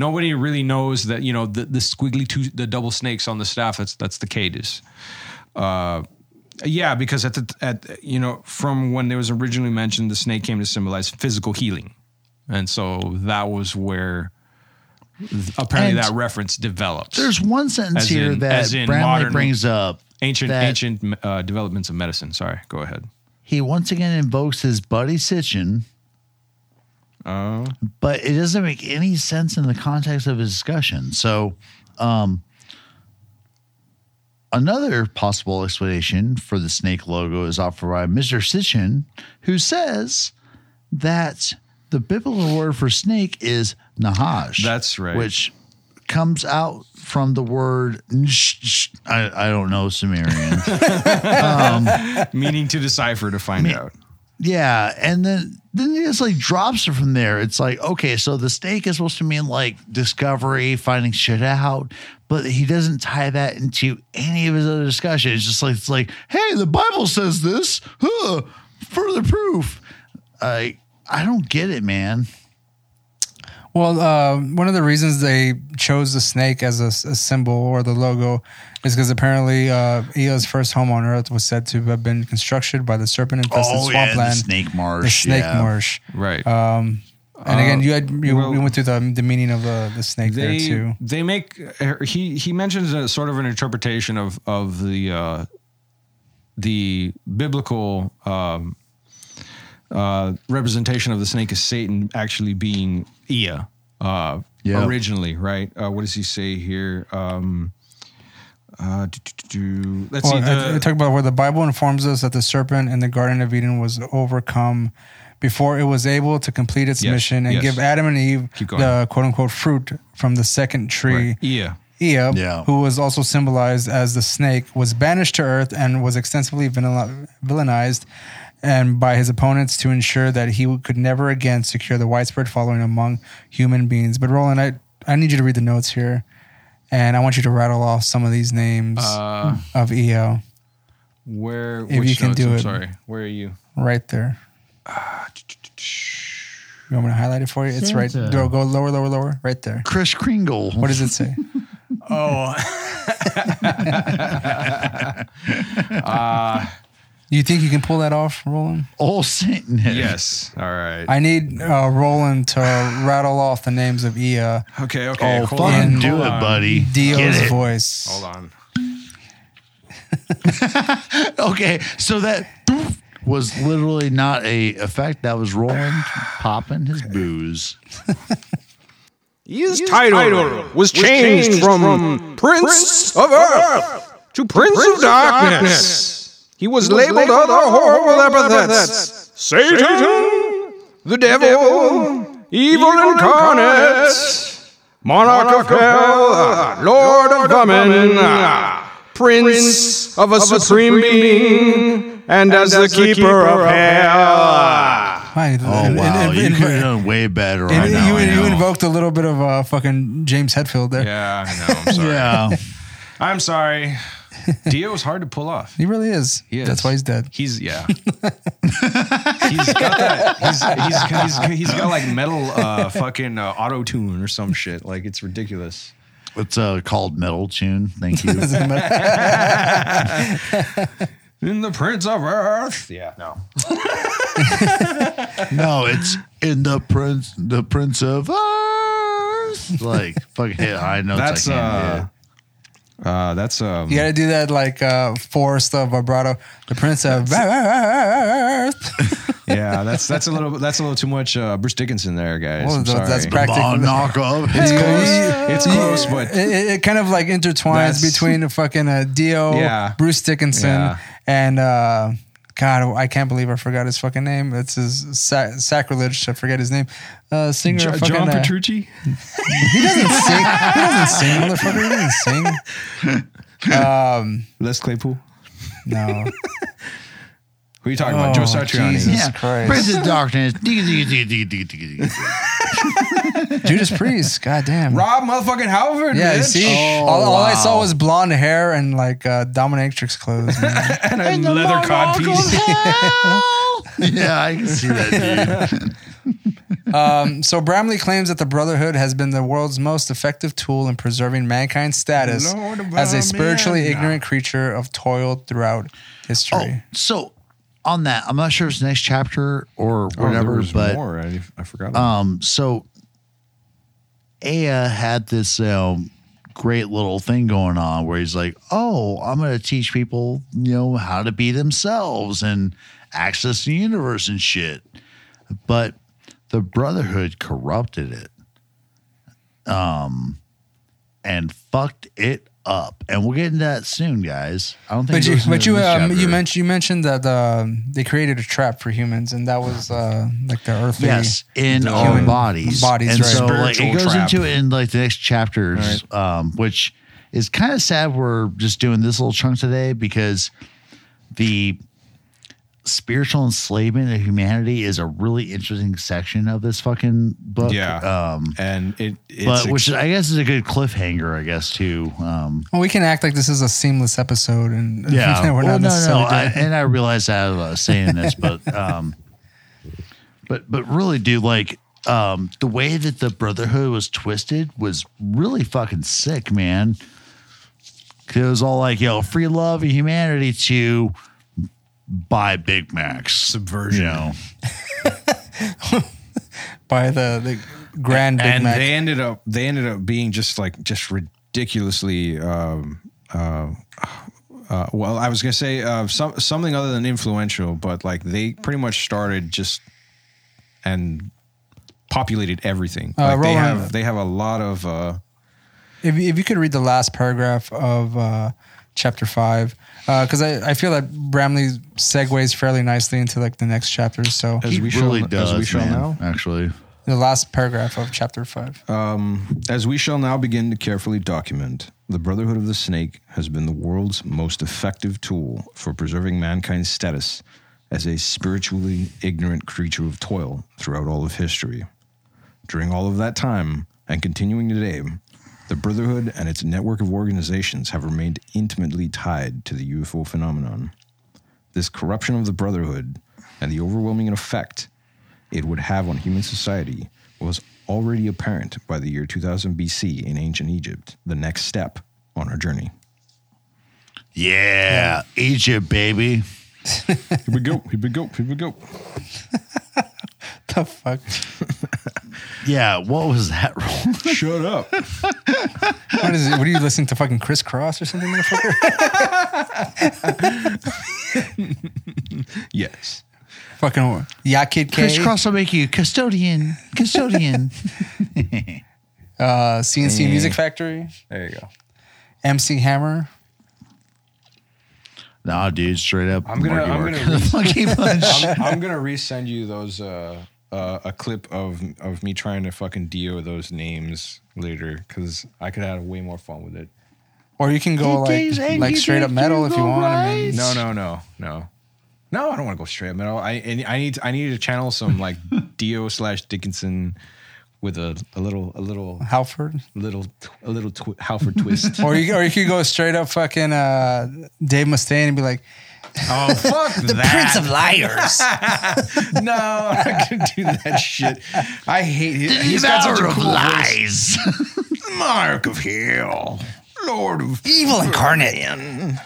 nobody really knows that you know the, the squiggly two, the double snakes on the staff. That's that's the cadus. Uh, yeah, because at the at you know from when it was originally mentioned, the snake came to symbolize physical healing, and so that was where apparently And that reference developed. There's one sentence As here in- that as in Bramley brings up. ancient ancient uh, developments of medicine. Sorry, go ahead. He once again invokes his buddy Sitchin, Uh, but it doesn't make any sense in the context of his discussion. So, um, another possible explanation for the snake logo is offered by Mr. Sitchin, who says that the biblical word for snake is nahash. That's right. Which comes out from the word nsh- I, I don't know Sumerian. [LAUGHS] meaning to decipher to find out. Yeah, and then then he just like drops it from there. It's like okay, so the snake is supposed to mean like discovery, finding shit out, but he doesn't tie that into any of his other discussion. It's just like it's like, hey, the Bible says this. Huh, further proof. I I don't get it, man. Well, uh, one of the reasons they chose the snake as a, a symbol or the logo is because apparently uh, Ea's first home on Earth was said to have been constructed by the serpent-infested oh yeah, the snake marsh. the snake yeah. marsh. Right. Um, and again, you had you, well, we went through the, the meaning of uh, the snake there too. they make uh, he he mentions a sort of an interpretation of of the uh, the biblical um, uh, representation of the snake as Satan actually being Ea uh, Yeah. originally, right? Uh, what does he say here? Um, Uh, do, do, do, do. Let's Well, see. I, I talk about where the Bible informs us that the serpent in the Garden of Eden was overcome before it was able to complete its Yes, mission and yes. give Adam and Eve the quote unquote fruit from the second tree. right. Yeah. Ea, Yeah. who was also symbolized as the snake, was banished to earth and was extensively villainized and by his opponents to ensure that he could never again secure the widespread following among human beings. But Roland, I, I need you to read the notes here, and I want you to rattle off some of these names Uh, of Eo where? If which you can notes? do I'm it. Sorry. Where are you? right there. You want me to highlight it for you? It's right. Go, go lower, lower, lower. Right there. Chris Kringle. What does it say? [LAUGHS] Oh. [LAUGHS] You think you can pull that off, Roland? Old Saint Nick. yes. All right. I need uh, Roland to rattle off the names of Ea. okay. Okay. Oh, hold fucking on, do it, on. buddy. Get Dio's it. voice. Hold on. [LAUGHS] Okay, so that was literally not a effect. That was Roland popping his booze. [LAUGHS] His title was changed from Prince of Earth to Prince of Darkness. He was labeled other horrible epithets Satan, the devil, evil incarnate, monarch of hell, lord of vermin, prince of a supreme being, and as the keeper of hell. Hi, Oh and- wow, and- you and- could have done way better. I and know, you, I you invoked a little bit of uh, fucking James Hetfield there. Yeah. I know. I'm sorry. [LAUGHS] Yeah, I'm sorry. [LAUGHS] Dio is hard to pull off. He really is. He is. That's why he's dead. He's yeah. [LAUGHS] he's got that. He's, he's, he's, he's got like metal uh, fucking uh, auto tune or some shit. Like it's ridiculous. it's uh, called Metal Tune. Thank you. [LAUGHS] In the Prince of Earth. Yeah. No. no, it's in the Prince, the Prince of Earth. Like fucking hit high notes. That's I can't uh, hit. Uh, that's um. You gotta do that like uh, Forrest of vibrato. The Prince of Earth. [LAUGHS] Yeah, that's that's a little that's a little too much uh, Bruce Dickinson there, guys. Well, I'm that's- sorry. that's practically- Monarch of It's Hell. close. It's close, but It, it, it kind of like intertwines That's- between the fucking uh, Dio, Yeah. Bruce Dickinson, Yeah. and uh, God, I can't believe I forgot his fucking name. It's his sa- sacrilege to forget his name. Uh, singer, Jo- fucking, John uh, Petrucci. He doesn't sing. He doesn't sing, motherfucker. He doesn't sing. [LAUGHS] Um, Les Claypool. no. Who are you talking about? Oh, Joe Satriani. Jesus. Yeah, Christ. Prince of Darkness. Judas Priest. God damn. Rob motherfucking Halford. yeah, you bitch. see, Oh, all, all I saw was blonde hair and like uh, dominatrix clothes. Man. [LAUGHS] and a leather cod piece. [LAUGHS] yeah, I can see that, dude. [LAUGHS] Um, so Bramley claims that the Brotherhood has been the world's most effective tool in preserving mankind's status Lord of as a spiritually man. ignorant creature of toil throughout Oh, history. so on that, I'm not sure if it's next chapter or Oh, whatever, was but more. I, I forgot. um, so Ea had this um, great little thing going on where he's like, "Oh, I'm going to teach people, you know, how to be themselves and access the universe and shit." But the Brotherhood corrupted it, um, and fucked it up. And we'll get into that soon, guys. I don't think. But you, but you, um, you mentioned you mentioned that um, they created a trap for humans, and that was uh, like the earthly. Yes, in our bodies. bodies, and right. so like it goes trap. into it in like the next chapters, um, which is kind of sad. We're just doing this little chunk today because the spiritual enslavement of humanity is a really interesting section of this fucking book. yeah. Um, and it, it's but which ex- I guess is a good cliffhanger, I guess too. Um, Well, we can act like this is a seamless episode, and [LAUGHS] yeah, we're well, not no, necessarily. no, I, and I realize that I was saying this, but [LAUGHS] um, but but really, dude, like um, the way that the Brotherhood was twisted was really fucking sick, man. 'Cause It was all like, yo, free love and humanity to buy Big Macs, subversion. you know. [LAUGHS] by the the grand Big and Mac. they ended up they ended up being just like just ridiculously um uh, uh well i was gonna say uh some, something other than influential but like they pretty much started just and populated everything Uh, like they have they have a lot of uh If, if you could read the last paragraph of uh, chapter five, because I, I feel that Bramley segues fairly nicely into like the next chapters. So As He we shall- really as we shall man, now. Actually, the last paragraph of chapter five. Um, As we shall now begin to carefully document, the Brotherhood of the Snake has been the world's most effective tool for preserving mankind's status as a spiritually ignorant creature of toil throughout all of history. During all of that time, and continuing today, the Brotherhood and its network of organizations have remained intimately tied to the UFO phenomenon. This corruption of the Brotherhood and the overwhelming effect it would have on human society was already apparent by the year 2000 BC in ancient Egypt, the next step on our journey. yeah, Egypt, baby. [LAUGHS] Here we go, here we go, here we go. [LAUGHS] The fuck? [LAUGHS] Yeah, what was that [LAUGHS] wrong? Shut up. [LAUGHS] What is it? What are you listening to? Fucking Kris Kross or something, motherfucker? [LAUGHS] yes. fucking yeah, kid K. Kris Kross will make you custodian, custodian. Uh, CNC Music Factory. There you go. MC Hammer. nah, dude, straight up. I'm gonna- Marky I'm Mark. gonna re- Monkey punch. I'm, I'm gonna resend you those uh, uh, a clip of of me trying to fucking dio those names later because I could have way more fun with it. Or you can go like like Yankees, straight up metal if you Yankees, want. I mean. No, no, no, no. No, I don't want to go straight up metal. I and I need I need to channel some like [LAUGHS] Dio slash Dickinson with a, a little a little Halford. little a little twi- Halford twist. [LAUGHS] Or you or you could go straight up fucking uh, Dave Mustaine and be like oh [LAUGHS] fuck the Prince of Liars. [LAUGHS] no, I'm not do that shit. I hate it. He's got such a Devourer of cool voice. lies. [LAUGHS] Mark of Hell, Lord of Evil incarnate.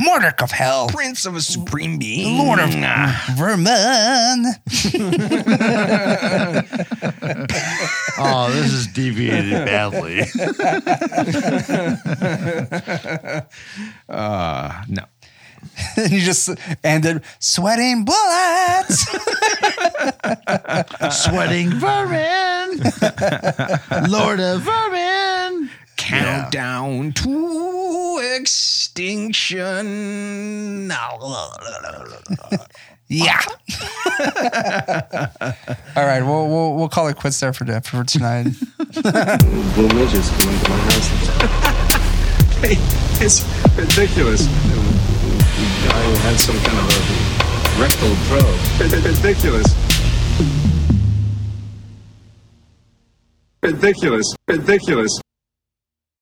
Mordek of hell. Prince of a Supreme Being, Lord of Vermin. oh, this is deviated badly. uh, no. [LAUGHS] and you just ended sweating bullets. [LAUGHS] Sweating vermin. [LAUGHS] Lord of vermin. Countdown to extinction. yeah. All right, we'll, we'll we'll call it quits there for for tonight. Blue midgets come into my house. Hey, it's ridiculous. I had some kind of a rectal probe. Ridiculous. Ridiculous. Ridiculous.